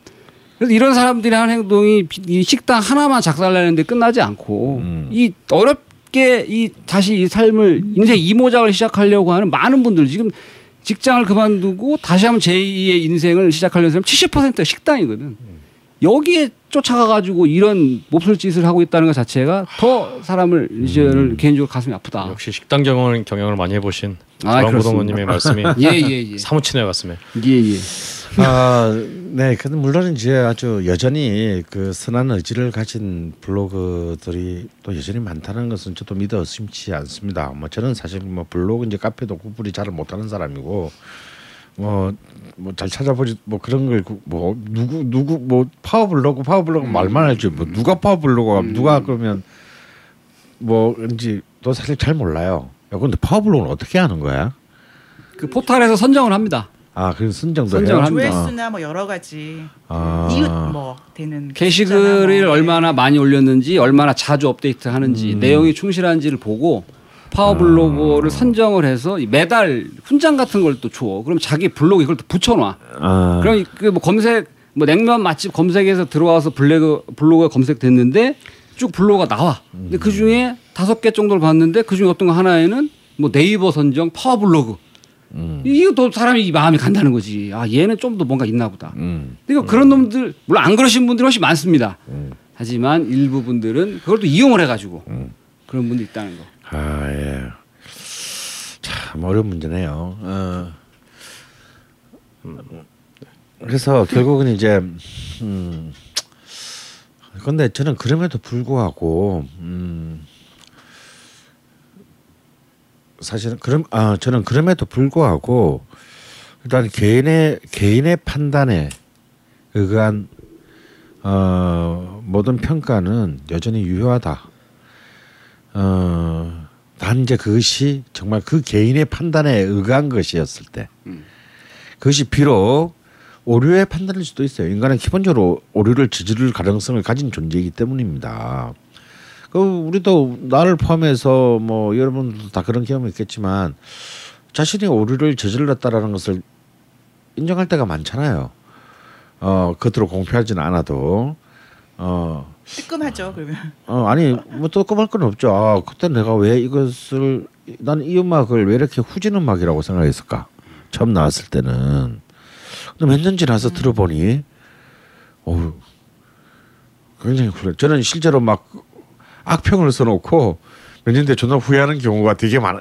그래서 이런 사람들이 하는 행동이 비- 이 식당 하나만 작살내는데 끝나지 않고 음. 이 어렵 새롭게 이 다시 이 삶을 인생 이모작을 시작하려고 하는 많은 분들 지금 직장을 그만두고 다시 한번 제2의 인생을 시작하려는 사람 70%가 식당이거든. 여기에 쫓아가 가지고 이런 몹쓸 짓을 하고 있다는 것 자체가 더 사람을 이제 는 개인적으로 가슴이 아프다. 역시 식당 경영을 경영을 많이 해보신 아, 정부동원님의 말씀이 예 예 예. 사무치네요 가슴에. 예 예. 아, 네. 근데 물론 이제 아주 여전히 그 선한 의지를 가진 블로그들이 또 여전히 많다는 것은 저도 믿어 의심치 않습니다. 뭐 저는 사실 뭐 블로그 이제 카페도 구분이 잘 못하는 사람이고 뭐 뭐 잘 찾아보지 뭐 그런 걸 뭐 누구 누구 뭐 파워 블로그 파워 블로그 말만 알지 뭐 누가 파워 블로그가 누가 그러면 뭐인지 또 사실 잘 몰라요. 야, 근데 파워 블로그는 어떻게 하는 거야? 그 포탈에서 선정을 합니다. 아, 그 선정도 선정을 해요? 합니다. 조회수나 뭐 여러 가지 아. 이웃 뭐 되는 게시글을 숫자나 뭐. 얼마나 많이 올렸는지 얼마나 자주 업데이트하는지 내용이 충실한지를 보고 파워블로그를 선정을 해서 이 매달 훈장 같은 걸 또 줘. 그럼 자기 블로그 이걸 또 붙여놔. 아. 그럼 그뭐 검색 뭐 냉면 맛집 검색해서 들어와서 블로그 블로그가 검색됐는데 쭉 블로그가 나와. 근데 그 중에 다섯 개 정도를 봤는데 그 중에 어떤 거 하나에는 뭐 네이버 선정 파워블로그. 이거 또 사람이 마음이 간다는 거지. 아 얘는 좀 더 뭔가 있나 보다. 음. 그러니까 그런 놈들 물론 안 그러신 분들이 훨씬 많습니다. 하지만 일부 분들은 그걸 또 이용을 해가지고 그런 분도 있다는 거. 아 예. 참 어려운 문제네요. 어. 그래서 결국은 이제 음. 근데 저는 그럼에도 불구하고 음. 사실은 그럼 아 저는 그럼에도 불구하고 일단 개인의 개인의 판단에 의한 어 모든 평가는 여전히 유효하다. 어, 단 이제 그것이 정말 그 개인의 판단에 의한 것이었을 때, 그것이 비록 오류의 판단일 수도 있어요. 인간은 기본적으로 오류를 저지를 가능성을 가진 존재이기 때문입니다. 그 우리도 나를 포함해서 뭐 여러분들도 다 그런 경험이 있겠지만 자신이 오류를 저질렀다라는 것을 인정할 때가 많잖아요. 어, 겉으로 공표하지는 않아도 어, 뜨끔하죠 그러면 어 아니 뭐 뜨끔할 건 없죠. 아 그때 내가 왜 이것을 나는 이 음악을 왜 이렇게 후진 음악이라고 생각했을까? 처음 나왔을 때는. 근데 몇 년 지나서 들어보니, 어 굉장히 훌륭. 저는 실제로 막 악평을 써놓고 몇 년 뒤에 존나 후회하는 경우가 되게 많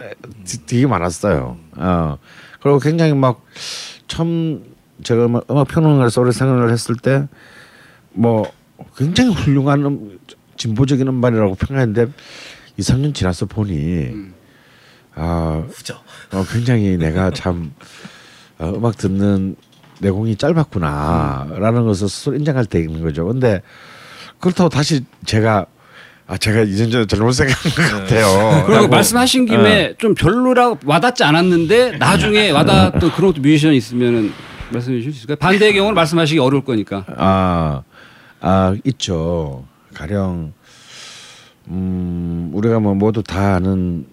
되게 많았어요. 어 그리고 굉장히 막 처음 제가 음악, 음악 평론가로서 오래 생각을 했을 때 뭐 굉장히 훌륭한 음, 진보적인 음반이라고 평가했는데 2, 3년 지나서 보니 아 후져. 어, 굉장히 내가 참 어, 음악 듣는 내공이 짧았구나라는 것을 스스로 인정할 때 있는 거죠. 근데 그렇다고 다시 제가 아 제가 이전전에 잘못 생각한 것 같아요. 그리고. 말씀하신 김에 좀 별로라고 와닿지 않았는데 나중에 와닿았던 그런 것도 뮤지션 있으면은 말씀해 주실 수 있을까요? 반대의 경우는 말씀하시기 어려울 거니까. 아, 아 있죠. 가령 음 우리가 뭐 모두 다 아는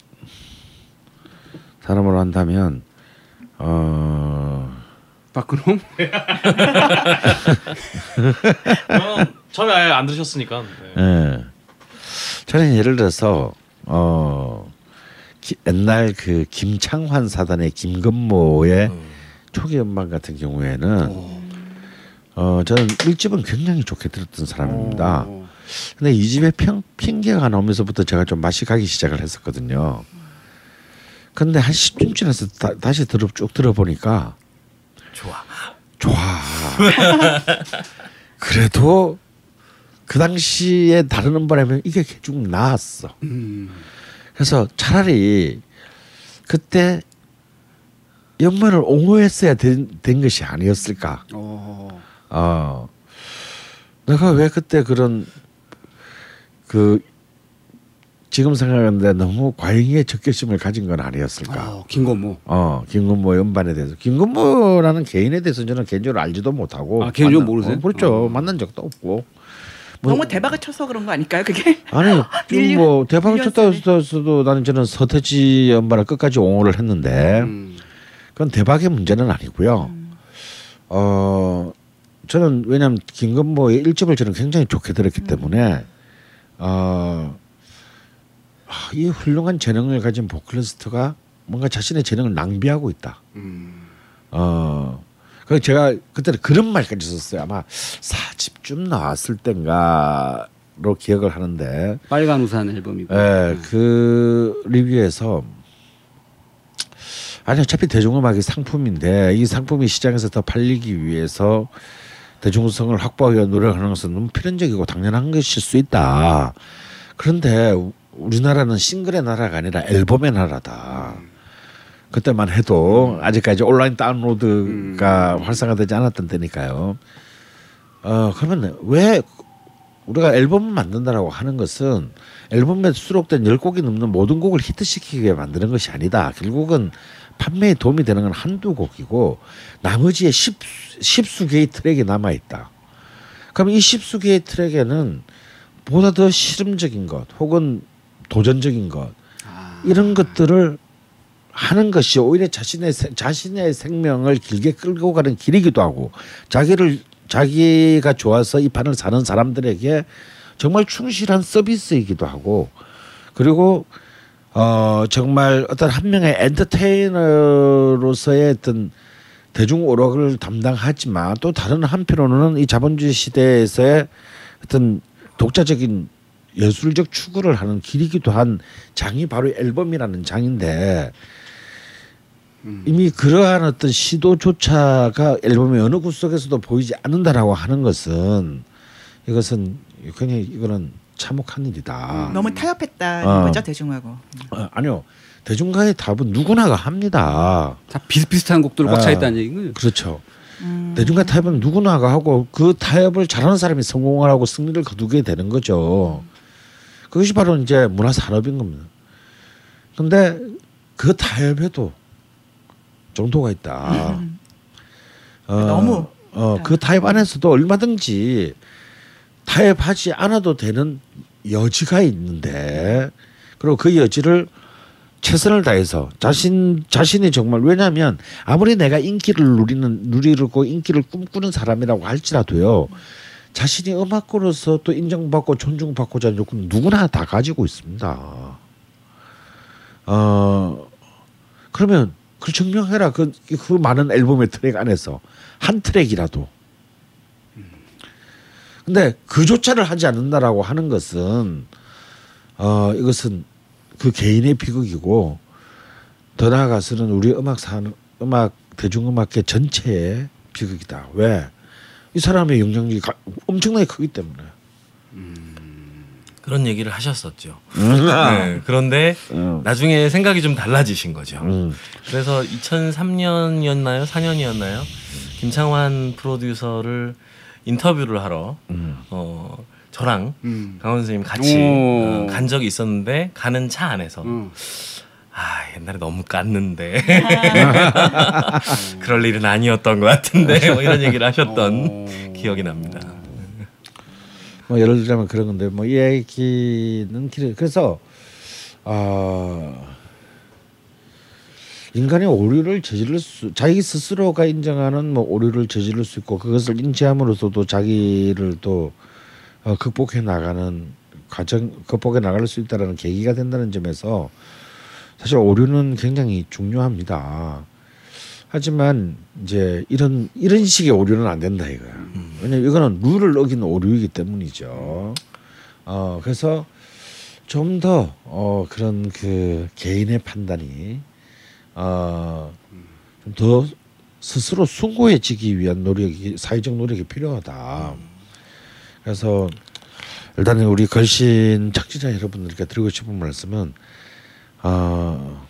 사람으로 한다면 어 박근홍? [LAUGHS] 저는 처음에 아예 안 들으셨으니까. 네. 예. 저는 예를 들어서 어 기- 옛날 그 김창환 사단의 김건모의 초기 음반 같은 경우에는 어 저는 1집은 굉장히 좋게 들었던 사람입니다. 어. 근데 이 집에 평, 핑계가 나오면서부터 제가 좀 맛이 가기 시작을 했었거든요. 근데 한 10분 지나서 다, 다시 들어 쭉 들어보니까 좋아. 좋아. [LAUGHS] 그래도 그 당시에 다른 음반이면 이게 좀 나았어. 그래서 차라리 그때 연말을 옹호했어야 된, 된 것이 아니었을까. 어. 어. 내가 왜 그때 그런 그 지금 생각하는데 너무 과잉의 적개심을 가진 건 아니었을까. 어, 김건모. 어, 김건모 연반에 대해서 김건모라는 개인에 대해서 저는 개인적으로 알지도 못하고 아, 개인적으로 모르세요? 어, 그렇죠. 어. 만난 적도 없고. 뭐- 너무 대박을 쳐서 그런 거 아닐까요 그게? [LAUGHS] 아니 지금 [LAUGHS] 뭐 대박을. 쳤다 해서도 나는 저는 서태지 연반을 끝까지 옹호를 했는데 음. 그건 대박의 문제는 아니고요. 어 저는 왜냐하면 김건모의 일집을 저는 굉장히 좋게 들었기 때문에 어 아, 이 훌륭한 재능을 가진 보컬리스트가 뭔가 자신의 재능을 낭비하고 있다. 어, 그 제가 그때는 그런 말까지 썼어요. 아마 사집쯤 나왔을 땐가 로 기억을 하는데, 빨간 우산 앨범이고. 예, 그 리뷰에서 아니 어차피 대중음악이 상품인데 이 상품이 시장에서 더 팔리기 위해서 대중성을 확보하기 위해 노력하는 것은 너무 필연적이고 당연한 것일 수 있다. 그런데 우- 우리나라는 싱글의 나라가 아니라 앨범의 나라다. 그때만 해도 아직까지 온라인 다운로드가 활성화되지 않았던 때니까요. 어 그러면 왜 우리가 앨범을 만든다라고 하는 것은 앨범에 수록된 열 곡이 넘는 모든 곡을 히트시키기 위해 만드는 것이 아니다. 결국은 판매에 도움이 되는 건 한두 곡이고 나머지의 십, 십수 개의 트랙이 남아 있다. 그럼 이 십수 개의 트랙에는 보다 더 실험적인 것 혹은 도전적인 것 이런 것들을 하는 것이 오히려 자신의 세- 자신의 생명을 길게 끌고 가는 길이기도 하고 자기를 자기가 좋아서 이 판을 사는 사람들에게 정말 충실한 서비스이기도 하고 그리고 어 정말 어떤 한 명의 엔터테이너로서의 어떤 대중 오락을 담당하지만 또 다른 한편으로는 이 자본주의 시대에서의 어떤 독자적인 예술적 추구를 하는 길이기도 한 장이 바로 앨범이라는 장인데 이미 그러한 어떤 시도조차가 앨범의 어느 구석에서도 보이지 않는다라고 하는 것은 이것은 그냥 이거는 참혹한 일이다. 너무 타협했다는 어. 거죠 대중하고. 어, 아니요 대중가의 답은 누구나가 합니다. 다 비슷비슷한 곡들로 꽉차 아. 있다는 얘기는 그렇죠. 대중가 타협은 누구나가 하고 그 타협을 잘하는 사람이 성공을 하고 승리를 거두게 되는 거죠. 그것이 바로 이제 문화 산업인 겁니다. 근데 그 타협에도 정도가 있다. 어, 너무 어, 그 타협 안에서도 얼마든지 타협하지 않아도 되는 여지가 있는데 그리고 그 여지를 최선을 다해서 자신 자신이 정말 왜냐하면 아무리 내가 인기를 누리는 누리고 인기를 꿈꾸는 사람이라고 할지라도요 자신이 음악으로서 또 인정받고 존중받고자 하는 욕구는 누구나 다 가지고 있습니다. 어 그러면 그 증명해라 그, 그 많은 앨범의 트랙 안에서 한 트랙이라도 근데 그조차를 하지 않는다라고 하는 것은 어 이것은 그 개인의 비극이고 더 나아가서는 우리 음악 산 음악 대중음악계 전체의 비극이다. 왜? 이 사람의 영향력이 가- 엄청나게 크기 때문에. 그런 얘기를 하셨었죠. 네, 그런데 음. 나중에 생각이 좀 달라지신 거죠. 음. 그래서 2003년이었나요? 4년이었나요? 김창완 프로듀서를 인터뷰를 하러 음. 어 저랑 음. 강원 선생님 같이 오. 어, 간 적이 있었는데 가는 차 안에서 어. 아 옛날에 너무 깠는데 [LAUGHS] 그럴 일은 아니었던 것 같은데 뭐 이런 얘기를 하셨던 어. 기억이 납니다. 뭐 예를 들자면 그런 건데 뭐 이 얘기는 길 그래서 어, 인간의 오류를 저지를 수 자기 스스로가 인정하는 뭐 오류를 저지를 수 있고 그것을 인지함으로써도 자기를 또 어, 극복해 나가는 과정 극복해 나갈 수 있다라는 계기가 된다는 점에서 사실 오류는 굉장히 중요합니다. 하지만 이제 이런 이런 식의 오류는 안 된다 이거야. 왜냐면 이거는 룰을 어긴 오류이기 때문이죠. 어 그래서 좀 더 어 그런 그 개인의 판단이 어 좀 더 스스로 숭고해지기 위한 노력이 사회적 노력이 필요하다. 그래서 일단은 우리 걸신 착지자 여러분들께 드리고 싶은 말씀은 어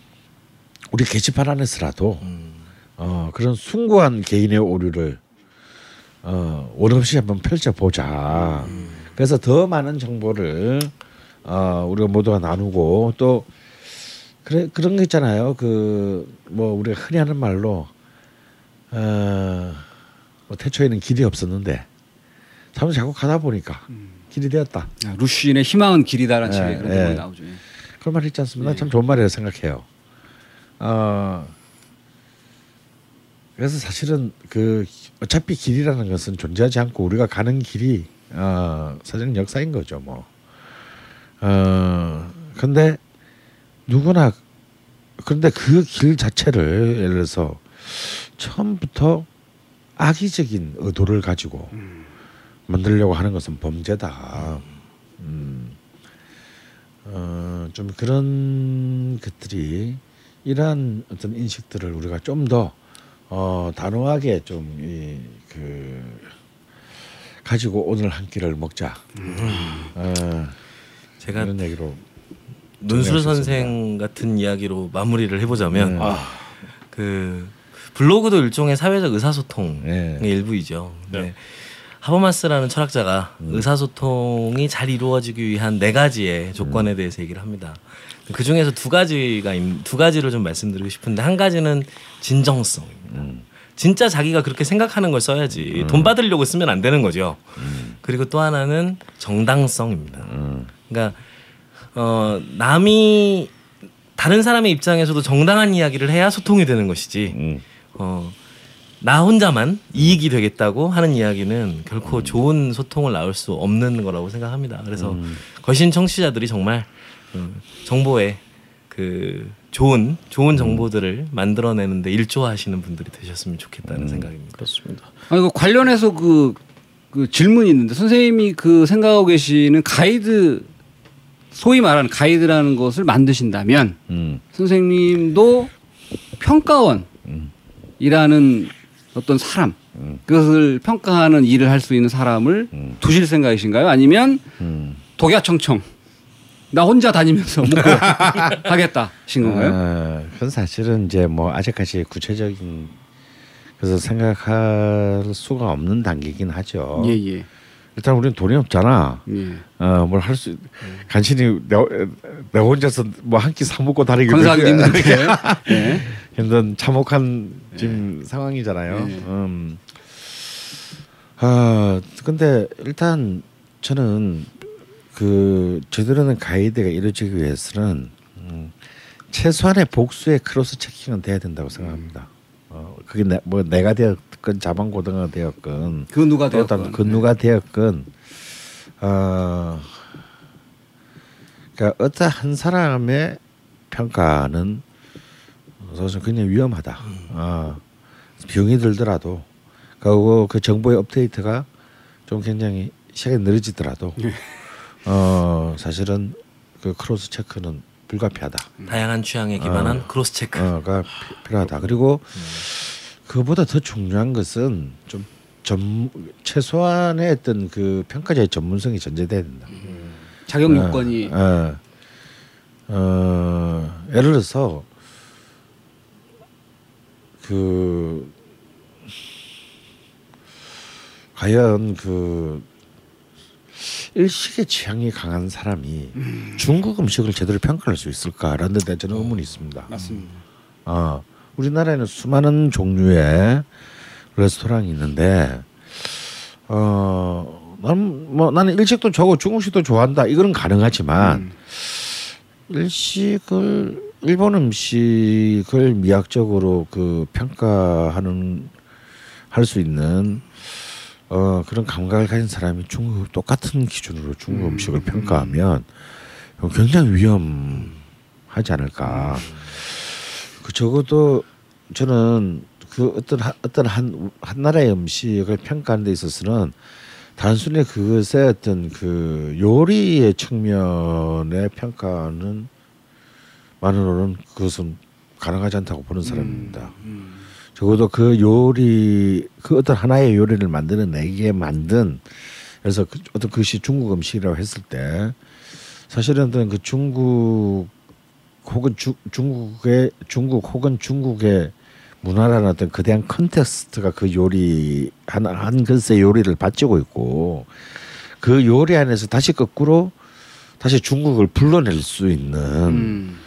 우리 게시판 안에서라도 어 그런 숭고한 개인의 오류를 어 원없이 한번 펼쳐 보자. 그래서 더 많은 정보를 어 우리가 모두가 나누고 또 그래 그런 거 있잖아요. 그 뭐 우리가 흔히 하는 말로 어 뭐 태초에는 길이 없었는데 참 자꾸 가다 보니까 길이 되었다. 아, 루시인의 희망은 길이다라는 예, 책에 그런 예. 나오죠. 예. 그런 말 있지 않습니까? 참 좋은 말이라고 생각해요. 어, 그래서 사실은 그 어차피 길이라는 것은 존재하지 않고 우리가 가는 길이 어, 사실은 역사인 거죠, 뭐. 어, 근데 누구나 그런데 그 길 자체를 예를 들어서 처음부터 악의적인 의도를 가지고 만들려고 하는 것은 범죄다. 음. 어, 좀 그런 것들이 이러한 어떤 인식들을 우리가 좀더 어, 단호하게 좀 이 그 가지고 오늘 한 끼를 먹자. 어, 제가 이런 얘기로 논술 선생 같은 이야기로 마무리를 해보자면 네. 그 블로그도 일종의 사회적 의사소통의 네. 일부이죠. 네. 네. 하버마스라는 철학자가 의사소통이 잘 이루어지기 위한 네 가지의 조건에 대해서 얘기를 합니다. 그 중에서 두 가지가 있- 두 가지를 좀 말씀드리고 싶은데 한 가지는 진정성 입니다. 진짜 자기가 그렇게 생각하는 걸 써야지 돈 받으려고 쓰면 안 되는 거죠. 그리고 또 하나는 정당성입니다. 그러니까 어 남이 다른 사람의 입장에서도 정당한 이야기를 해야 소통이 되는 것이지. 음. 어, 나 혼자만 이익이 되겠다고 하는 이야기는 결코 좋은 소통을 낳을 수 없는 거라고 생각합니다. 그래서 거신 청취자들이 정말 어, 정보에 그 좋은 좋은 정보들을 만들어내는데 일조하시는 분들이 되셨으면 좋겠다는 생각입니다. 그렇습니다. 아 이거 관련해서 그, 그 질문이 있는데 선생님이 그 생각하고 계시는 가이드 소위 말하는 가이드라는 것을 만드신다면 음. 선생님도 평가원이라는 어떤 사람 그것을 평가하는 일을 할 수 있는 사람을 두실 생각이신가요? 아니면 음. 독야청청 나 혼자 다니면서 먹고 [LAUGHS] 하겠다 신 건가요? 어, 그건 사실은 이제 뭐 아직까지 구체적인 그래서 생각할 수가 없는 단계긴 하죠. 예 예. 일단 우리는 돈이 없잖아. 예. 어, 뭘 할 수, 간신히 내, 내 혼자서 뭐 한 끼 사 먹고 다니기 힘든데. [LAUGHS] 예. 힘든 참혹한 지금 상황이잖아요. 네. 음. 아 근데 일단 저는 그 제대로 된 가이드가 이루어지기 위해서는 음, 최소한의 복수의 크로스 체킹은 돼야 된다고 생각합니다. 어, 그게 내, 뭐 내가 되었건 자방고등어가 되었건 그 누가 되었건. 그 누가 되었건 어 그러니까 어떤 한 사람의 평가는 사실 굉장히 위험하다. 어, 비용이 들더라도 그리고 그 정보의 업데이트가 좀 굉장히 시간이 느려지더라도 어 사실은 그 cross check는 불가피하다. 다양한 취향에 기반한 cross check. 어가 피- 필요하다. 그리고 그보다 더 중요한 것은 좀 전, 최소한의 어떤 그 평가자의 전문성이 전제돼야 된다. 자격 요건이 어, 어, 예를 들어서 그 과연 그 일식의 취향이 강한 사람이 중국 음식을 제대로 평가할 수 있을까라는 데 저는 의문이 있습니다. 맞습니다. 어, 우리나라에는 수많은 종류의 레스토랑이 있는데 어, 나는 뭐 나는 일식도 좋아하고 중국식도 좋아한다. 이거는 가능하지만 일식을 일본 음식을 미학적으로 그 평가하는 할 수 있는 어 그런 감각을 가진 사람이 중국 똑같은 기준으로 중국 음. 식을 평가하면 굉장히 위험하지 않을까. 그 적어도 저는 그 어떤 한, 어떤 한, 한 나라의 음식을 평가하는 데 있어서는 단순히 그것의 어떤 그 요리의 측면의 평가는 만으로는 그것은 가능하지 않다고 보는 사람입니다. 적어도 그 요리 그 어떤 하나의 요리를 만드는 내게 만든 그래서 그 어떤 그것이 중국 음식이라고 했을 때 사실은 어떤 그 중국 혹은 주, 중국의 중국 혹은 중국의 문화라는 어떤 거대한 컨텍스트가 그 요리 한, 한 그릇의 요리를 바치고 있고 그 요리 안에서 다시 거꾸로 다시 중국을 불러낼 수 있는 음.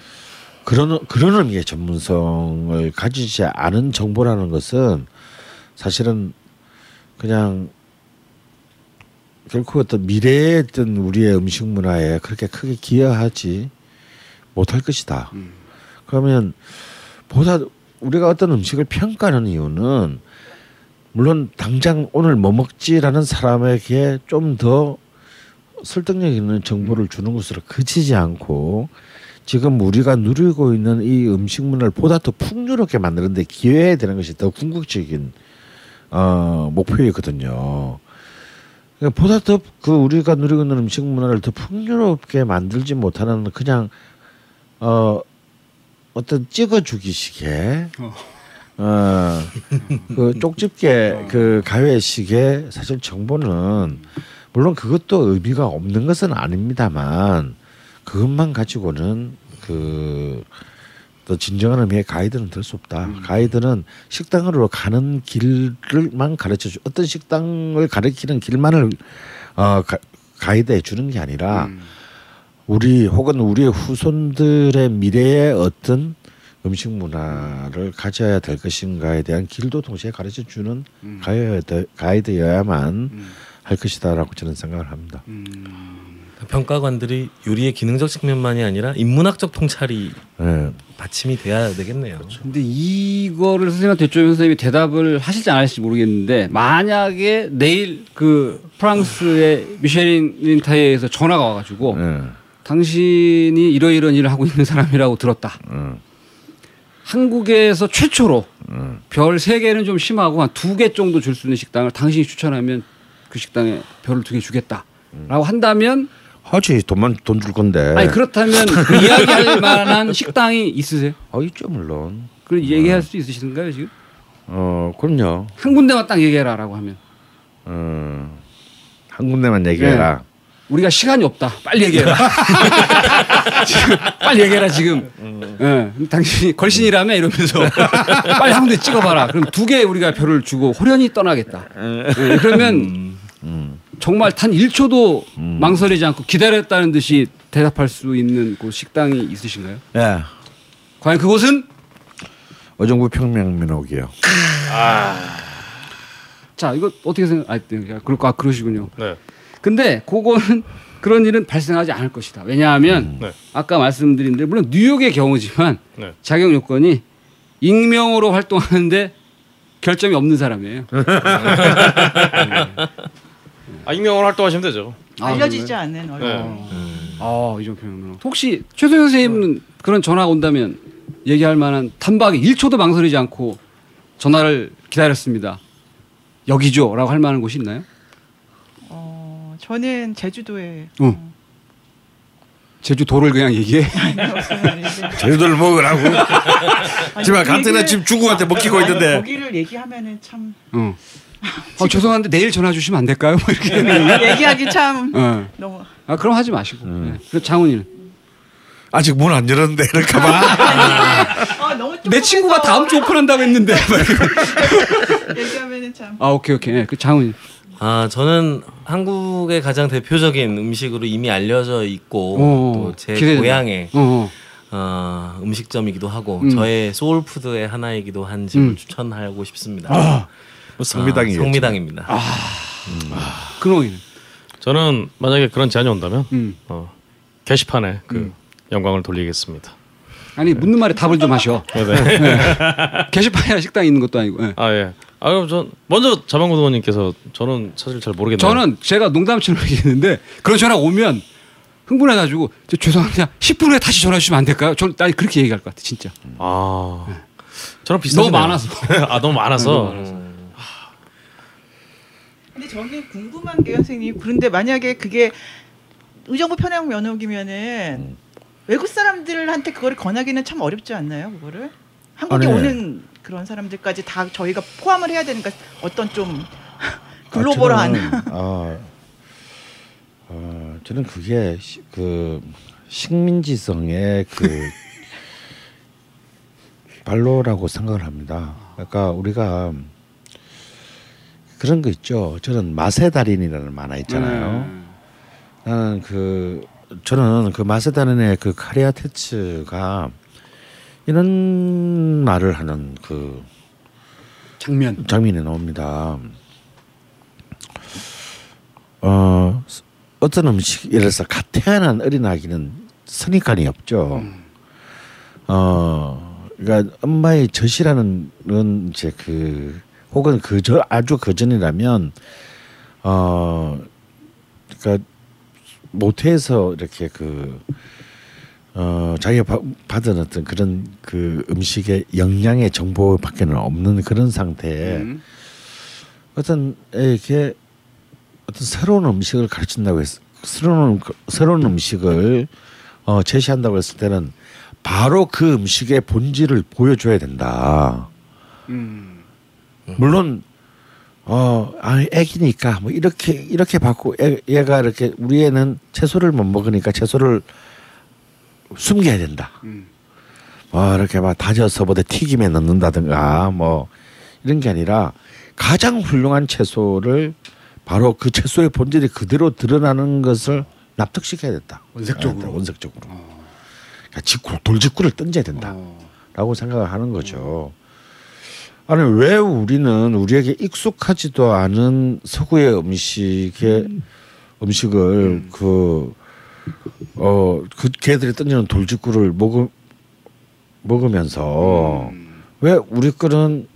그런 그런 의미의 전문성을 가지지 않은 정보라는 것은 사실은 그냥 결코 어떤 미래의 어떤 우리의 음식 문화에 그렇게 크게 기여하지 못할 것이다. 그러면 보다 우리가 어떤 음식을 평가하는 이유는 물론 당장 오늘 뭐 먹지라는 사람에게 좀 더 설득력 있는 정보를 주는 것으로 그치지 않고 지금 우리가 누리고 있는 이 음식 문화를 보다 더 풍요롭게 만드는데 기여해야 되는 것이 더 궁극적인 어, 목표이거든요. 그러니까 보다 더 그 우리가 누리고 있는 음식 문화를 더 풍요롭게 만들지 못하는 그냥 어 어떤 찍어주기식의 어그 쪽집게 그 가회식의 사실 정보는 물론 그것도 의미가 없는 것은 아닙니다만 그것만 가지고는 그또 진정한 의미의 가이드는 될 수 없다. 가이드는 식당으로 가는 길을만 가르쳐 주 어떤 식당을 가리키는 길만을 어 가, 가이드해 주는 게 아니라 우리 혹은 우리의 후손들의 미래의 어떤 음식 문화를 가져야 될 것인가에 대한 길도 동시에 가르쳐 주는 가이드, 가이드여야만 할 것이다라고 저는 생각을 합니다. 평가관들이 요리의 기능적 측면만이 아니라 인문학적 통찰이 예. 받침이 돼야 되겠네요. 근데 이거를 선생님한테 여쭤보면 선생님이 대답을 하실지 안 하실지 모르겠는데 만약에 내일 그 프랑스의 미쉐린 린타이에서 전화가 와가지고 예. 당신이 이러이러한 일을 하고 있는 사람이라고 들었다. 음. 한국에서 최초로 별 세 개는 좀 심하고 한 두 개 정도 줄 수 있는 식당을 당신이 추천하면 그 식당에 별을 두 개 주겠다라고 한다면 하지 돈만 돈 줄 건데. 아니 그렇다면 그 이야기할 [LAUGHS] 만한 식당이 있으세요? 아 있죠 물론. 그 얘기할 수 있으신가요 지금? 어 그럼요. 한 군데만 딱 얘기해라라고 하면 어, 한 군데만 얘기해라. 우리가 시간이 없다. 빨리 얘기해라. [LAUGHS] 지금 빨리 얘기해라 지금. 예, 당신이 걸신이라며 이러면서 [LAUGHS] 빨리 한 군데 찍어봐라. 그럼 두 개 우리가 별을 주고 호련히 떠나겠다. 예, 그러면 정말 단 1초도 망설이지 않고 기다렸다는 듯이 대답할 수 있는 그 식당이 있으신가요? 예. 과연 그곳은 어정부 평명민옥이요. 자 이거 어떻게 생각? 아, 네, 그럴까 아, 그러시군요. 네. 근데 그거는 [LAUGHS] 그런 일은 발생하지 않을 것이다. 왜냐하면 네. 아까 말씀드린 대로 물론 뉴욕의 경우지만 네. 자격 요건이 익명으로 활동하는데 결점이 없는 사람이에요. [LAUGHS] [LAUGHS] 아 익명으로 활동하시면 되죠. 아, 알려지지 않는 얼굴. 네. 아, 이종 평론. 혹시 최소영 선생님은 그런 전화가 온다면 얘기할 만한 단박에 1초도 망설이지 않고 전화를 기다렸습니다. 여기죠라고 할 만한 곳이 있나요? 어, 저는 제주도에 어. 제주도를 그냥 얘기해. [LAUGHS] 제주도를 먹으라고. [LAUGHS] 지금 같은 집 중국한테 먹히고 아니, 있는데. 거기를 얘기하면은 참 어. 어, 죄송한데 내일 전화 주시면 안 될까요? 뭐 이렇게. 얘기하기 참 어. 너무 아 그럼 하지 마시고. 네. 그럼 장훈이는 아직 문 안 열었는데 이럴까 봐. 아, 너무 내 친구가 다음 주 오픈한다고 했는데. [LAUGHS] 얘기하면은 참 아 오케이 오케이. 네, 그 장훈이. 아 저는 한국의 가장 대표적인 음식으로 이미 알려져 있고 어, 또제 기대된다. 고향의 어, 어. 어, 음식점이기도 하고 음. 저의 soul food의 하나이기도 한 집을 음. 추천하고 싶습니다. 뭐 성미당이. 아, 성미당입니다. 근홍이는. 저는 만약에 그런 제안이 온다면 음. 어, 게시판에 그 영광을 돌리겠습니다. 아니 묻는 말에 답을 좀 하셔. [LAUGHS] 네, 네. 게시판이나 식당 있는 것도 아니고. 예. 아 예. 아 그럼 전 먼저 자방구도원님께서 저는 사실 잘 모르겠네요. 저는 제가 농담처럼 [LAUGHS] 얘기했는데 그런 전화 오면 흥분해가지고 저 죄송합니다. 10분 후에 다시 전화 주시면 안 될까요? 저는 나 그렇게 얘기할 것 같아 진짜. 아 저랑 비슷하네요. 너무 많아서. [LAUGHS] 아 너무 많아서. 근데 저는 궁금한 게 선생님 그런데 만약에 그게 의정부 편향 면허기면은 외국 사람들한테 그거를 권하기는 참 어렵지 않나요? 그거를 한국에 아니. 오는 그런 사람들까지 다 저희가 포함을 해야 되니까 어떤 좀 글로벌한 [LAUGHS] 아, 저는, 아, 어, 저는 그게 시, 그 식민지성의 그 [LAUGHS] 발로라고 생각을 합니다. 그러니까 우리가 그런 거 있죠. 저는 맛의 달인이라는 만화 있잖아요. 음. 나는 그 저는 그 맛의 달인의 그 카리아 테츠가 이런 말을 하는 그 장면. 장면이 나옵니다. 어 어떤 음식 예를 들어서 갓 태어난 어린 아기는 선입관이 없죠. 어 그러니까 엄마의 젖이라는 건 이제 그 혹은 그저 아주 그 전이라면 어 그러니까 모태에서 이렇게 그 어 자기가 바, 받은 어떤 그런 그 음식의 영양의 정보밖에는 없는 그런 상태에 음. 어떤 애에게 어떤 새로운 음식을 가르친다고 했 새로운 새로운 음식을 어, 제시한다고 했을 때는 바로 그 음식의 본질을 보여줘야 된다. 음. 물론 어, 아, 애기니까 뭐 이렇게 이렇게 받고 애, 얘가 이렇게 우리 애는 채소를 못 먹으니까 채소를 숨겨야 된다. 음. 뭐 이렇게 막 다져서 뭐대 튀김에 넣는다든가 뭐 이런 게 아니라 가장 훌륭한 채소를 바로 그 채소의 본질이 그대로 드러나는 것을 납득시켜야 된다. 원색적으로. 네, 원색적으로. 그러니까 직구, 돌직구를 던져야 된다. 어. 라고 생각을 하는 거죠. 아니 왜 우리는 우리에게 익숙하지도 않은 서구의 음식의 음식을 그 어, 그 걔들이 던지는 돌직구를 먹으, 먹으면서 음. 왜 우리 거는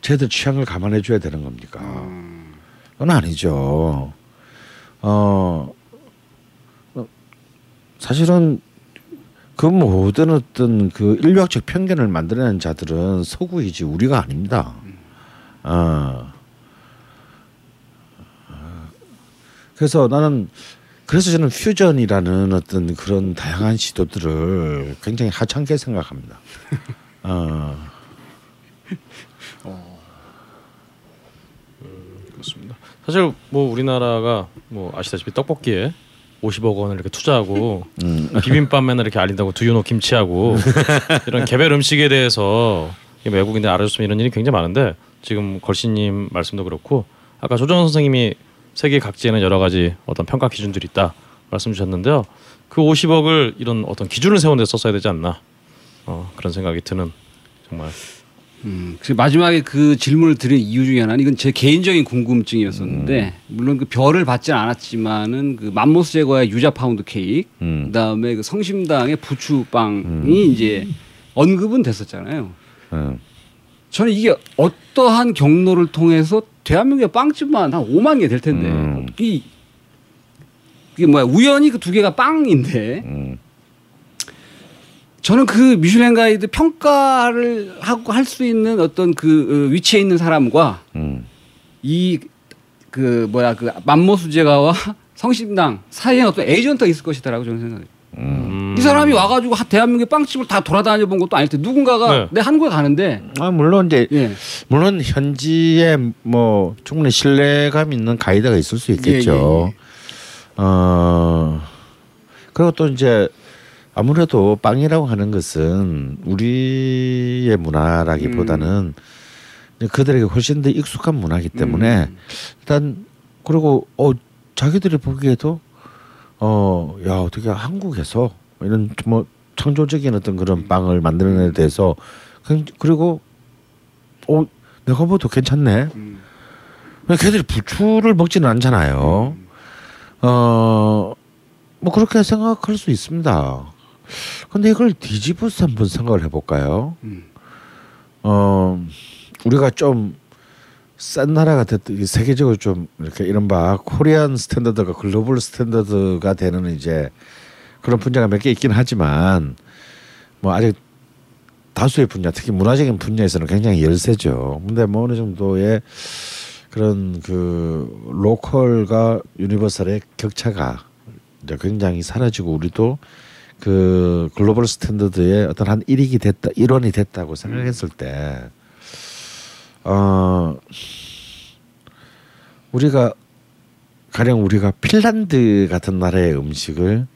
쟤들 취향을 감안해 줘야 되는 겁니까? 음. 그건 아니죠. 어, 어, 사실은 그 모든 어떤 그 인류학적 편견을 만들어낸 자들은 서구이지 우리가 아닙니다. 어. 어. 그래서 나는 그래서 저는 퓨전이라는 어떤 그런 다양한 시도들을 굉장히 하찮게 생각합니다. 어. 그렇습니다. 사실 뭐 우리나라가 뭐 아시다시피 떡볶이에 50억 원을 이렇게 투자하고 [LAUGHS] 음. 비빔밥 맨날 이렇게 알린다고 두유노 김치하고 [LAUGHS] 이런 개별 음식에 대해서 외국인들 알아줬으면 이런 일이 굉장히 많은데 지금 걸신님 말씀도 그렇고 아까 조정 선생님이 세계 각지에는 여러 가지 어떤 평가 기준들이 있다 말씀 주셨는데요. 그 50억을 이런 어떤 기준을 세운 데 썼어야 되지 않나 어, 그런 생각이 드는 정말 음, 마지막에 그 질문을 드린 이유 중에 하나는 이건 제 개인적인 궁금증이었었는데 물론 그 별을 받지는 않았지만은 그 맘모스 제과의 유자 파운드 케이크 음. 그다음에 그 성심당의 부추빵이 이제 언급은 됐었잖아요. 어. 저는 이게 어떠한 경로를 통해서 대한민국의 빵집만 한 5만 개 될 텐데 음. 이 이게 뭐야 우연히 그 두 개가 빵인데 음. 저는 그 미슐랭 가이드 평가를 하고 할 수 있는 어떤 그 어, 위치에 있는 사람과 음. 이그 뭐야 그 맘모스 제가와 [LAUGHS] 성심당 사이에 어떤 에이전트가 있을 것이다라고 저는 생각해요. 음. 이 사람이 와가지고 하- 대한민국의 빵집을 다 돌아다녀 본 것도 아닐 때 누군가가 네. 내 한국에 가는데 아 물론 이제 예. 물론 현지에 뭐 충분히 신뢰감 있는 가이드가 있을 수 있겠죠. 예, 예, 어 그리고 또 이제 아무래도 빵이라고 하는 것은 우리의 문화라기보다는 이제 그들에게 훨씬 더 익숙한 문화이기 때문에 일단 그리고 어 자기들이 보기에도 어 야 어떻게 한국에서 이런 뭐 창조적인 어떤 그런 빵을 만드는 데 대해서 그- 그리고 어 내가 봐도 괜찮네. 음. 왜 걔들이 부추를 먹지는 않잖아요. 어, 뭐 그렇게 생각할 수 있습니다. 근데 이걸 뒤집어서 한번 생각을 해볼까요? 음. 어, 우리가 좀 싼 나라가 됐든 세계적으로 좀 이렇게 이른바 Korean standard가 global standard가 되는 이제 그런 분야가 몇 개 있긴 하지만 뭐 아직 다수의 분야, 특히 문화적인 분야에서는 굉장히 열세죠. 근데 뭐 어느 정도의 그런 그 local과 universal의 격차가 굉장히 사라지고 우리도 그 global standard의 어떤 한 일익이 됐다, 일원이 됐다고 생각했을 때, 어, 우리가 가령 우리가 핀란드 같은 나라의 음식을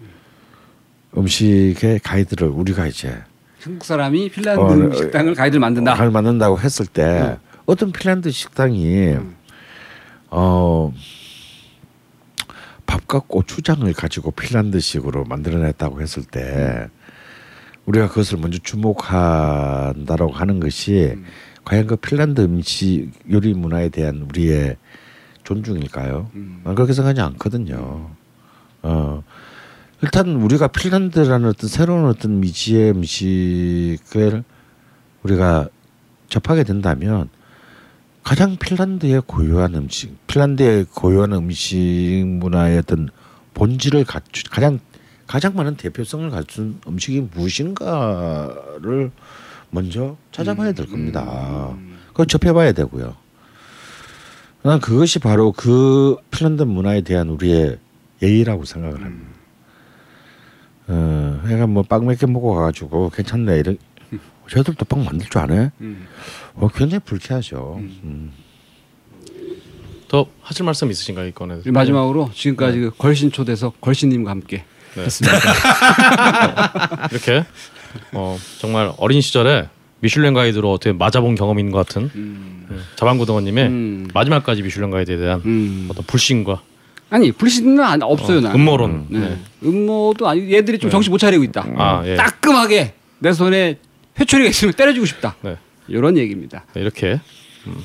음식의 가이드를 우리가 이제 한국 사람이 핀란드 어, 네. 식당을 가이드를 만든다. 잘 만든다고 했을 때 네. 어떤 핀란드 식당이 어 밥과 고추장을 가지고 핀란드식으로 만들어냈다고 했을 때 우리가 그것을 먼저 주목한다라고 하는 것이 과연 그 핀란드 음식 요리 문화에 대한 우리의 존중일까요? 음. 난 그렇게 생각하지 않거든요. 어 일단 우리가 핀란드라는 어떤 새로운 어떤 미지의 음식을 우리가 접하게 된다면 가장 핀란드의 고유한 음식, 핀란드의 고유한 음식 문화의 어떤 본질을 갖추 가장 가장 많은 대표성을 갖춘 음식이 무엇인가를 먼저 찾아봐야 될 겁니다. 그걸 접해봐야 되고요. 난 그것이 바로 그 핀란드 문화에 대한 우리의 예의라고 생각을 합니다. 어, 내가 뭐빵 몇 개 먹고 가가지고 괜찮네 이런 저희들도 빵 만들 줄 아네. 음. 어, 굉장히 불쾌하죠. 음. 더 하실 말씀 있으신가요 이건에? 그리고 마지막으로 지금까지 그 걸신 초대석 걸신님과 함께 네. 했습니다. [LAUGHS] 이렇게 어, 정말 어린 시절에 미슐랭 가이드로 어떻게 맞아본 있는 것 같은 음. 자방고등어님의 음. 마지막까지 미슐랭 가이드에 대한 음. 어떤 불신과 아니 불신은 안- 없어요. 어, 나. 음모론. 네. 네. 음모도 아니 얘들이 좀 정신 못 차리고 있다. 아, 예. 따끔하게 내 손에 회초리가 있으면 때려주고 싶다. 네. 이런 얘기입니다. 네, 이렇게 음,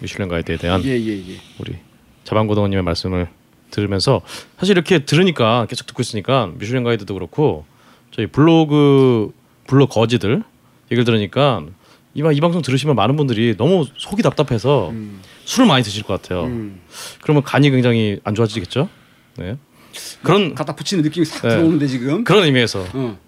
미슐랭 가이드에 대한 예 예 예. 우리 자방고등어님의 말씀을 들으면서 사실 이렇게 들으니까 계속 듣고 있으니까 미슐랭 가이드도 그렇고 저희 블로그 블로 거지들 얘기를 들으니까 이, 방- 이 방송 들으시면 많은 분들이 너무 속이 답답해서 술을 많이 드실 것 같아요. 음. 그러면 간이 굉장히 안 좋아지겠죠. 네. 그런 갖다 붙이는 느낌이 싹 네. 들어오는데 지금. 그런 의미에서 어.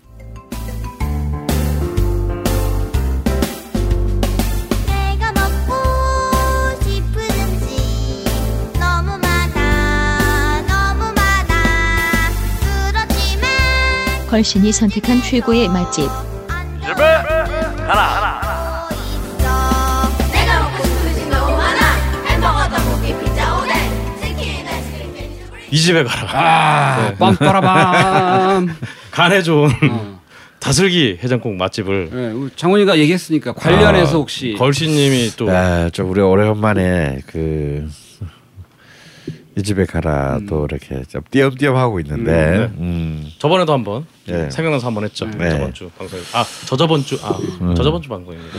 걸신이 선택한 최고의 맛집 집에 캔디 이 집에 가라. 아 네. 빰빠라밤. [LAUGHS] 간에 좋은 어. 다슬기 해장국 맛집을 네, 우리 장훈이가 얘기했으니까 관련해서 혹시 걸씨님이 또 아, 좀 우리 오래간만에 그. 이 집에 가라 또 이렇게 좀 띄엄띄엄 하고 있는데 음, 저번에도 한번 예. 생각나서 한번 했죠. 네. 저번 주 방송. 아 저저번 주. 아 저저번 주 방송입니다.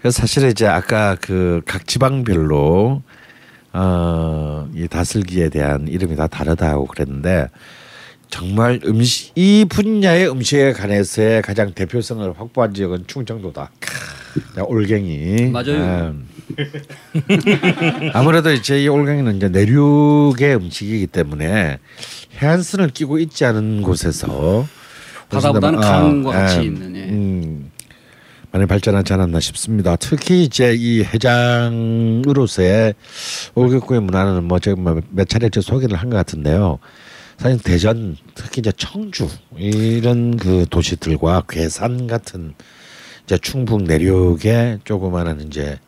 그래서 사실 이제 아까 그 각 지방별로 어, 이 다슬기에 대한 이름이 다 다르다고 그랬는데 정말 음식 이 분야의 음식에 관해서의 가장 대표성을 확보한 지역은 충청도다. 야, 올갱이. 맞아요. 음. [LAUGHS] 아무래도 이제 이 올갱이는 이제 내륙의 음식이기 때문에 해안선을 끼고 있지 않은 곳에서 바다보다는 어, 강과 같이 예, 있는, 예. 음, 많이 발전하지 않았나 싶습니다. 특히 이제 이 해장으로서의 올개구의 문화는 뭐 제가 뭐몇 차례 제 소개를 한 것 같은데요. 사실 대전 특히 이제 청주 이런 그 도시들과 괴산 같은 이제 충북 내륙의 조그마한 이제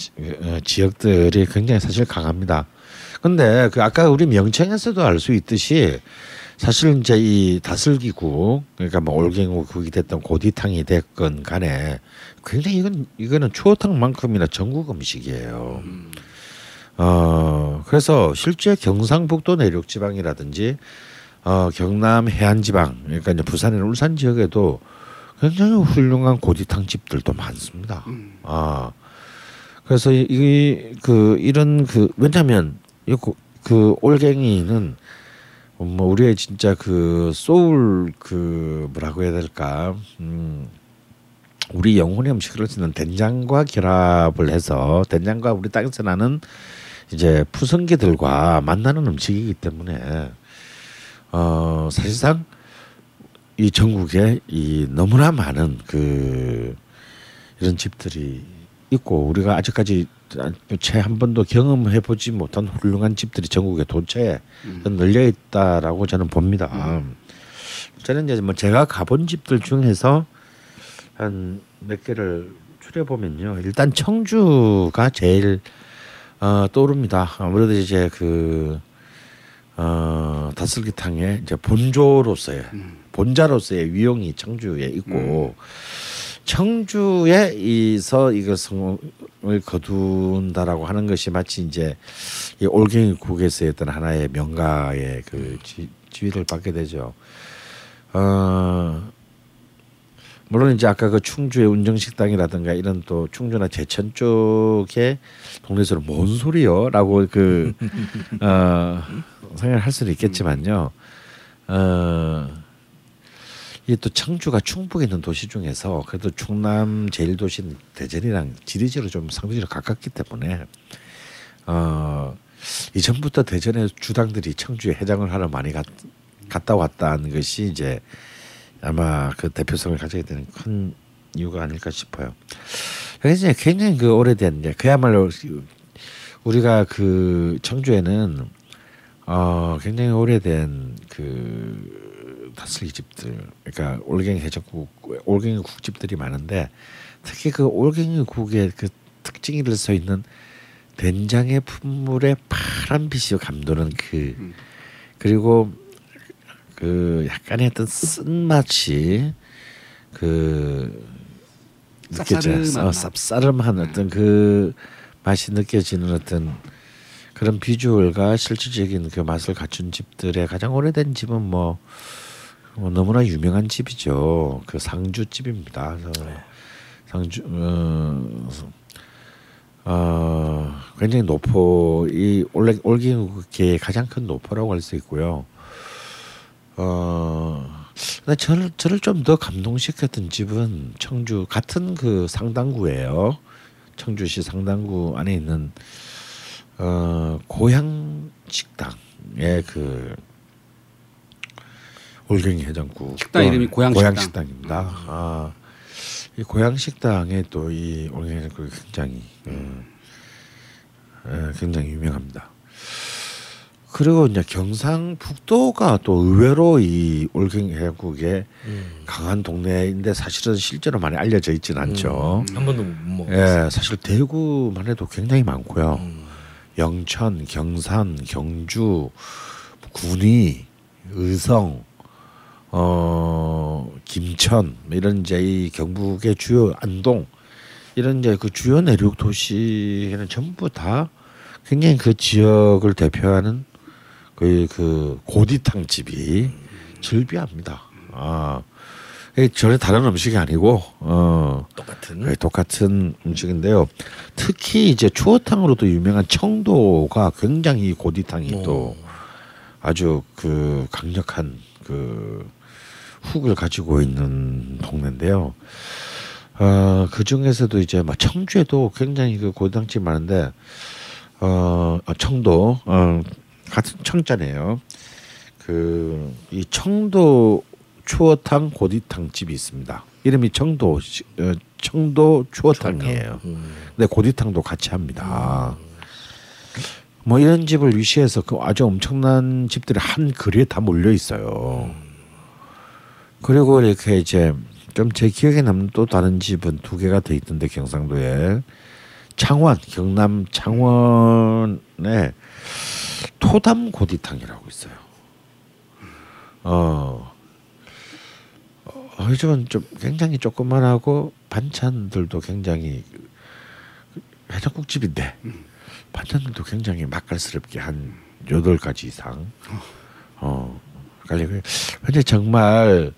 지, 어, 지역들이 굉장히 사실 강합니다. 근데 그 아까 우리 명칭에서도 알 수 있듯이 사실 이제 이 다슬기국 그러니까 뭐 올갱이국이 됐던 고디탕이 됐건 간에 굉장히 이건 이거는 추어탕만큼이나 전국 음식이에요. 어 그래서 실제 경상북도 내륙 지방이라든지 어 경남 해안 지방 그러니까 이제 부산이나 울산 지역에도 굉장히 훌륭한 고디탕 집들도 많습니다. 아 그래서 이 그 이런 그 왜냐하면 이 고- 그 올갱이는 뭐 우리의 진짜 그 소울 그 뭐라고 해야 될까? 음 우리 영혼의 음식을 쓰는 된장과 결합을 해서 된장과 우리 땅에서 나는 이제 푸성기들과 만나는 음식이기 때문에 어 사실상 이 전국에 이 너무나 많은 그 이런 집들이 있고 우리가 아직까지 채 한 번도 경험해 보지 못한 훌륭한 집들이 전국에 도처에 널려 있다라고 저는 봅니다. 저는 이제 뭐 제가 가본 집들 중에서 한 몇 개를 추려 보면요. 일단 청주가 제일 어, 떠오릅니다. 아무래도 이제 그 어, 다슬기탕의 이제 본조로서의 본자로서의 위용이 청주에 있고 청주에 이서 이것을 거둔다라고 하는 것이 마치 이제 이 올갱이 국에서의 어떤 하나의 명가의 그 지, 지위를 받게 되죠. 어 물론 이제 아까 그 충주의 운정식당이라든가 이런 또 충주나 제천 쪽에 동네에서는 뭔 소리요라고 그 [LAUGHS] 어, 생각을 할 수는 있겠지만요. 어, 이 또 청주가 충북에 있는 도시 중에서 그래도 충남 제일 도시는 대전이랑 지리적으로 좀 상대적으로 가깝기 때문에 어, 이전부터 대전의 주당들이 청주에 해장을 하러 많이 갔, 갔다 왔다는 것이 이제 아마 그 대표성을 가지게 되는 큰 이유가 아닐까 싶어요. 그래서 굉장히 그 오래된 이제 그야말로 우리가 그 청주에는 어 굉장히 오래된 그 다슬기 집들 그러니까 올갱이 해장국 올갱이 국집들이 많은데 특히 그 올갱이 국의 그 특징이 서 있는 된장의 품물에 파란 빛이 감도는 그 그리고 그 약간의 어떤 쓴맛이 그 느껴져요. 쌉싸름한 어, 맛. 쌉싸름한 어떤 그 맛이 느껴지는 어떤 그런 비주얼과 실질적인 그 맛을 갖춘 집들의 가장 오래된 집은 뭐, 뭐 너무나 유명한 집이죠. 그 상주 집입니다. 그래서 상주 어, 어 굉장히 노포 이 올레 올기계의 가장 큰 노포라고 할 수 있고요. 어, 근데 저를 저를 좀 더 감동시켰던 집은 청주 같은 그 상당구예요. 청주시 상당구 안에 있는 어 고향 식당의 그 올갱이 해장국 식당 이름이 고향 식당. 식당 입니다. 아, 이 고향 식당에 또 이 올갱이 해장국이 굉장히 어, 에, 굉장히 유명합니다. 그리고 이제 경상북도가 또 의외로 이 올갱이 해장국에 강한 동네인데 사실은 실제로 많이 알려져 있지는 않죠. 한 번도 못 먹었어요. 예, 사실 대구만 해도 굉장히 많고요. 음. 영천, 경산, 경주, 군위, 의성, 어 김천 뭐 이런 이제 이 경북의 주요 안동 이런 이제 그 주요 내륙 도시에는 전부 다 굉장히 그 지역을 대표하는 그, 그 고디탕 집이 즐비합니다. 아, 전혀 다른 음식이 아니고 어 똑같은. 네, 똑같은 음식인데요. 특히 이제 추어탕으로도 유명한 청도가 굉장히 고디탕이 또 아주 그 강력한 그 훅을 가지고 있는 동네인데요. 어, 그 중에서도 이제 막 청주에도 굉장히 그 고디탕집 많은데 어, 어, 청도 어, 같은 청자네요. 그 이 청도 추어탕 고디탕 집이 있습니다. 이름이 청도 시- 어, 청도 추어탕이에요. 근데 고디탕도 같이 합니다. 뭐 이런 집을 위시해서 그 아주 엄청난 집들이 한 거리에 다 몰려 있어요. 그리고 이렇게 이제 좀 제 기억에 남는 또 다른 집은 두 개가 더 있던데 경상도에 창원 경남 창원에 토담 고디탕이라고 있어요. 어, 어 요즘은 좀 굉장히 조그만하고 반찬들도 굉장히 해장국 집인데 반찬들도 굉장히 맛깔스럽게 한 여덟 가지 이상. 어, 깔리고 근데 정말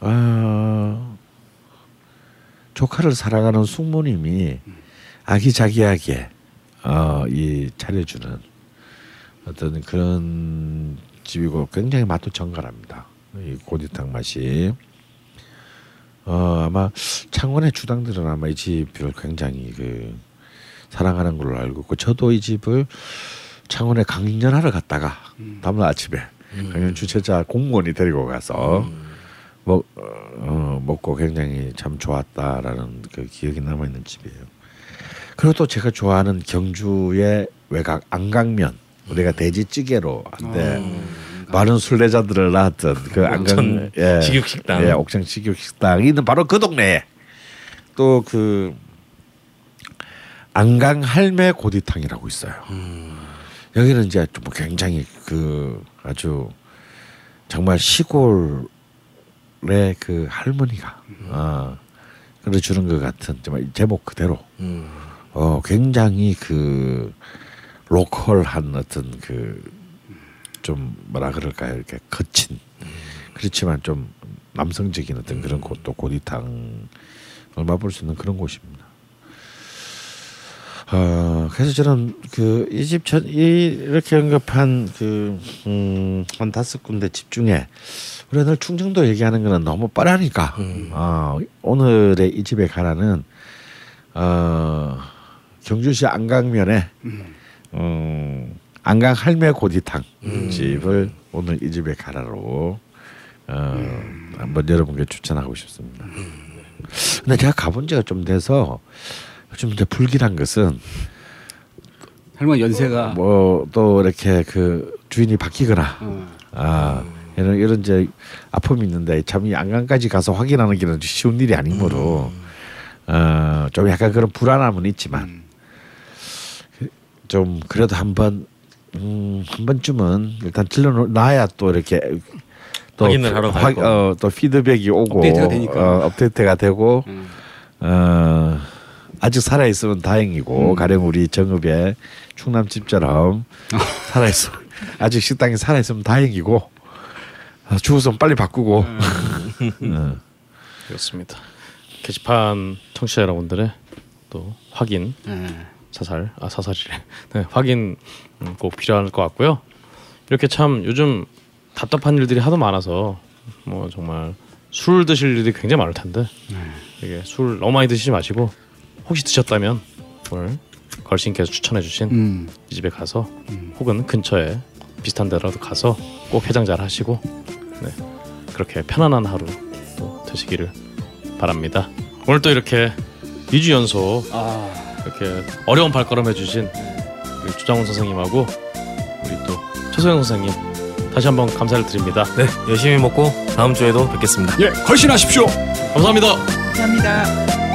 어, 조카를 사랑하는 숙모님이 아기자기하게 어, 이 차려주는 어떤 그런 집이고 굉장히 맛도 정갈합니다. 이 고디탕 맛이. 어, 아마 창원의 주당들은 아마 이 집을 굉장히 그 사랑하는 걸로 알고 있고 저도 이 집을 창원에 강연하러 갔다가 다음날 아침에 강연 주최자 공무원이 데리고 가서 먹, 어, 먹고 굉장히 참 좋았다라는 그 기억이 남아 있는 집이에요. 그리고 또 제가 좋아하는 경주의 외곽 안강면. 우리가 돼지찌개로 한데 많은 순례자들을 낳았던 그 안강 옥천 식육식당. 예, 옥천 식육식당이 있는 바로 그 동네에 또 그 안강 할매 고디탕이라고 있어요. 여기는 이제 좀 굉장히 그 아주 정말 시골의 그 할머니가 아 그래 주는 것 같은 정말 제목 그대로. 음. 어 굉장히 그 로컬한 어떤 그 좀 뭐라 그럴까요? 이렇게 거친. 그렇지만 좀 남성적인 어떤 그런 곳도 고디탕을 맛볼 수 있는 그런 곳입니다. 어 그래서 저는 그 이집 전 이렇게 언급한 그음한 다섯 군데 집 중에 우리가 늘 충청도 얘기하는 거는 너무 뻔하니까 어, 오늘의 이 집에 가라는 어 경주시 안강면에 음, 안강 할매 고디탕 집을 오늘 이 집에 가라로 어, 한번 여러분께 추천하고 싶습니다. 근데 제가 가본 지가 좀 돼서 요즘 이제 불길한 것은 할머니 연세가 뭐 또 이렇게 그 주인이 바뀌거나 어. 아 이런 이런 이제 아픔이 있는데 참이 안강까지 가서 확인하는 길은 쉬운 일이 아니므로 어좀 약간 그런 불안함은 있지만 그- 좀 그래도 한번 음, 한 번쯤은 일단 질러놔야 또 이렇게 또 확인을 하러 거. 어, 또 피드백이 오고 업데이트가 되니까. 어, 업데이트가 되고 음. 어, 아직 살아 있으면 다행이고 가령 우리 정읍의 충남 집처럼 살아 있어 아직 식당이 살아 있으면 다행이고 아, 죽었으면 빨리 바꾸고 [LAUGHS] 어. 그렇습니다. 게시판 청취자 여러분들의 또 확인 예. 사살 아 사살이래 네, 확인 음, 꼭 필요할 것 같고요. 이렇게 참 요즘 답답한 일들이 하도 많아서 뭐 정말 술 드실 일이 굉장히 많을 텐데 이게 술 너무 많이 드시지 마시고 혹시 드셨다면 오늘 걸신께서 추천해주신 음. 이 집에 가서 혹은 근처에 비슷한 데라도 가서 꼭 해장 잘 하시고 네, 그렇게 편안한 하루 또 되시기를 바랍니다. 오늘 또 이렇게 2주 연속 아. 이렇게 어려운 발걸음 해주신 우리 주장훈 선생님하고 우리 또 최소영 선생님 다시 한번 감사를 드립니다. 네, 열심히 먹고 다음 주에도 뵙겠습니다. 예, 걸신하십시오. 감사합니다. 감사합니다.